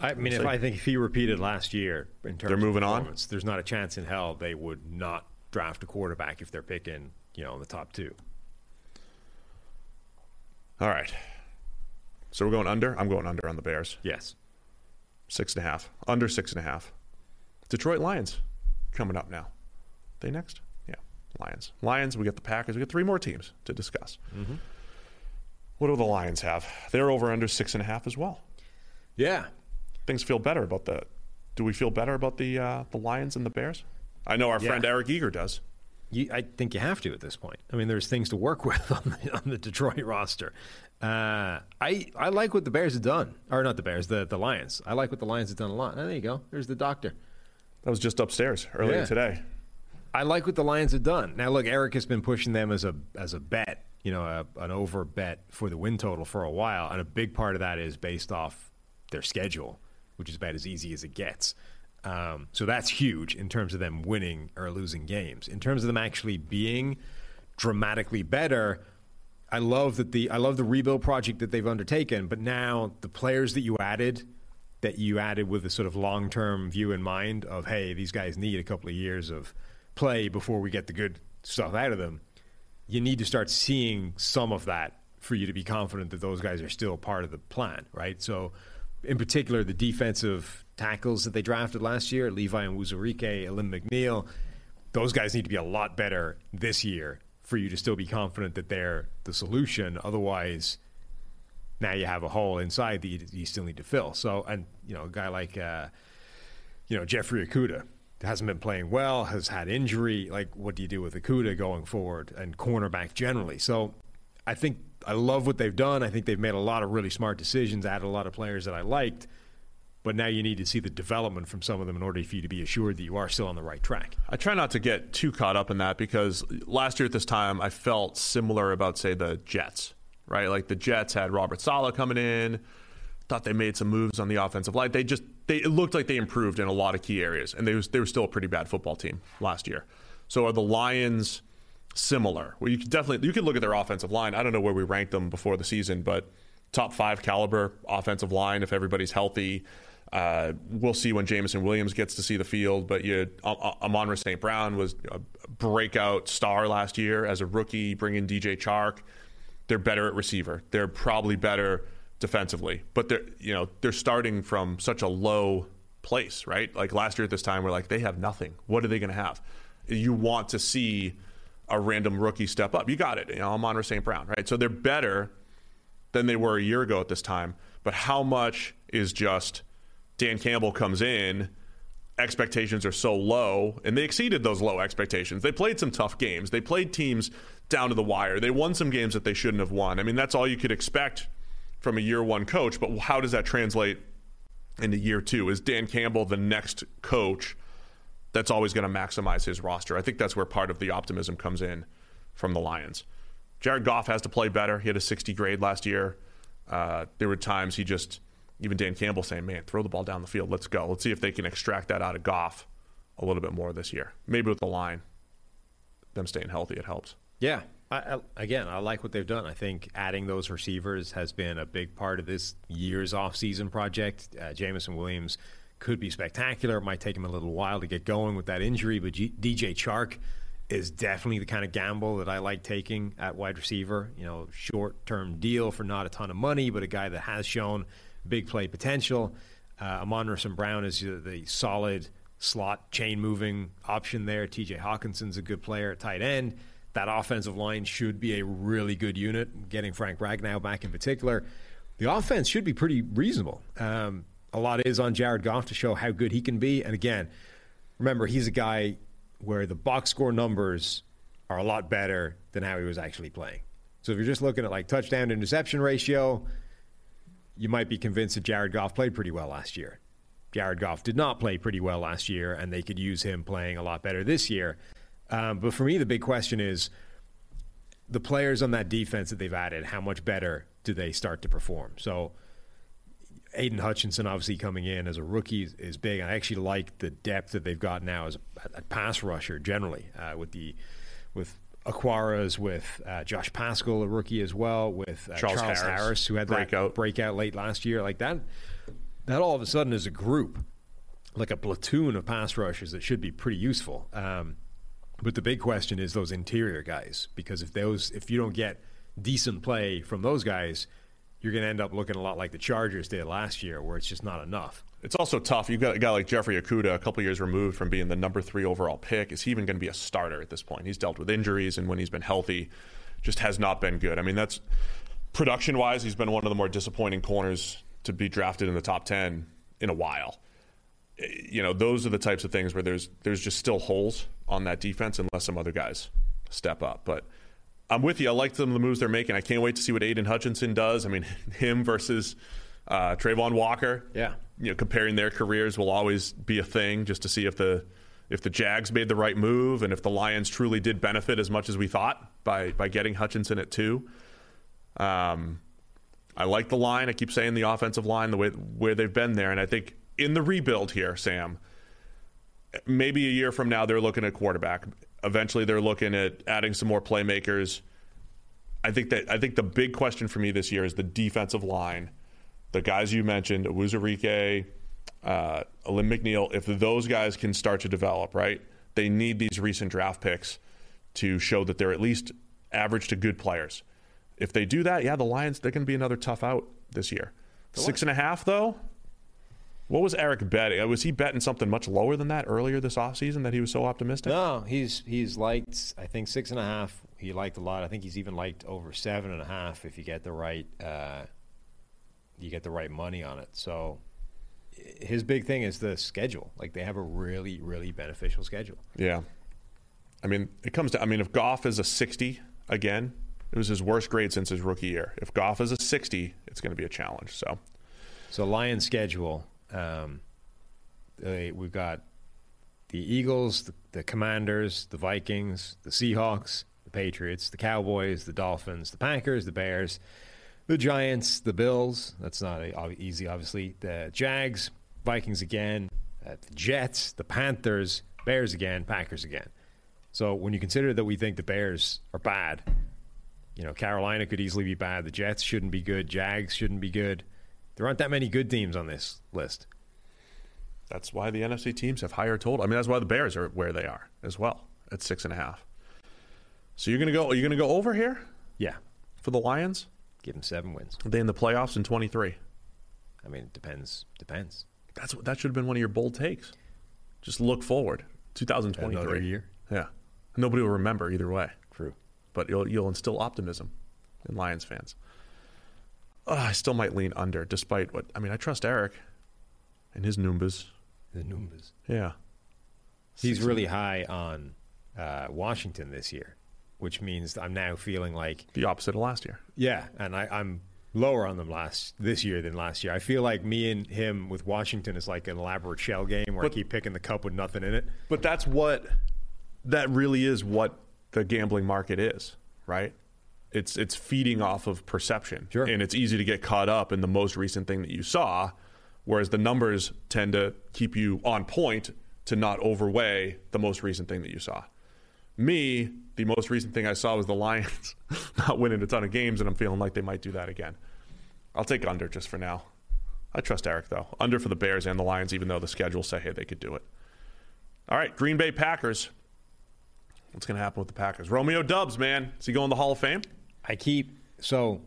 [SPEAKER 3] I mean, if. I think if he repeated last year in terms
[SPEAKER 1] They're moving
[SPEAKER 3] of
[SPEAKER 1] on?
[SPEAKER 3] there's not a chance in hell they would not draft a quarterback if they're picking, you know, in the top two.
[SPEAKER 1] all right, so we're going under. I'm going under on the Bears.
[SPEAKER 3] Yes.
[SPEAKER 1] Six and a half. Under six and a half. Detroit Lions coming up now. They next? Yeah. Lions. Lions, we got the Packers. We got three more teams to discuss. Mm-hmm. What do the Lions have? They're over under six and a half as well.
[SPEAKER 3] Yeah.
[SPEAKER 1] Things feel better about the. Do we feel better about the uh, the Lions and the Bears? I know our
[SPEAKER 3] Yeah.
[SPEAKER 1] friend Eric Eager does.
[SPEAKER 3] You, I think you have to at this point. I mean, there's things to work [laughs] with on the, on the Detroit roster. Uh, I I like what the Bears have done, or not the Bears, the the Lions. I like what the Lions have done a lot. Oh, there you go. There's the doctor.
[SPEAKER 1] That was just upstairs earlier
[SPEAKER 3] Yeah.
[SPEAKER 1] today.
[SPEAKER 3] I like what the Lions have done. Now, look, Eric has been pushing them as a as a bet, you know, a, an over bet for the win total for a while, and a big part of that is based off their schedule, which is about as easy as it gets. Um, so that's huge in terms of them winning or losing games. In terms of them actually being dramatically better, I love that the I love the rebuild project that they've undertaken. But now the players that you added, that you added with a sort of long term view in mind of hey, these guys need a couple of years of play before we get the good stuff out of them. You need to start seeing some of that for you to be confident that those guys are still part of the plan, right? So, in particular, the defensive tackles that they drafted last year, Levi and Wuzurike, Alim McNeill, those guys need to be a lot better this year for you to still be confident that they're the solution. Otherwise, now you have a hole inside that you, still need to fill. So, and you know, a guy like uh, you know Jeffrey Okudah hasn't been playing well, has had injury. Like, what do you do with Okudah going forward and cornerback generally? So, I think I love what they've done. I think they've made a lot of really smart decisions, added a lot of players that I liked. But now you need to see the development from some of them in order for you to be assured that you are still on the right track.
[SPEAKER 1] I try not to get too caught up in that because last year at this time I felt similar about say the Jets, right? Like the Jets had Robert Saleh coming in, thought they made some moves on the offensive line. They just they it looked like they improved in a lot of key areas, and they was they were still a pretty bad football team last year. So are the Lions similar? Well, you could definitely you could look at their offensive line. I don't know where we ranked them before the season, but top five caliber offensive line if everybody's healthy. Uh, we'll see when Jameson Williams gets to see the field, but you, Amon St. Brown was a breakout star last year as a rookie. Bring in DJ Chark. They're better at receiver. They're probably better defensively, but they're you know they're starting from such a low place, right? Like last year at this time, we're like they have nothing. What are they going to have? You want to see a random rookie step up. You got it. You know, Amon St. Brown, right? So they're better than they were a year ago at this time. But how much is just Dan Campbell comes in, expectations are so low, and they exceeded those low expectations. They played some tough games. They played teams down to the wire. They won some games that they shouldn't have won. I mean, that's all you could expect from a year one coach, but how does that translate into year two? Is Dan Campbell the next coach that's always going to maximize his roster? I think that's where part of the optimism comes in from the Lions. Jared Goff has to play better. He had a 60 grade last year. Uh, there were times he just even Dan Campbell saying, "Man, throw the ball down the field. Let's go. Let's see if they can extract that out of Goff a little bit more this year. Maybe with the line, them staying healthy, it helps."
[SPEAKER 3] Yeah, I, I, again, I like what they've done. I think adding those receivers has been a big part of this year's offseason project. Uh, Jamison Williams could be spectacular. It might take him a little while to get going with that injury, but G- DJ Chark is definitely the kind of gamble that I like taking at wide receiver. You know, short term deal for not a ton of money, but a guy that has shown big play potential. Uh, Amon St. Brown is the solid slot chain moving option there. TJ Hockenson's a good player at tight end. That offensive line should be a really good unit, getting Frank Ragnow back in particular. The offense should be pretty reasonable. Um, a lot is on Jared Goff to show how good he can be. And again, remember, he's a guy where the box score numbers are a lot better than how he was actually playing. So if you're just looking at like touchdown to interception ratio, you might be convinced that Jared Goff played pretty well last year. Jared Goff did not play pretty well last year, and they could use him playing a lot better this year. Um, but for me, the big question is the players on that defense that they've added, how much better do they start to perform? So Aidan Hutchinson, obviously coming in as a rookie, is big. I actually like the depth that they've got now as a, a pass rusher generally uh, with the with Okwara's, with uh, Josh Paschal, a rookie as well, with uh, Charles, Charles Harris, Harris, who had breakout. that breakout late last year. Like that, that all of a sudden is a group, like a platoon of pass rushers that should be pretty useful. Um, but the big question is those interior guys, because if those if you don't get decent play from those guys, you're going to end up looking a lot like the Chargers did last year, where it's just not enough.
[SPEAKER 1] It's also tough. You've got a guy like Jeffrey Okudah, a couple years removed from being the number three overall pick. Is he even going to be a starter at this point? He's dealt with injuries, and when he's been healthy, just has not been good. I mean, that's production wise, he's been one of the more disappointing corners to be drafted in the top 10 in a while. You know, those are the types of things where there's there's just still holes on that defense unless some other guys step up. But I'm with you. I like some of the moves they're making. I can't wait to see what Aidan Hutchinson does. I mean, [laughs] him versus uh, Travon Walker.
[SPEAKER 3] Yeah.
[SPEAKER 1] You know, comparing their careers will always be a thing, just to see if the if the Jags made the right move and if the Lions truly did benefit as much as we thought by by getting Hutchinson at two. Um, I like the line. I keep saying the offensive line, the way where they've been there, and I think in the rebuild here, Sam. Maybe a year from now, they're looking at quarterback. Eventually, they're looking at adding some more playmakers. I think that I think the big question for me this year is the defensive line. The guys you mentioned, Onwuzurike, uh, Alim McNeill, if those guys can start to develop, right? They need these recent draft picks to show that they're at least average to good players. If they do that, yeah, the Lions, they're going to be another tough out this year. Six and a half, though, what was Eric betting? Uh, was he betting something much lower than that earlier this offseason that he was so optimistic?
[SPEAKER 3] No, he's he's liked I think six and a half. He liked a lot. I think he's even liked over seven and a half if you get the right uh, you get the right money on it. So his big thing is the schedule. Like they have a really really beneficial schedule.
[SPEAKER 1] Yeah, I mean it comes to I mean if Goff is a sixty again, it was his worst grade since his rookie year. If Goff is a sixty, it's going to be a challenge. So,
[SPEAKER 3] so Lions schedule um, they, we've got the Eagles, the, the, Commanders, the Vikings, the Seahawks, the Patriots, the Cowboys, the Dolphins, the Packers, the Bears, the Giants, the Bills. That's not easy, obviously. The Jags, Vikings again, uh, the Jets, the Panthers, Bears again, Packers again. So when you consider that we think the Bears are bad, you know, Carolina could easily be bad. The Jets shouldn't be good. Jags shouldn't be good. There aren't that many good teams on this list.
[SPEAKER 1] That's why the NFC teams have higher total. I mean, that's why the Bears are where they are as well at six and a half. So you're gonna go? Are you gonna go over here?
[SPEAKER 3] Yeah,
[SPEAKER 1] for the Lions.
[SPEAKER 3] Give them seven wins.
[SPEAKER 1] Are they in the playoffs in 23?
[SPEAKER 3] I mean, it depends. Depends.
[SPEAKER 1] That's that should have been one of your bold takes. Just look forward. 2023.
[SPEAKER 3] Another year.
[SPEAKER 1] Yeah. Nobody will remember either way.
[SPEAKER 3] True.
[SPEAKER 1] But you'll you'll instill optimism in Lions fans. Uh, I still might lean under, despite what I mean. I trust Eric and his Noombas.
[SPEAKER 3] The Noombas.
[SPEAKER 1] Yeah,
[SPEAKER 3] he's really high on uh, Washington this year, which means I'm now feeling like
[SPEAKER 1] the opposite of last year.
[SPEAKER 3] Yeah, and I, I'm lower on them last this year than last year. I feel like me and him with Washington is like an elaborate shell game where but, I keep picking the cup with nothing in it.
[SPEAKER 1] But that's what that really is what the gambling market is, right? It's it's feeding off of perception,
[SPEAKER 3] sure.
[SPEAKER 1] and it's easy to get caught up in the most recent thing that you saw, whereas the numbers tend to keep you on point to not overweigh the most recent thing that you saw. Me, the most recent thing I saw was the Lions [laughs] not winning a ton of games, and I'm feeling like they might do that again. I'll take under just for now. I trust Eric though. Under for the Bears and the Lions, even though the schedule say hey they could do it. All right, Green Bay Packers. What's going to happen with the Packers? Romeo Doubs, man, is he going to the Hall of Fame?
[SPEAKER 3] I keep so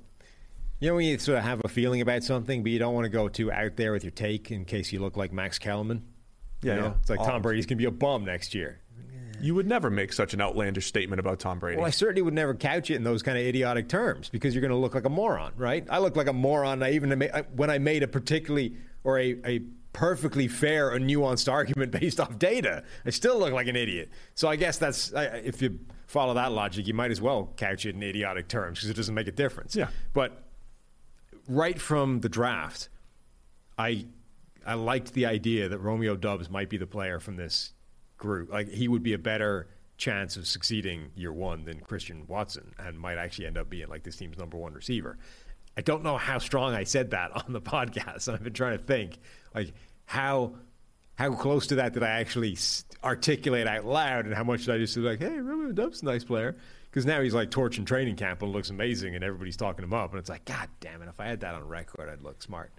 [SPEAKER 3] you know when you sort of have a feeling about something, but you don't want to go too out there with your take in case you look like Max Kellerman.
[SPEAKER 1] Yeah,
[SPEAKER 3] you know?
[SPEAKER 1] yeah.
[SPEAKER 3] It's like
[SPEAKER 1] Oh.
[SPEAKER 3] Tom Brady's gonna be a bum next year.
[SPEAKER 1] You would never make such an outlandish statement about Tom Brady.
[SPEAKER 3] Well, I certainly would never couch it in those kind of idiotic terms because you're going to look like a moron, right? I look like a moron. I even when I made a particularly or a, a perfectly fair or nuanced argument [laughs] based off data, I still look like an idiot. So I guess that's I, if you follow that logic, you might as well couch it in idiotic terms because it doesn't make a difference.
[SPEAKER 1] Yeah.
[SPEAKER 3] But right from the draft, I I liked the idea that Romeo Doubs might be the player from this group. Like he would be a better chance of succeeding year one than Christian Watson, and might actually end up being like this team's number one receiver. I don't know how strong I said that on the [laughs] podcast, and I've been trying to think like how how close to that did I actually articulate out loud, and how much did I just say like, "Hey, Romeo Doubs, a nice player." Because now he's like torching training camp and looks amazing, and everybody's talking him up, and it's like, God damn it! If I had that on record, I'd look smart.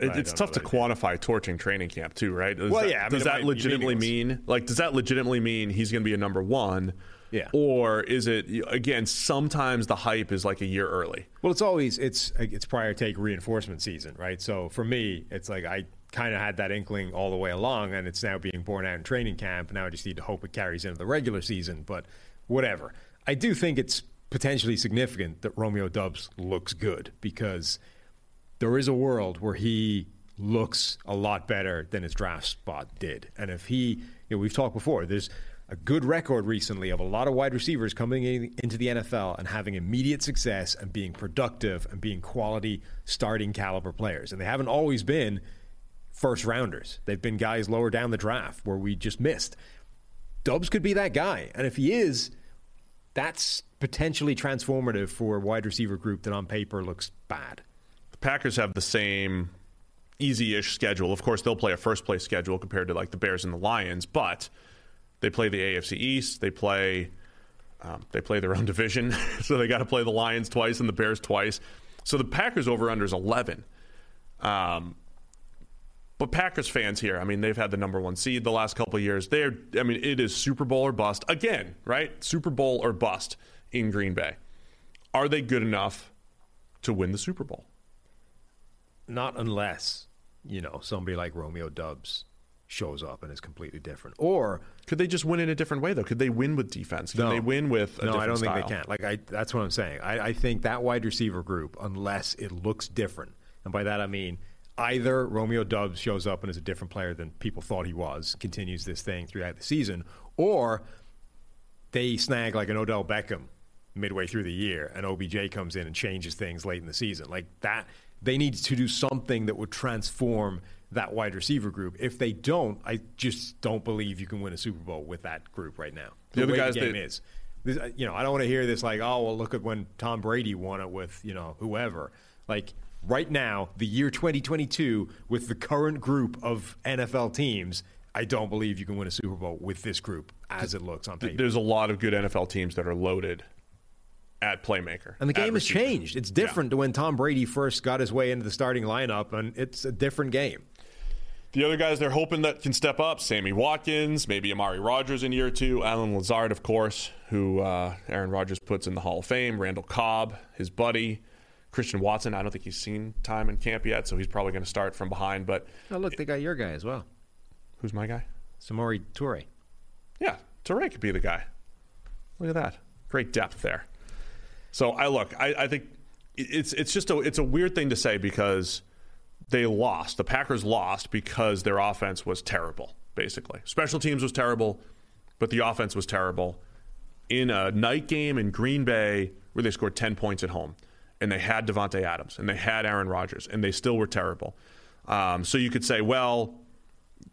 [SPEAKER 1] It, it's tough to quantify torching training camp too, right? Does
[SPEAKER 3] Well,
[SPEAKER 1] that,
[SPEAKER 3] yeah, I mean,
[SPEAKER 1] does that legitimately mean like does that legitimately mean he's going to be a number one?
[SPEAKER 3] Yeah.
[SPEAKER 1] Or is it again? Sometimes the hype is like a year early.
[SPEAKER 3] Well, it's always it's it's prior take reinforcement season, right? So for me, it's like I kind of had that inkling all the way along, and it's now being borne out in training camp. Now I just need to hope it carries into the regular season. But whatever, I do think it's potentially significant that Romeo Doubs looks good because there is a world where he looks a lot better than his draft spot did. And if he, you know, we've talked before, there's a good record recently of a lot of wide receivers coming in, into the NFL and having immediate success and being productive and being quality starting caliber players. And they haven't always been first rounders. They've been guys lower down the draft where we just missed. Doubs could be that guy. And if he is, that's potentially transformative for a wide receiver group that on paper looks bad.
[SPEAKER 1] The Packers have the same easy-ish schedule. Of course, they'll play a first place schedule compared to like the Bears and the Lions, but they play the AFC East. They play um, they play their own [laughs] division, [laughs] so they got to play the Lions twice and the Bears twice. So the Packers over under is eleven. Um, but Packers fans here, I mean, they've had the number one seed the last couple of years. They're, I mean, it is Super Bowl or bust again, right? Super Bowl or bust in Green Bay. Are they good enough to win the Super Bowl?
[SPEAKER 3] Not unless, you know, somebody like Romeo Doubs shows up and is completely different. Or
[SPEAKER 1] Could they just win in a different way though? Could they win with defense? Can
[SPEAKER 3] No.
[SPEAKER 1] they win with a
[SPEAKER 3] no, I don't
[SPEAKER 1] style?
[SPEAKER 3] think they can. Like I that's what I'm saying. I, I think that wide receiver group, unless it looks different, and by that I mean either Romeo Doubs shows up and is a different player than people thought he was, continues this thing throughout the season, or they snag like an Odell Beckham midway through the year, and OBJ comes in and changes things late in the season. Like that, they need to do something that would transform that wide receiver group. If they don't, I just don't believe you can win a Super Bowl with that group right now.
[SPEAKER 1] The other
[SPEAKER 3] way
[SPEAKER 1] guys
[SPEAKER 3] game
[SPEAKER 1] that-
[SPEAKER 3] is. This, uh, you know, I don't want to hear this like, oh, well, look at when Tom Brady won it with, you know, whoever. Like, right now, the year 2022, with the current group of NFL teams, I don't believe you can win a Super Bowl with this group as it looks on paper.
[SPEAKER 1] There's a lot of good NFL teams that are loaded at playmaker.
[SPEAKER 3] And the game has
[SPEAKER 1] receiver.
[SPEAKER 3] changed. It's different to when Tom Brady first got his way into the starting lineup, and it's a different game.
[SPEAKER 1] The other guys they're hoping that can step up: Sammy Watkins, maybe Amari Rodgers in year two, Allen Lazard, of course, who uh, Aaron Rodgers puts in the Hall of Fame, Randall Cobb, his buddy, Christian Watson. I don't think he's seen time in camp yet, so he's probably going to start from behind. But
[SPEAKER 3] Oh, look, they got your guy as well,
[SPEAKER 1] who's my guy?
[SPEAKER 3] Samori Toure.
[SPEAKER 1] Yeah, Toure could be the guy. Look at that. Great depth there. So I look, I, I think it's it's just a it's a weird thing to say because they lost. The Packers lost because their offense was terrible, basically. Special teams was terrible, but the offense was terrible. In a night game in Green Bay where they scored 10 points at home, and they had Davante Adams, and they had Aaron Rodgers, and they still were terrible. Um, so you could say, well,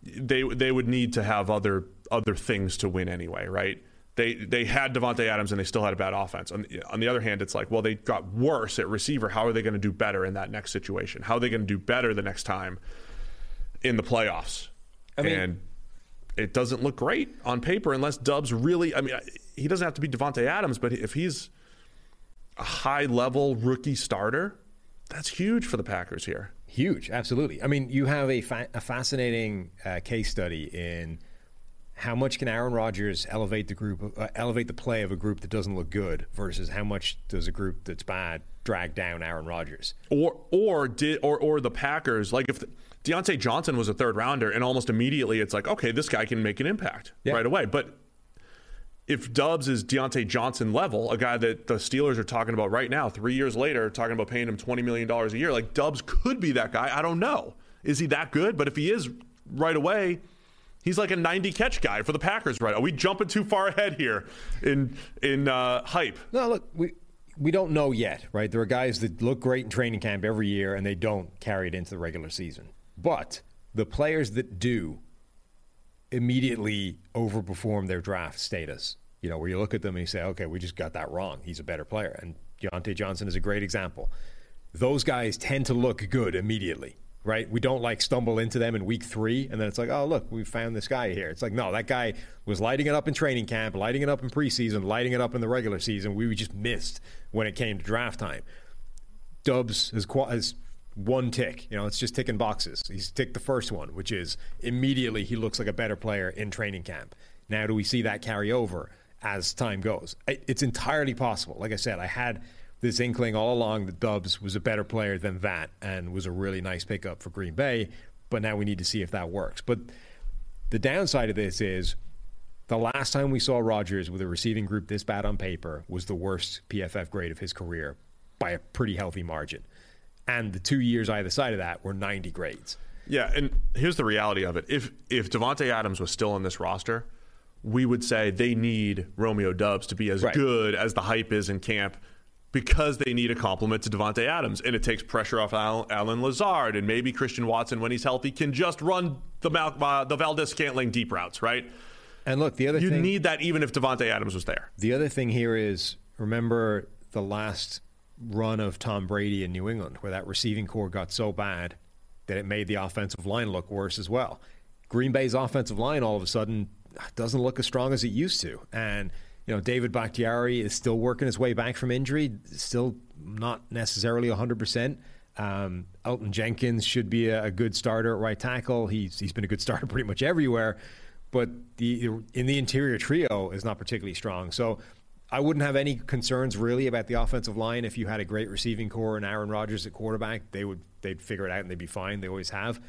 [SPEAKER 1] they they would need to have other other things to win anyway, right? They they had Davante Adams and they still had a bad offense. On, the- on the other hand, it's like, well, they got worse at receiver. How are they going to do better in that next situation? How are they going to do better the next time in the playoffs?
[SPEAKER 3] mean-
[SPEAKER 1] and it doesn't look great on paper unless Doubs really. I mean, he doesn't have to be Davante Adams, but if he's a high level rookie starter, that's huge for the Packers here.
[SPEAKER 3] Huge, absolutely. I mean, you have a, fa- a fascinating uh, case study in how much can Aaron Rodgers elevate the group, uh, elevate the play of a group that doesn't look good, versus how much does a group that's bad drag down Aaron Rodgers?
[SPEAKER 1] Or or did or or the Packers like if the, Diontae Johnson was a third rounder, and almost immediately it's like okay, this guy can make an impact
[SPEAKER 3] Yeah.
[SPEAKER 1] right away, but. If Doubs is Diontae Johnson level, a guy that the Steelers are talking about right now, three years later, talking about paying him $20 million a year, like Doubs could be that guy. I don't know. Is he that good? But if he is right away, he's like a 90 catch guy for the Packers, right? Are we jumping too far ahead here in in uh, hype?
[SPEAKER 3] No, look, we we don't know yet, right? There are guys that look great in training camp every year and they don't carry it into the regular season. But the players that do immediately overperform their draft status. You know, where you look at them and you say, okay, we just got that wrong. He's a better player. And Diontae Johnson is a great example. Those guys tend to look good immediately, right? We don't like stumble into them in week three and then it's like, oh, look, we found this guy here. It's like, no, that guy was lighting it up in training camp, lighting it up in preseason, lighting it up in the regular season. We just missed when it came to draft time. Doubs has, has one tick. You know, it's just ticking boxes. He's ticked the first one, which is immediately he looks like a better player in training camp. Now, do we see that carry over as time goes? It's entirely possible. Like I said, I had this inkling all along that Doubs was a better player than that and was a really nice pickup for Green Bay. But now we need to see if that works. But the downside of this is the last time we saw Rodgers with a receiving group this bad on paper was the worst PFF grade of his career by a pretty healthy margin. And the two years either side of that were 90 grades.
[SPEAKER 1] Yeah, and here's the reality of it. If if Davante Adams was still on this roster, we would say they need Romeo Doubs to be as
[SPEAKER 3] Right.
[SPEAKER 1] good as the hype is in camp because they need a compliment to Davante Adams, and it takes pressure off Al- Allen Lazard and maybe Christian Watson when he's healthy can just run the Mal- uh, the Valdes-Scantling deep routes, right?
[SPEAKER 3] And look, the other
[SPEAKER 1] You
[SPEAKER 3] thing
[SPEAKER 1] need that even if Davante Adams was there.
[SPEAKER 3] the other thing here is remember the last run of Tom Brady in New England where that receiving corps got so bad that it made the offensive line look worse as well. Green Bay's offensive line all of a sudden doesn't look as strong as it used to. And you know, David Bakhtiari is still working his way back from injury, still not necessarily 100%. Um, Elgton Jenkins should be a, a good starter at right tackle. He's he's been a good [laughs] starter pretty much everywhere, but the in the interior trio is not particularly strong. So I wouldn't have any concerns really about the offensive line if you had a great receiving corps and Aaron Rodgers at quarterback. They would they'd figure it out and they'd be fine. They always have.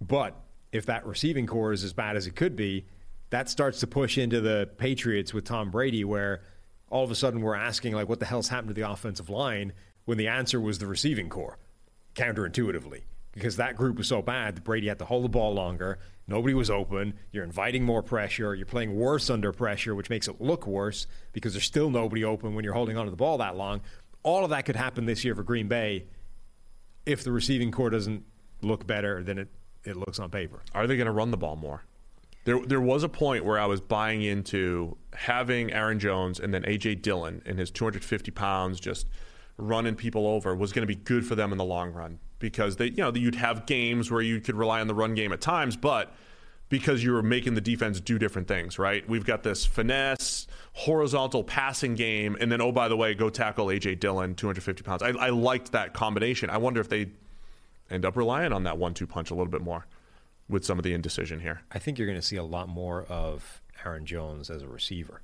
[SPEAKER 3] But if that receiving corps is as bad as it could be, that starts to push into the Patriots with Tom Brady, where all of a sudden we're asking like, what the hell's happened to the offensive line? When the answer was the receiving corps, counterintuitively, because that group was so bad that Brady had to hold the ball longer. Nobody was open. You're inviting more pressure. You're playing worse under pressure, which makes it look worse because there's still nobody open when you're holding onto the ball that long. All of that could happen this year for Green Bay if the receiving corps doesn't look better than it, it looks on paper.
[SPEAKER 1] Are they going to run the ball more? There, there was a point where I was buying into having Aaron Jones and then AJ Dillon and his 250 pounds just running people over was going to be good for them in the long run because they, you know, you'd have games where you could rely on the run game at times, but because you were making the defense do different things, right? We've got this finesse, horizontal passing game, and then oh by the way, go tackle AJ Dillon, 250 pounds. I, I liked that combination. I wonder if they end up relying on that one-two punch a little bit more with some of the indecision here.
[SPEAKER 3] I think you're going to see a lot more of Aaron Jones as a receiver.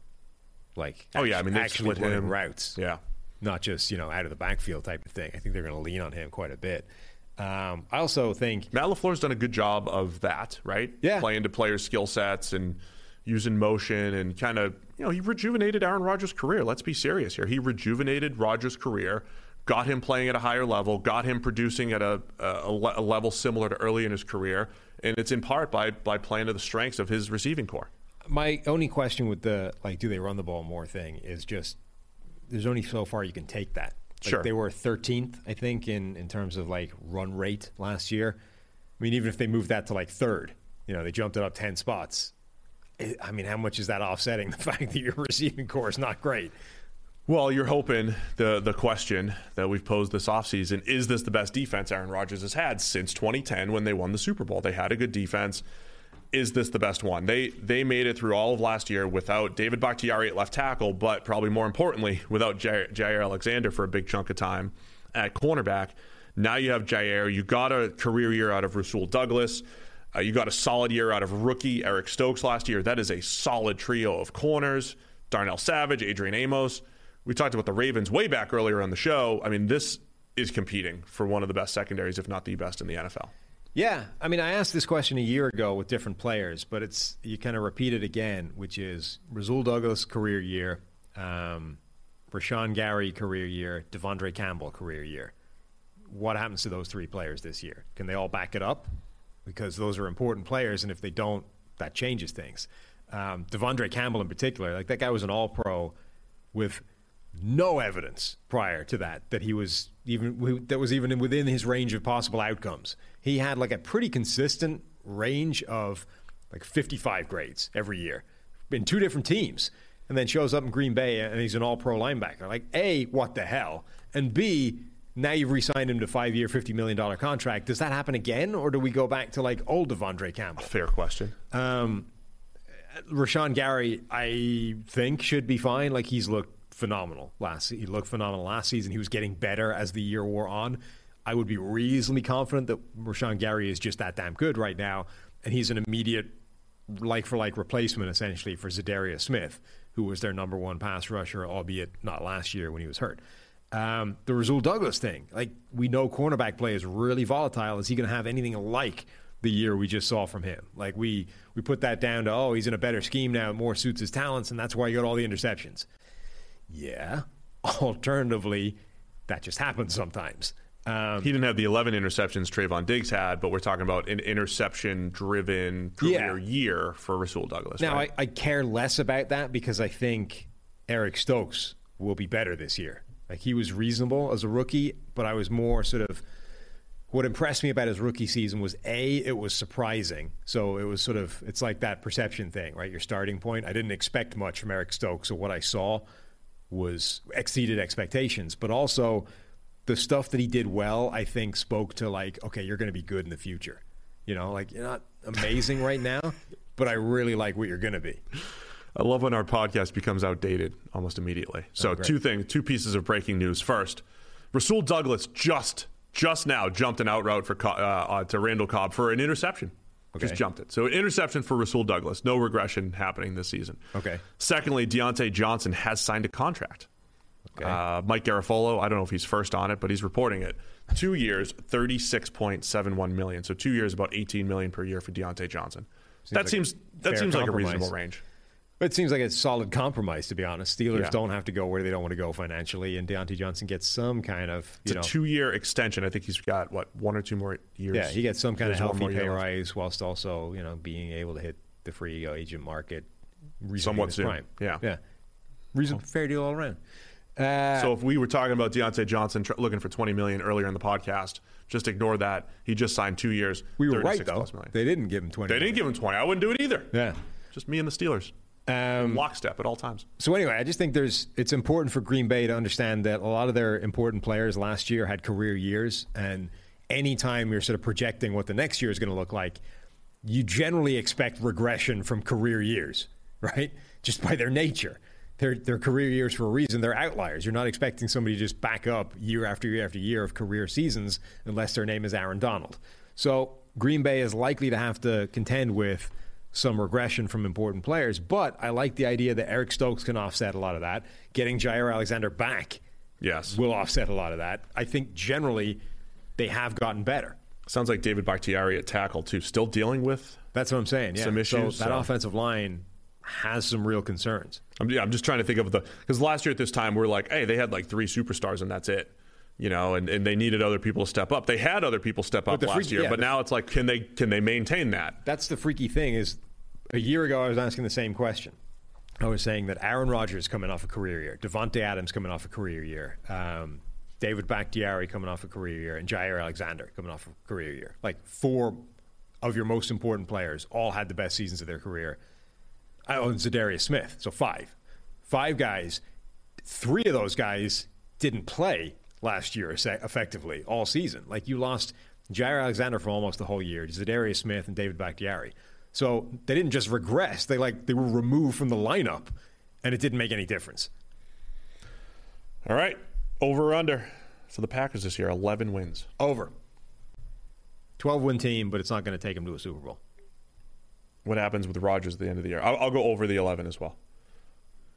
[SPEAKER 3] Like,
[SPEAKER 1] Oh, yeah, I mean, they've
[SPEAKER 3] actually
[SPEAKER 1] split him.
[SPEAKER 3] routes,
[SPEAKER 1] Yeah.
[SPEAKER 3] not just you know out of the backfield type of thing. I think they're going to lean on him quite a bit. Um, I also think
[SPEAKER 1] Matt LaFleur's done a good job of that, right?
[SPEAKER 3] Yeah.
[SPEAKER 1] Playing to players' skill sets and using motion and kind of, you know, he rejuvenated Aaron Rodgers' career. Let's be serious here. He rejuvenated Rodgers' career, got him playing at a higher level, got him producing at a, a, a level similar to early in his career. And it's in part by, by playing to the strengths of his receiving corps.
[SPEAKER 3] my only question with the like, do they run the ball more thing is just there's only so far you can take that. Like,
[SPEAKER 1] Sure.
[SPEAKER 3] They were 13th, I think, in in terms of like run rate last year. I mean, even if they moved that to like third, you know, they jumped it up 10 spots. It- I mean, how much is that offsetting [laughs] the fact that your receiving corps is not great?
[SPEAKER 1] Well, you're hoping the the question that we've posed this offseason is this the best defense Aaron Rodgers has had since 2010 when they won the Super Bowl? They had a good defense. Is this the best one? They they made it through all of last year without David Bakhtiari at left tackle, but probably more importantly, without Jaire, Jaire Alexander for a big chunk of time at cornerback. Now you have Jaire. You got a career year out of Rasul Douglas. Uh, you got a solid year out of rookie Eric Stokes last year. That is a solid trio of corners. Darnell Savage, Adrian Amos. We talked about the Ravens way back earlier on the show. I mean, this is competing for one of the best secondaries, if not the best in the NFL.
[SPEAKER 3] Yeah, I mean, I asked this question a year ago with different players, but it's you kind of repeat it again, which is Rasul Douglas career year, um, Rashan Gary career year, De'Vondre Campbell career year. What happens to those three players this year? Can they all back it up? Because those are important players, and if they don't, that changes things. Um, De'Vondre Campbell in particular, like that guy was an All Pro with no evidence prior to that that he was even that was even within his range of possible outcomes. He had like a pretty consistent range of like 55 grades every year in two different teams, and then shows up in Green Bay and he's an All-Pro linebacker. Like a, what the hell, and b, now you've re-signed him to five-year, fifty million dollar contract. Does that happen again, or do we go back to like old De'Vondre Campbell?
[SPEAKER 1] Fair question.
[SPEAKER 3] Um, Rashan Gary, I think, should be fine. Like he's looked phenomenal last. He looked phenomenal last season. He was getting better as the year wore on. I would be reasonably confident that Rashan Gary is just that damn good right now, and he's an immediate like for like replacement essentially for Za'Darius Smith, who was their number one pass rusher, albeit not last year when he was hurt. Um, the Rasul Douglas thing, like we know cornerback play is really volatile. Is he going to have anything like the year we just saw from him? Like we we put that down to oh he's in a better scheme now, more suits his talents, and that's why he got all the interceptions. Yeah. [laughs] Alternatively, that just happens sometimes. Um,
[SPEAKER 1] he didn't have the 11 interceptions Trevon Diggs had, but we're talking about an interception driven career
[SPEAKER 3] Yeah.
[SPEAKER 1] year for Rasul Douglas.
[SPEAKER 3] Now,
[SPEAKER 1] right?
[SPEAKER 3] I, I care less about that because I think Eric Stokes will be better this year. Like he was reasonable as a rookie, but I was more sort of what impressed me about his rookie season was a it was surprising. So it was sort of it's like that perception thing, right? Your starting point. I didn't expect much from Eric Stokes, so what I saw was exceeded expectations, but also the stuff that he did well, I think spoke to like, okay, you're going to be good in the future. You know, like you're not amazing right now, [laughs] but I really like what you're going to be.
[SPEAKER 1] I love when our podcast becomes outdated almost immediately. So
[SPEAKER 3] great.
[SPEAKER 1] two things, two pieces of breaking news. First, Rasul Douglas just just now jumped an out route for uh, uh, to Randall Cobb for an interception. Just jumped it. So interception for Rasul Douglas. No regression happening this season.
[SPEAKER 3] Okay.
[SPEAKER 1] Secondly, Diontae Johnson has signed a contract.
[SPEAKER 3] Okay.
[SPEAKER 1] Uh, Mike Garafolo, I don't know if he's first on it, but he's reporting it. Two years, thirty-six point seven one million. So two years, about eighteen million per year for Diontae Johnson. that
[SPEAKER 3] like
[SPEAKER 1] seems that seems like a reasonable range.
[SPEAKER 3] But it seems like a solid compromise, to be honest. Steelers
[SPEAKER 1] Yeah.
[SPEAKER 3] don't have to go where they don't want to go financially, and Diontae Johnson gets some kind of, you
[SPEAKER 1] It's
[SPEAKER 3] know,
[SPEAKER 1] a two-year extension. I think he's got what one or two more years.
[SPEAKER 3] yeah, he gets some kind of healthy pay rise, whilst also, you know, being able to hit the free agent market
[SPEAKER 1] Somewhat soon.
[SPEAKER 3] prime.
[SPEAKER 1] Yeah.
[SPEAKER 3] yeah, reasonable, fair deal all around. Uh,
[SPEAKER 1] So if we were talking about Diontae Johnson tr- looking for twenty million earlier in the podcast, just ignore that. He just signed two years.
[SPEAKER 3] we were right though; they didn't give him twenty.
[SPEAKER 1] They didn't give him twenty. I wouldn't do it either.
[SPEAKER 3] Yeah.
[SPEAKER 1] Just me and the Steelers.
[SPEAKER 3] Um,
[SPEAKER 1] Lockstep at all times.
[SPEAKER 3] So anyway, I just think there's it's important for Green Bay to understand that a lot of their important players last year had career years, and anytime you're sort of projecting what the next year is going to look like, you generally expect regression from career years, [laughs] right? Just by their nature. They're, they're career years for a reason. They're outliers. You're not expecting somebody to just back up year after year after year of career seasons unless their name is Aaron Donald. So Green Bay is likely to have to contend with some regression from important players. But I like the idea that Eric Stokes can offset a lot of that. Getting Jaire Alexander back
[SPEAKER 1] Yes.
[SPEAKER 3] will offset a lot of that. I think generally they have gotten better.
[SPEAKER 1] Sounds like David Bakhtiari at tackle too. Still dealing with.
[SPEAKER 3] That's what I'm saying. Yeah.
[SPEAKER 1] Some issues,
[SPEAKER 3] So that
[SPEAKER 1] so-
[SPEAKER 3] offensive line has some real concerns.
[SPEAKER 1] I'm, yeah, I'm just trying to think of the because last year at this time we are like, hey, they had like three superstars and that's it. You know, and, and they needed other people to step up. They had other people step up last year,
[SPEAKER 3] yeah,
[SPEAKER 1] but now it's like, can they can they maintain that?
[SPEAKER 3] That's the freaky thing is a year ago I was asking the same question. I was saying that Aaron Rodgers coming off a career year, Davante Adams coming off a career year, um, David Bakhtiari coming off a career year, and Jaire Alexander coming off a career year. Like four of your most important players all had the best seasons of their career. Oh, and Za'Darius Smith, so five. Five guys. Three of those guys didn't play last year effectively all season. Like you lost Jaire Alexander for almost the whole year, Za'Darius Smith and David Bakhtiari. So they didn't just regress; they like they were removed from the lineup, and it didn't make any difference.
[SPEAKER 1] All right, over or under. So the Packers this year, 11 wins.
[SPEAKER 3] Over. Twelve win team, but it's not going to take them to a Super Bowl.
[SPEAKER 1] What happens with Rodgers at the end of the year? I'll, I'll go over the 11 as well.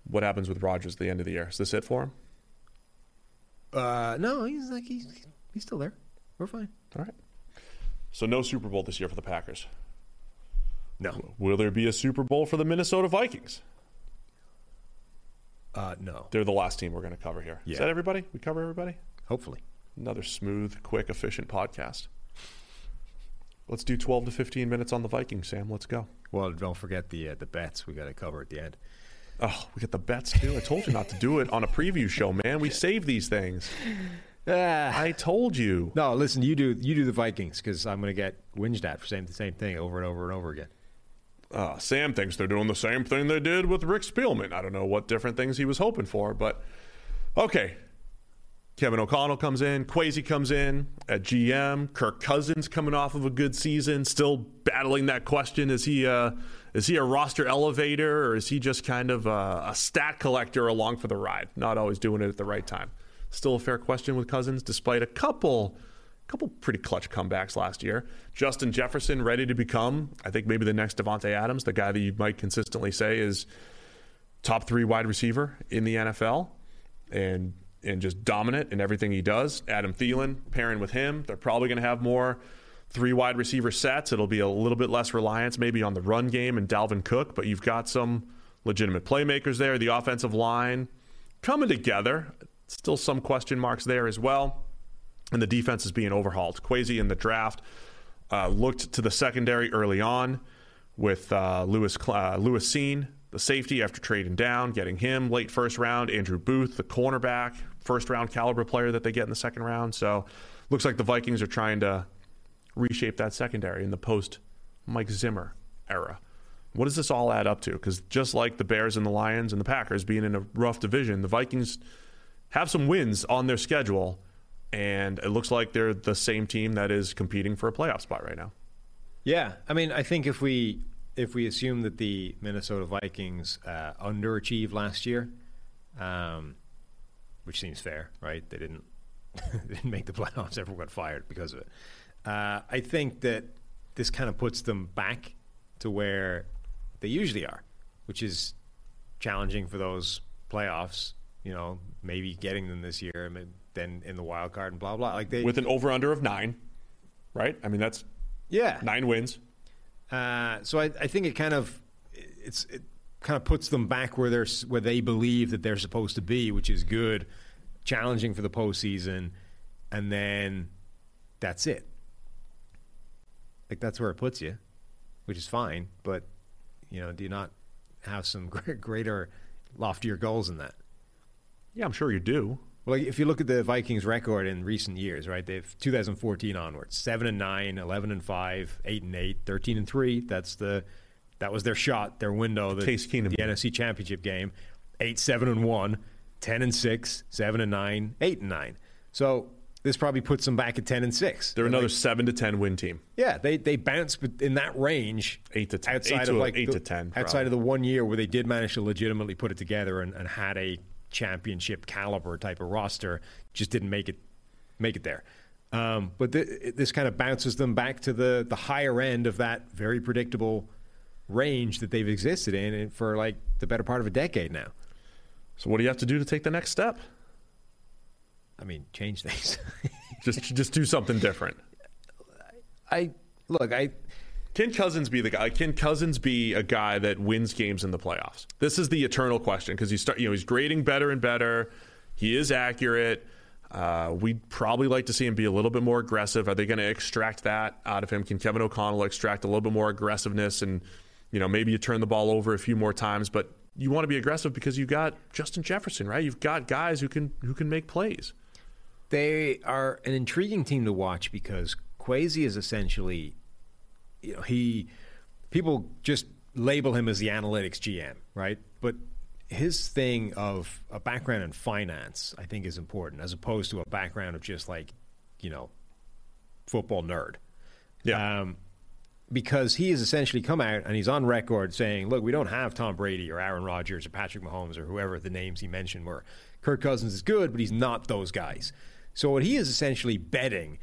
[SPEAKER 1] What happens with Rodgers at the end of the year? Is this it for him?
[SPEAKER 3] Uh, no, he's like he's he's still there. We're fine.
[SPEAKER 1] All right. So no Super Bowl this year for the Packers.
[SPEAKER 3] No,
[SPEAKER 1] Will there be a Super Bowl for the Minnesota Vikings?
[SPEAKER 3] uh, no.
[SPEAKER 1] They're the last team we're going to cover here. Is
[SPEAKER 3] Yeah.
[SPEAKER 1] that everybody? We cover everybody?
[SPEAKER 3] Hopefully.
[SPEAKER 1] Another smooth, quick, efficient podcast. Let's do 12 to 15 minutes on the Vikings, Sam. Let's go.
[SPEAKER 3] Well, don't forget the uh, the bets we got to cover at the end.
[SPEAKER 1] Oh, we got the bets too. I told you not to do it on a preview show, man. We save these things. I told you.
[SPEAKER 3] No, listen, you do you do the Vikings because I'm going to get whinged at for saying the same thing over and over and over again.
[SPEAKER 1] Uh, Sam thinks they're doing the same thing they did with Rick Spielman. I don't know what different things he was hoping for, but okay. Kevin O'Connell comes in, Kwesi comes in at GM, Kirk Cousins coming off of a good season, still battling that question: is he a is he a roster elevator or is he just kind of a, a stat collector along for the ride, not always doing it at the right time? Still a fair question with Cousins, despite a couple couple pretty clutch comebacks last year. Justin Jefferson ready to become, I think maybe the next Davante Adams, the guy that you might consistently say is top three wide receiver in the NFL, and and just dominant in everything he does. Adam Thielen pairing with him, they're probably going to have more three wide receiver sets. It'll be a little bit less reliance maybe on the run game and Dalvin Cook, but you've got some legitimate playmakers there. The offensive line coming together. Still some question marks there as well and the defense is being overhauled. Kwesi in the draft uh, looked to the secondary early on with uh, Lewis uh, Lewis Cine, the safety, after trading down, getting him late first round. Andrew Booth, the cornerback, first round caliber player that they get in the second round. So looks like the Vikings are trying to reshape that secondary in the post Mike Zimmer era. What does this all add up to? Because just like the Bears and the Lions and the Packers being in a rough division, the Vikings have some wins on their schedule and it looks like they're the same team that is competing for a playoff spot right now.
[SPEAKER 3] Yeah, I mean, I think if we if we assume that the Minnesota Vikings uh, underachieved last year, um, which seems fair, right? They didn't [laughs] they didn't make the playoffs. Everyone got fired because of it. Uh, I think that this kind of puts them back to where they usually are, which is challenging for those playoffs. You know, maybe getting them this year, and then in the wild card and blah blah. Like they
[SPEAKER 1] With an over under of nine, right? I mean, that's
[SPEAKER 3] yeah
[SPEAKER 1] nine wins.
[SPEAKER 3] Uh, so I, I think it kind of it's it kind of puts them back where they're where they believe that they're supposed to be, which is good, challenging for the postseason, and then that's it. Like that's where it puts you, which is fine. But you know, do you not have some [laughs] greater, loftier goals than that?
[SPEAKER 1] Yeah, I'm sure you do.
[SPEAKER 3] Well, if you look at the Vikings' record in recent years, right? They've 2014 onwards, 7 and 9, 11 and 5, 8 and 8, 13 and 3. That's the that was their shot, their window, the,
[SPEAKER 1] Case Keenum.
[SPEAKER 3] the NFC Championship game. 8 7 and 1, 10 and 6, 7 and 9, 8 and 9. So, this probably puts them back at 10 and 6.
[SPEAKER 1] They're
[SPEAKER 3] But,
[SPEAKER 1] another
[SPEAKER 3] like,
[SPEAKER 1] seven to ten win team.
[SPEAKER 3] yeah, they they bounce in that range,
[SPEAKER 1] Eight to 10.
[SPEAKER 3] outside
[SPEAKER 1] Eight to
[SPEAKER 3] of like
[SPEAKER 1] eight
[SPEAKER 3] the-
[SPEAKER 1] to 10,
[SPEAKER 3] outside
[SPEAKER 1] probably.
[SPEAKER 3] of the one year where they did manage to legitimately put it together and, and had a championship caliber type of roster, just didn't make it make it there. Um, but th- this kind of bounces them back to the the higher end of that very predictable range that they've existed in for like the better part of a decade now.
[SPEAKER 1] So what do you have to do to take the next step?
[SPEAKER 3] I mean, change things. [laughs]
[SPEAKER 1] Just just do something different.
[SPEAKER 3] I look, I
[SPEAKER 1] Can Cousins be the guy? Can Cousins be a guy that wins games in the playoffs? This is the eternal question because he's start, you know he's grading better and better. He is accurate. Uh, we'd probably like to see him be a little bit more aggressive. Are they going to extract that out of him? Can Kevin O'Connell extract a little bit more aggressiveness and you know maybe you turn the ball over a few more times, but you want to be aggressive because you've got Justin Jefferson, right? You've got guys who can who can make plays.
[SPEAKER 3] They are an intriguing team to watch because Kwesi is essentially, you know, he people just label him as the analytics GM, right? But his thing of a background in finance, I think, is important as opposed to a background of just like, you know, football nerd.
[SPEAKER 1] Yeah.
[SPEAKER 3] Um, because he has essentially come out and he's on record saying, look, we don't have Tom Brady or Aaron Rodgers or Patrick Mahomes or whoever the names he mentioned were. Kirk Cousins is good, but he's not those guys. So what he is essentially betting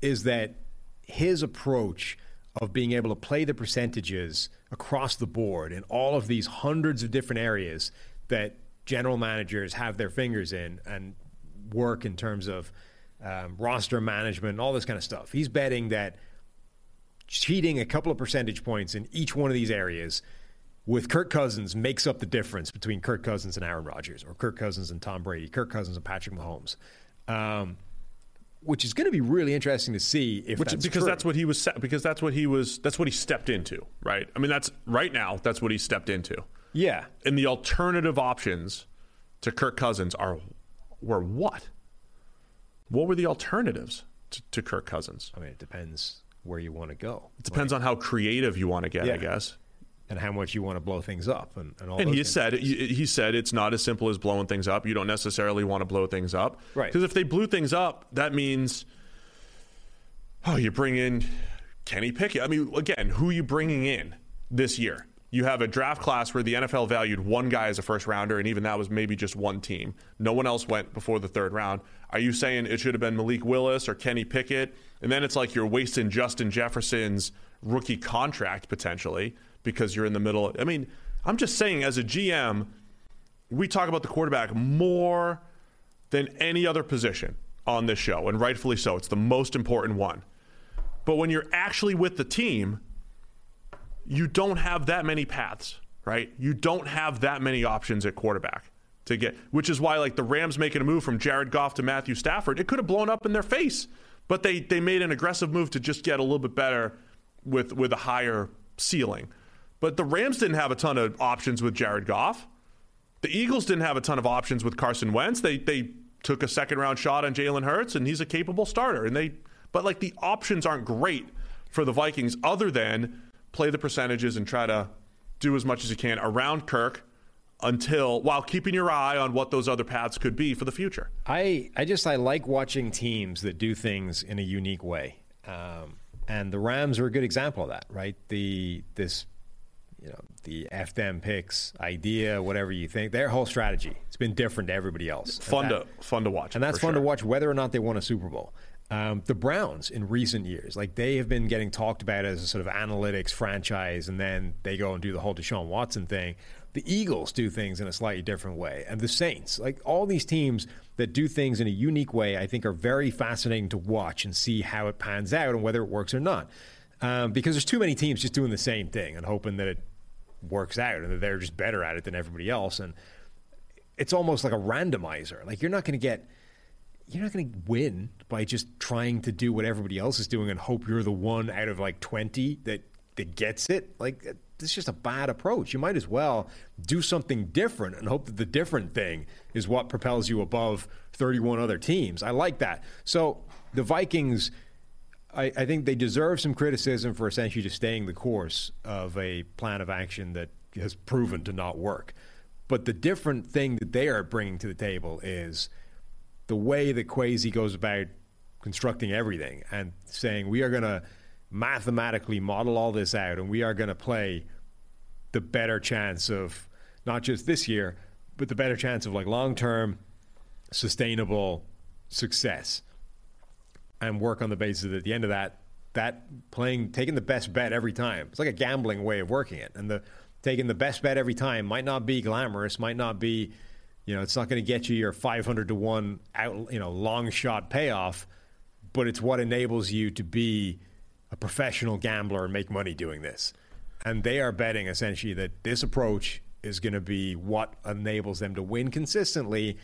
[SPEAKER 3] is that his approach of being able to play the percentages across the board in all of these hundreds of different areas that general managers have their fingers in and work in terms of um, roster management and all this kind of stuff. He's betting that cheating a couple of percentage points in each one of these areas with Kirk Cousins makes up the difference between Kirk Cousins and Aaron Rodgers, or Kirk Cousins and Tom Brady, Kirk Cousins and Patrick Mahomes. Um, which is going to be really interesting to see if
[SPEAKER 1] Which,
[SPEAKER 3] that's
[SPEAKER 1] because
[SPEAKER 3] true.
[SPEAKER 1] that's what he was set, because that's what he was that's what he stepped into, right? I mean, that's right now. That's what he stepped into.
[SPEAKER 3] yeah.
[SPEAKER 1] And the alternative options to Kirk Cousins are were what? What were the alternatives to, to Kirk Cousins?
[SPEAKER 3] I mean, it depends where you want to go.
[SPEAKER 1] It depends on how creative you want to get,
[SPEAKER 3] Yeah.
[SPEAKER 1] I guess.
[SPEAKER 3] And how much you want to blow things up and, and all
[SPEAKER 1] And he said he he said it's not as simple as blowing things up. You don't necessarily want to blow things up,
[SPEAKER 3] Right.
[SPEAKER 1] Because if they blew things up, that means oh, you bring in Kenny Pickett. I mean, again, who are you bringing in this year? You have a draft class where the NFL valued one guy as a first rounder, and even that was maybe just one team. No one else went before the third round. Are you saying it should have been Malik Willis or Kenny Pickett? And then it's like you're wasting Justin Jefferson's rookie contract potentially because you're in the middle. I mean, I'm just saying, as a GM, we talk about the quarterback more than any other position on this show, and rightfully so. It's the most important one. But when you're actually with the team, you don't have that many paths, right? You don't have that many options at quarterback to get, which is why like the Rams making a move from Jared Goff to Matthew Stafford, it could have blown up in their face, but they they made an aggressive move to just get a little bit better with with a higher ceiling. But the Rams didn't have a ton of options with Jared Goff. The Eagles didn't have a ton of options with Carson Wentz. They they took a second round shot on Jalen Hurts, and he's a capable starter. And they, but like the options aren't great for the Vikings, other than play the percentages and try to do as much as you can around Kirk until while keeping your eye on what those other paths could be for the future.
[SPEAKER 3] I, I just I like watching teams that do things in a unique way, um, and the Rams are a good example of that, right? The this, you know, the F them picks idea, whatever you think, their whole strategy it's been different to everybody else.
[SPEAKER 1] Fun
[SPEAKER 3] that-
[SPEAKER 1] to fun to watch,
[SPEAKER 3] and that's fun to watch whether or not they won a Super Bowl. Um, the Browns in recent years, like they have been getting talked about as a sort of analytics franchise, and then they go and do the whole Deshaun Watson thing. The Eagles do things in a slightly different way, and the Saints, like all these teams that do things in a unique way, I think are very fascinating to watch and see how it pans out and whether it works or not. Um, because there's too many teams just doing the same thing and hoping that it works out and that they're just better at it than everybody else. And it's almost like a randomizer. Like you're not going to get you're not going to win by just trying to do what everybody else is doing and hope you're the one out of like 20 that that gets it. Like it's just a bad approach. You might as well do something different and hope that the different thing is what propels you above 31 other teams. I like that. So the Vikings I, I think they deserve some criticism for essentially just staying the course of a plan of action that has proven to not work. But the different thing that they are bringing to the table is the way that Kwesi goes about constructing everything and saying we are going to mathematically model all this out and we are going to play the better chance of not just this year, but the better chance of like long term, sustainable success and work on the basis that at the end of that, that playing, taking the best bet every time. It's like a gambling way of working it. And the taking the best bet every time might not be glamorous, might not be, you know, it's not going to get you your 500 to 1 out, you know, long shot payoff, but it's what enables you to be a professional gambler and make money doing this. And they are betting essentially that this approach is going to be what enables them to win consistently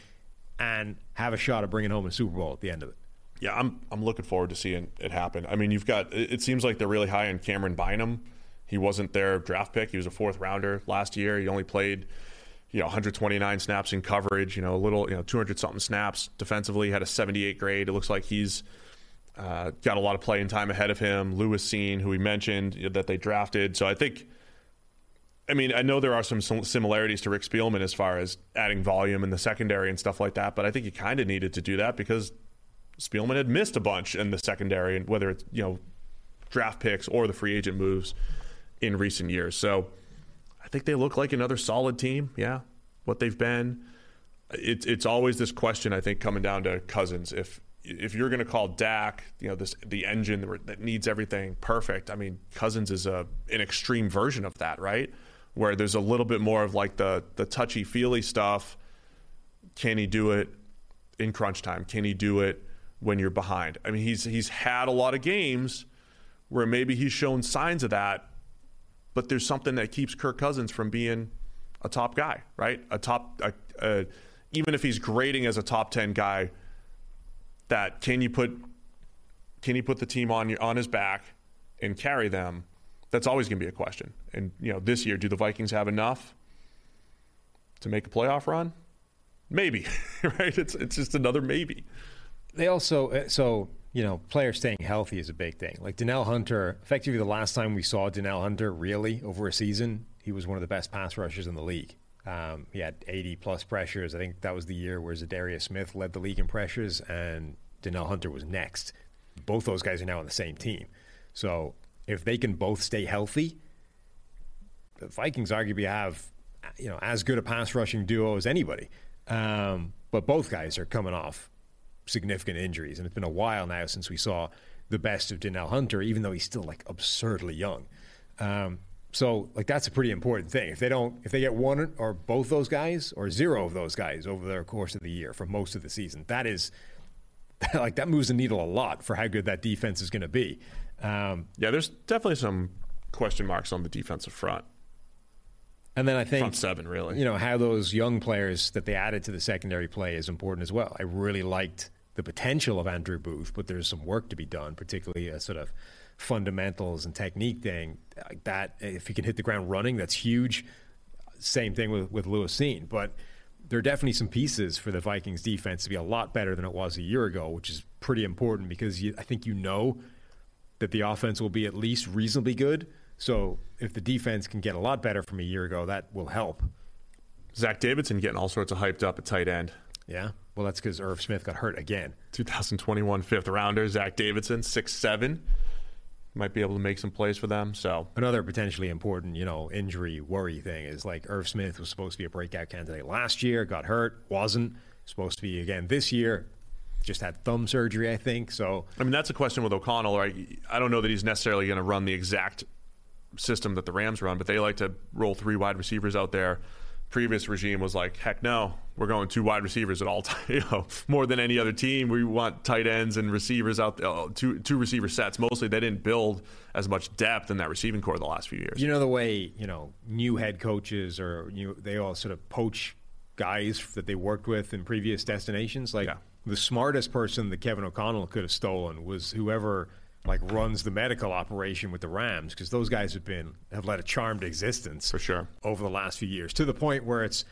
[SPEAKER 3] and have a shot at bringing home a Super Bowl at the end of it.
[SPEAKER 1] Yeah, I'm I'm looking forward to seeing it happen. I mean, you've got it seems like they're really high on Camryn Bynum. He wasn't their draft pick. He was a fourth rounder last year. He only played you know 129 snaps in coverage, you know, a little, you know, 200 something snaps defensively, had a 78 grade. It looks like he's uh, got a lot of playing time ahead of him. Lewis Cine, who we mentioned you know, that they drafted. So I think I mean, I know there are some similarities to Rick Spielman as far as adding volume in the secondary and stuff like that, but I think you kind of needed to do that because Spielman had missed a bunch in the secondary, and whether it's you know draft picks or the free agent moves in recent years. So I think they look like another solid team. Yeah, what they've been. It's it's always this question. I think coming down to Cousins. If if you're going to call Dak, you know, this the engine that needs everything perfect. I mean, Cousins is a an extreme version of that, right? Where there's a little bit more of like the the touchy feely stuff. Can he do it in crunch time? Can he do it when you're behind? I mean, he's he's had a lot of games where maybe he's shown signs of that, but there's something that keeps Kirk Cousins from being a top guy, right? A top, a, a, even if he's grading as a top ten guy, that can you put can you put the team on your, on his back and carry them? That's always going to be a question. And you know, this year, do the Vikings have enough to make a playoff run? Maybe, [laughs] right? It's it's just another maybe.
[SPEAKER 3] They also uh, so you know players staying healthy is a big thing. Like Danielle Hunter, effectively the last time we saw Danielle Hunter really over a season, he was one of the best pass rushers in the league. Um, he had 80 plus pressures. I think that was the year where Za'Darius Smith led the league in pressures, and Danielle Hunter was next. Both those guys are now on the same team. So if they can both stay healthy, the Vikings arguably have you know as good a pass rushing duo as anybody. Um, but both guys are coming off significant injuries, and it's been a while now since we saw the best of Danielle Hunter, even though he's still like absurdly young. Um, so like that's a pretty important thing. If they don't, if they get one or both those guys or zero of those guys over the course of the year for most of the season, that is [laughs] like that moves the needle a lot for how good that defense is going to be. Um,
[SPEAKER 1] yeah, there's definitely some question marks on the defensive front.
[SPEAKER 3] And then I think
[SPEAKER 1] front seven really.
[SPEAKER 3] You know how those young players that they added to the secondary play is important as well. I really liked the potential of Andrew Booth, but there's some work to be done, particularly a sort of fundamentals and technique thing. Like that, if he can hit the ground running, that's huge. Same thing with with Lewis Cine, but there are definitely some pieces for the Vikings defense to be a lot better than it was a year ago, which is pretty important because you, I think you know that the offense will be at least reasonably good. So if the defense can get a lot better from a year ago, that will help.
[SPEAKER 1] Zach Davidson getting all sorts of hyped up at tight end.
[SPEAKER 3] Yeah. Well, that's because Irv Smith got hurt again.
[SPEAKER 1] 2021 fifth rounder, Zach Davidson, six seven, might be able to make some plays for them. So
[SPEAKER 3] another potentially important, you know, injury worry thing is like Irv Smith was supposed to be a breakout candidate last year, got hurt, wasn't supposed to be again this year. Just had thumb surgery, I think. So
[SPEAKER 1] I mean, that's a question with O'Connell. Right? I don't know that he's necessarily going to run the exact system that the Rams run, but they like to roll three wide receivers out there. Previous regime was like, heck no, we're going two wide receivers at all time. [laughs] You know, more than any other team, we want tight ends and receivers out there, uh, two two receiver sets. Mostly, they didn't build as much depth in that receiving corps the last few years.
[SPEAKER 3] You know the way you know new head coaches or you they all sort of poach guys that they worked with in previous destinations. Like
[SPEAKER 1] Yeah.
[SPEAKER 3] the smartest person that Kevin O'Connell could have stolen was whoever like runs the medical operation with the Rams because those guys have been have led a charmed existence
[SPEAKER 1] For sure.
[SPEAKER 3] over the last few years to the point where it's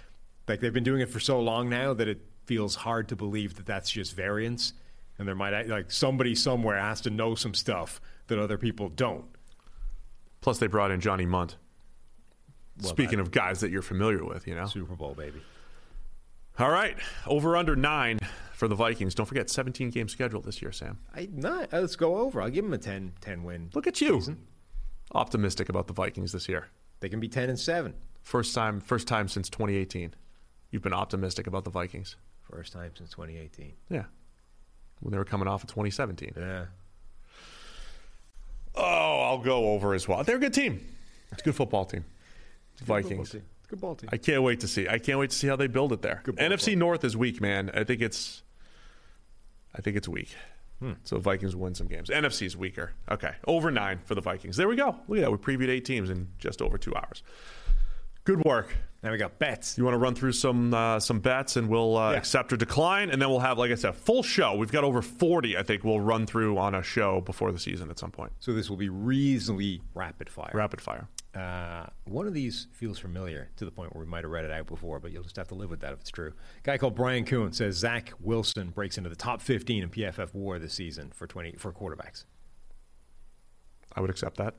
[SPEAKER 3] like they've been doing it for so long now that it feels hard to believe that that's just variance and there might like somebody somewhere has to know some stuff that other people don't.
[SPEAKER 1] Plus, they brought in Johnny Mundt.
[SPEAKER 3] Well,
[SPEAKER 1] Speaking of guys that you're familiar with, you know.
[SPEAKER 3] Super Bowl baby.
[SPEAKER 1] All right, over under nine for the Vikings. Don't forget, 17 game schedule this year, Sam.
[SPEAKER 3] I not, let's go over. I'll give them a 10, 10 win.
[SPEAKER 1] Look at you,
[SPEAKER 3] season.
[SPEAKER 1] optimistic about the Vikings this year.
[SPEAKER 3] They can be ten and seven.
[SPEAKER 1] First time, first time since 2018. You've been optimistic about the Vikings.
[SPEAKER 3] First time since 2018.
[SPEAKER 1] Yeah, when they were coming off of 2017.
[SPEAKER 3] Yeah.
[SPEAKER 1] Oh, I'll go over as well. They're a good team. It's a good football team. [laughs] Vikings.
[SPEAKER 3] Good ball team.
[SPEAKER 1] I can't wait to see. I can't wait to see how they build it there. NFC. North is weak, man. I think it's. I think it's weak.
[SPEAKER 3] Hmm.
[SPEAKER 1] So Vikings win some games. NFC is weaker. Okay, over nine for the Vikings. There we go. Look at that. We previewed eight teams in just over two hours. Good work.
[SPEAKER 3] Now we got bets.
[SPEAKER 1] You want to run through some uh, some bets, and we'll uh,
[SPEAKER 3] Yeah.
[SPEAKER 1] accept or decline, and then we'll have, like I said, full show. We've got over forty. I think we'll run through on a show before the season at some point.
[SPEAKER 3] So this will be reasonably rapid fire.
[SPEAKER 1] Rapid fire.
[SPEAKER 3] Uh, one of these feels familiar to the point where we might have read it out before, but you'll just have to live with that if it's true. A guy called Brian Kuhn says Zach Wilson breaks into the top 15 in PFF WAR this season for 20 for quarterbacks.
[SPEAKER 1] I would accept that.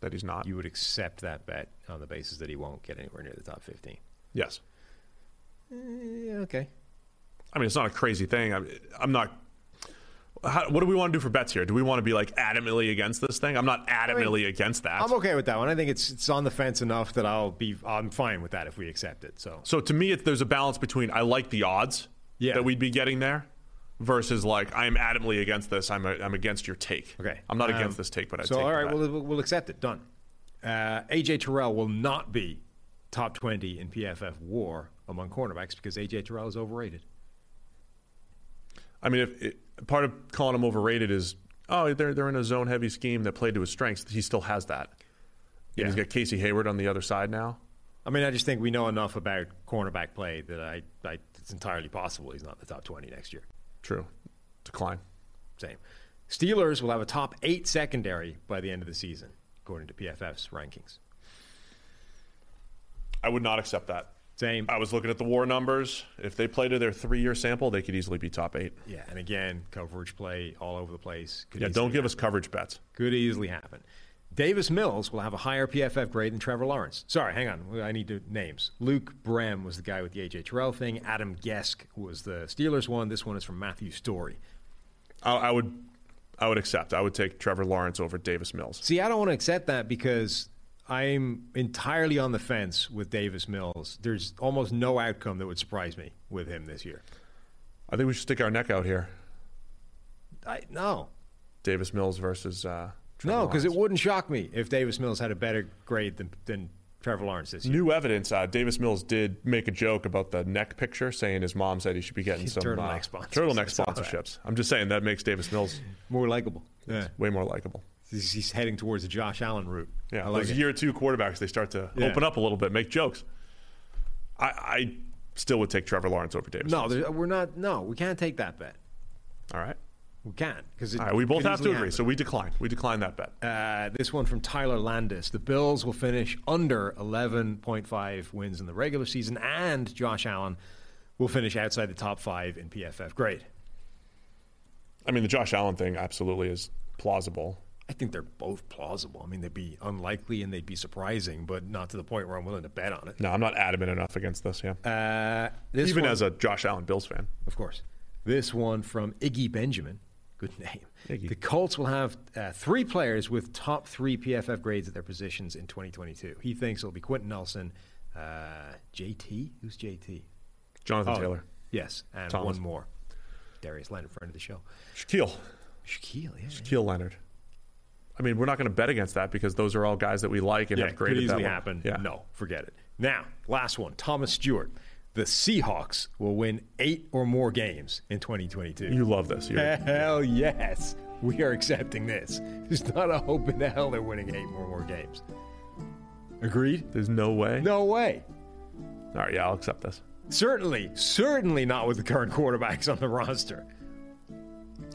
[SPEAKER 1] That he's not.
[SPEAKER 3] You would accept that bet on the basis that he won't get anywhere near the top 15.
[SPEAKER 1] yes.
[SPEAKER 3] Yeah, okay.
[SPEAKER 1] I mean, it's not a crazy thing. I'm, I'm not How, what do we want to do for bets here? Do we want to be like adamantly against this thing? I'm not adamantly against that.
[SPEAKER 3] I'm okay with that one. I think it's it's on the fence enough that I'll be I'm fine with that if we accept it. So
[SPEAKER 1] So to me, there's a balance between I like the odds
[SPEAKER 3] Yeah.
[SPEAKER 1] that we'd be getting there versus like I'm adamantly against this. I'm, a, I'm against your take.
[SPEAKER 3] okay,
[SPEAKER 1] I'm not
[SPEAKER 3] Um,
[SPEAKER 1] against this take, but I
[SPEAKER 3] so
[SPEAKER 1] take
[SPEAKER 3] all right, we'll, we'll accept it. Done. Uh, AJ Terrell will not be top 20 in PFF WAR among cornerbacks because AJ Terrell is overrated.
[SPEAKER 1] I mean, if it, part of calling him overrated is oh they're they're in a zone heavy scheme that played to his strengths. He still has that. Yeah.
[SPEAKER 3] Yeah.
[SPEAKER 1] He's got Casey Hayward on the other side now.
[SPEAKER 3] I mean, I just think we know enough about cornerback play that I, I it's entirely possible he's not in the top 20 next year.
[SPEAKER 1] True, decline.
[SPEAKER 3] Same. Steelers will have a top eight secondary by the end of the season, according to PFF's rankings.
[SPEAKER 1] I would not accept that.
[SPEAKER 3] Same.
[SPEAKER 1] I was looking at the war numbers. If they play to their three year sample, they could easily be top eight.
[SPEAKER 3] Yeah, and again, coverage play all over the place. Could
[SPEAKER 1] Yeah, don't give us coverage bets.
[SPEAKER 3] Could easily happen. Davis Mills will have a higher PFF grade than Trevor Lawrence. Sorry, hang on. I need to names. Luke Brem was the guy with the AJ Terrell thing. Adam Gesk was the Steelers one. This one is from Matthew Story.
[SPEAKER 1] I, I would, I would accept. I would take Trevor Lawrence over Davis Mills.
[SPEAKER 3] See, I don't want to accept that because I'm entirely on the fence with Davis Mills. There's almost no outcome that would surprise me with him this year.
[SPEAKER 1] I think we should stick our neck out here.
[SPEAKER 3] I no.
[SPEAKER 1] Davis Mills versus. Uh,
[SPEAKER 3] No, because it wouldn't shock me if Davis Mills had a better grade than, than Trevor Lawrence this year.
[SPEAKER 1] New evidence. Uh, Davis Mills did make a joke about the neck picture, saying his mom said he should be getting [laughs] some
[SPEAKER 3] Turtleneck
[SPEAKER 1] uh,
[SPEAKER 3] sponsors.
[SPEAKER 1] turtleneck sponsorships. I'm just saying that makes Davis Mills
[SPEAKER 3] More likable. Yeah.
[SPEAKER 1] way more likable.
[SPEAKER 3] He's, he's heading towards the Josh Allen route.
[SPEAKER 1] Yeah,
[SPEAKER 3] I like
[SPEAKER 1] those
[SPEAKER 3] it.
[SPEAKER 1] year two quarterbacks, they start to
[SPEAKER 3] Yeah.
[SPEAKER 1] open up a little bit, make jokes. I, I still would take Trevor Lawrence over Davis.
[SPEAKER 3] No, we're not. No, we can't take that bet.
[SPEAKER 1] All right.
[SPEAKER 3] We can't because
[SPEAKER 1] right. We both have to agree, so we decline. We decline that bet.
[SPEAKER 3] Uh, this one from Tyler Landis. The Bills will finish under 11.5 wins in the regular season, and Josh Allen will finish outside the top five in PFF. Great.
[SPEAKER 1] I mean, the Josh Allen thing absolutely is plausible.
[SPEAKER 3] I think they're both plausible. I mean, they'd be unlikely and they'd be surprising, but not to the point where I'm willing to bet on it.
[SPEAKER 1] No, I'm not adamant enough against this. Yeah,
[SPEAKER 3] Uh, this
[SPEAKER 1] even
[SPEAKER 3] one-
[SPEAKER 1] as a Josh Allen Bills fan.
[SPEAKER 3] Of course. This one from Iggy Benjamin. Good name.
[SPEAKER 1] Iggy.
[SPEAKER 3] The Colts will have uh, three players with top three PFF grades at their positions in 2022. He thinks it'll be Quenton Nelson, uh, JT. Who's JT?
[SPEAKER 1] Jonathan
[SPEAKER 3] Oh,
[SPEAKER 1] Taylor,
[SPEAKER 3] Yes, and
[SPEAKER 1] Thomas.
[SPEAKER 3] one more. Darius Leonard, friend of the show.
[SPEAKER 1] Shaquille,
[SPEAKER 3] Shaquille, yeah.
[SPEAKER 1] Shaquille Leonard. I mean, we're not going to bet against that because those are all guys that we like and
[SPEAKER 3] Yeah,
[SPEAKER 1] have
[SPEAKER 3] could
[SPEAKER 1] graded
[SPEAKER 3] easily happen.
[SPEAKER 1] Yeah,
[SPEAKER 3] No, forget it. Now, last one. Thomas Stewart. The Seahawks will win eight or more games in 2022.
[SPEAKER 1] you love this. You're,
[SPEAKER 3] Hell yes. We are accepting this. There's not a hope in the hell they're winning eight more more games. Agreed?
[SPEAKER 1] there's no way.
[SPEAKER 3] No way.
[SPEAKER 1] All right, yeah, I'll accept this.
[SPEAKER 3] Certainly, certainly not with the current quarterbacks on the roster.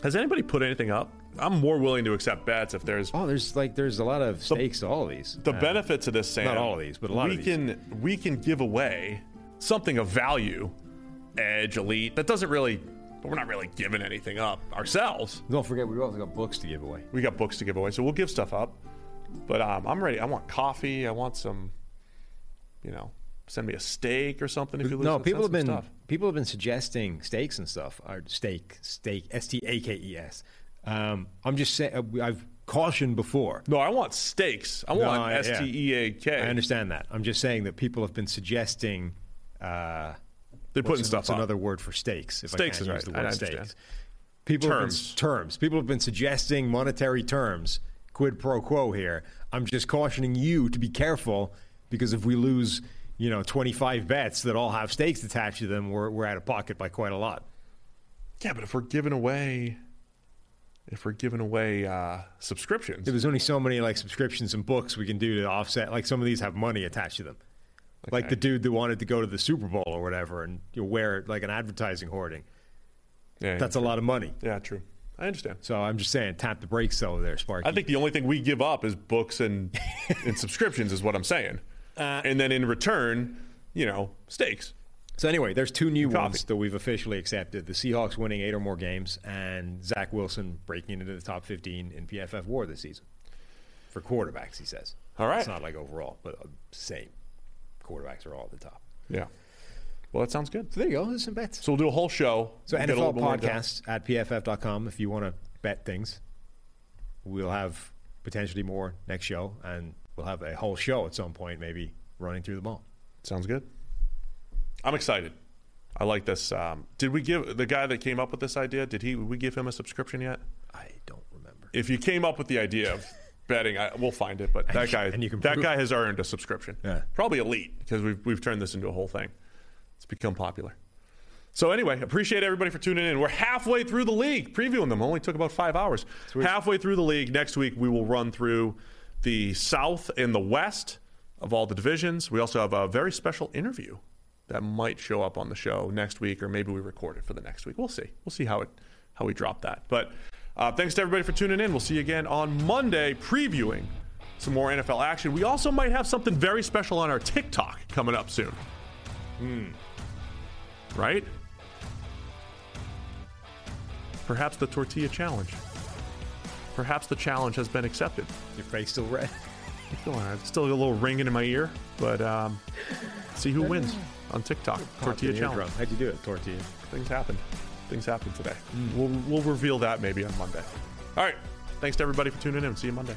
[SPEAKER 1] Has anybody put anything up? I'm more willing to accept bets if there's
[SPEAKER 3] Oh, there's like there's a lot of stakes to all of these.
[SPEAKER 1] the
[SPEAKER 3] Uh,
[SPEAKER 1] benefits of this. Sam,
[SPEAKER 3] not all of these, but a lot
[SPEAKER 1] we
[SPEAKER 3] of these.
[SPEAKER 1] can we can give away something of value, edge, elite. That doesn't really, but we're not really giving anything up ourselves.
[SPEAKER 3] Don't forget, we also got books to give away.
[SPEAKER 1] We got books to give away, so we'll give stuff up. But um, I'm ready. I want coffee. I want some, you know, send me a steak or something if you lose.
[SPEAKER 3] No, people have been
[SPEAKER 1] stuff.
[SPEAKER 3] people have been suggesting steaks and stuff. Or steak, steak, S T A K E S. Um, I'm just saying. I've cautioned before.
[SPEAKER 1] No, I want stakes. I
[SPEAKER 3] No,
[SPEAKER 1] want
[SPEAKER 3] yeah.
[SPEAKER 1] S T E A
[SPEAKER 3] I
[SPEAKER 1] K.
[SPEAKER 3] understand that. I'm just saying that people have been suggesting. Uh,
[SPEAKER 1] They're putting
[SPEAKER 3] what's,
[SPEAKER 1] stuff
[SPEAKER 3] what's
[SPEAKER 1] up.
[SPEAKER 3] another word for stakes? If
[SPEAKER 1] Steaks
[SPEAKER 3] I
[SPEAKER 1] is
[SPEAKER 3] can't use
[SPEAKER 1] right.
[SPEAKER 3] the word
[SPEAKER 1] understand.
[SPEAKER 3] steaks. People have been-
[SPEAKER 1] Terms.
[SPEAKER 3] terms. People have been suggesting monetary terms, quid pro quo here. I'm just cautioning you to be careful because if we lose, you know, 25 bets that all have stakes attached to them, we're, we're out of pocket by quite a lot.
[SPEAKER 1] Yeah, but if we're giving away, if we're giving away uh, subscriptions,
[SPEAKER 3] There's only so many like subscriptions and books we can do to offset. Like some of these have money attached to them. Like the dude that wanted to go to the Super Bowl or whatever and you wear like an advertising hoarding.
[SPEAKER 1] yeah,
[SPEAKER 3] That's a lot of money.
[SPEAKER 1] yeah, true. I understand.
[SPEAKER 3] So I'm just saying, tap the brakes though there, Sparky.
[SPEAKER 1] I think the only thing we give up is books and and [laughs] subscriptions is what I'm saying.
[SPEAKER 3] Uh,
[SPEAKER 1] and then in return, you know, steaks.
[SPEAKER 3] So anyway, there's two new
[SPEAKER 1] Coffee.
[SPEAKER 3] ones that we've officially accepted: the Seahawks winning eight or more games, and Zach Wilson breaking into the top 15 in PFF WAR this season for quarterbacks. He says.
[SPEAKER 1] All right.
[SPEAKER 3] It's not like overall, but uh, same. Quarterbacks are all at the top.
[SPEAKER 1] Yeah. Well, that sounds good.
[SPEAKER 3] So there you go. There's some bets.
[SPEAKER 1] So we'll do a whole show.
[SPEAKER 3] So NFL
[SPEAKER 1] little bit more done.
[SPEAKER 3] podcast at pff.com if you want to bet things. We'll have potentially more next show, and we'll have a whole show at some point, maybe running through the ball.
[SPEAKER 1] Sounds good. I'm excited. I like this. Um, did we give the guy that came up with this idea? Did he? We give him a subscription yet?
[SPEAKER 3] I don't remember.
[SPEAKER 1] If you came up with the idea of [laughs] betting, I, we'll find it. But that guy,
[SPEAKER 3] and you can
[SPEAKER 1] that guy has earned a subscription.
[SPEAKER 3] Yeah.
[SPEAKER 1] Probably elite because we've we've turned this into a whole thing. It's become popular. So anyway, appreciate everybody for tuning in. We're halfway through the league, previewing them. Only took about five hours. Halfway through the league. Next week we will run through the South and the West of all the divisions. We also have a very special interview that might show up on the show next week, or maybe we record it for the next week. We'll see. We'll see how it how we drop that. But uh, thanks to everybody for tuning in. We'll see you again on Monday, previewing some more NFL action. We also might have something very special on our TikTok coming up soon. Hmm. Right? Perhaps the tortilla challenge. Perhaps the challenge has been accepted.
[SPEAKER 3] Your face still red.
[SPEAKER 1] Still, still a little ringing in my ear, but um, see who wins [laughs] on TikTok. Tortilla challenge.
[SPEAKER 3] How'd you do it? Tortilla.
[SPEAKER 1] Things happen. Things happen today. Hmm. We'll, we'll reveal that maybe on Monday. All right. Thanks to everybody for tuning in. See you Monday.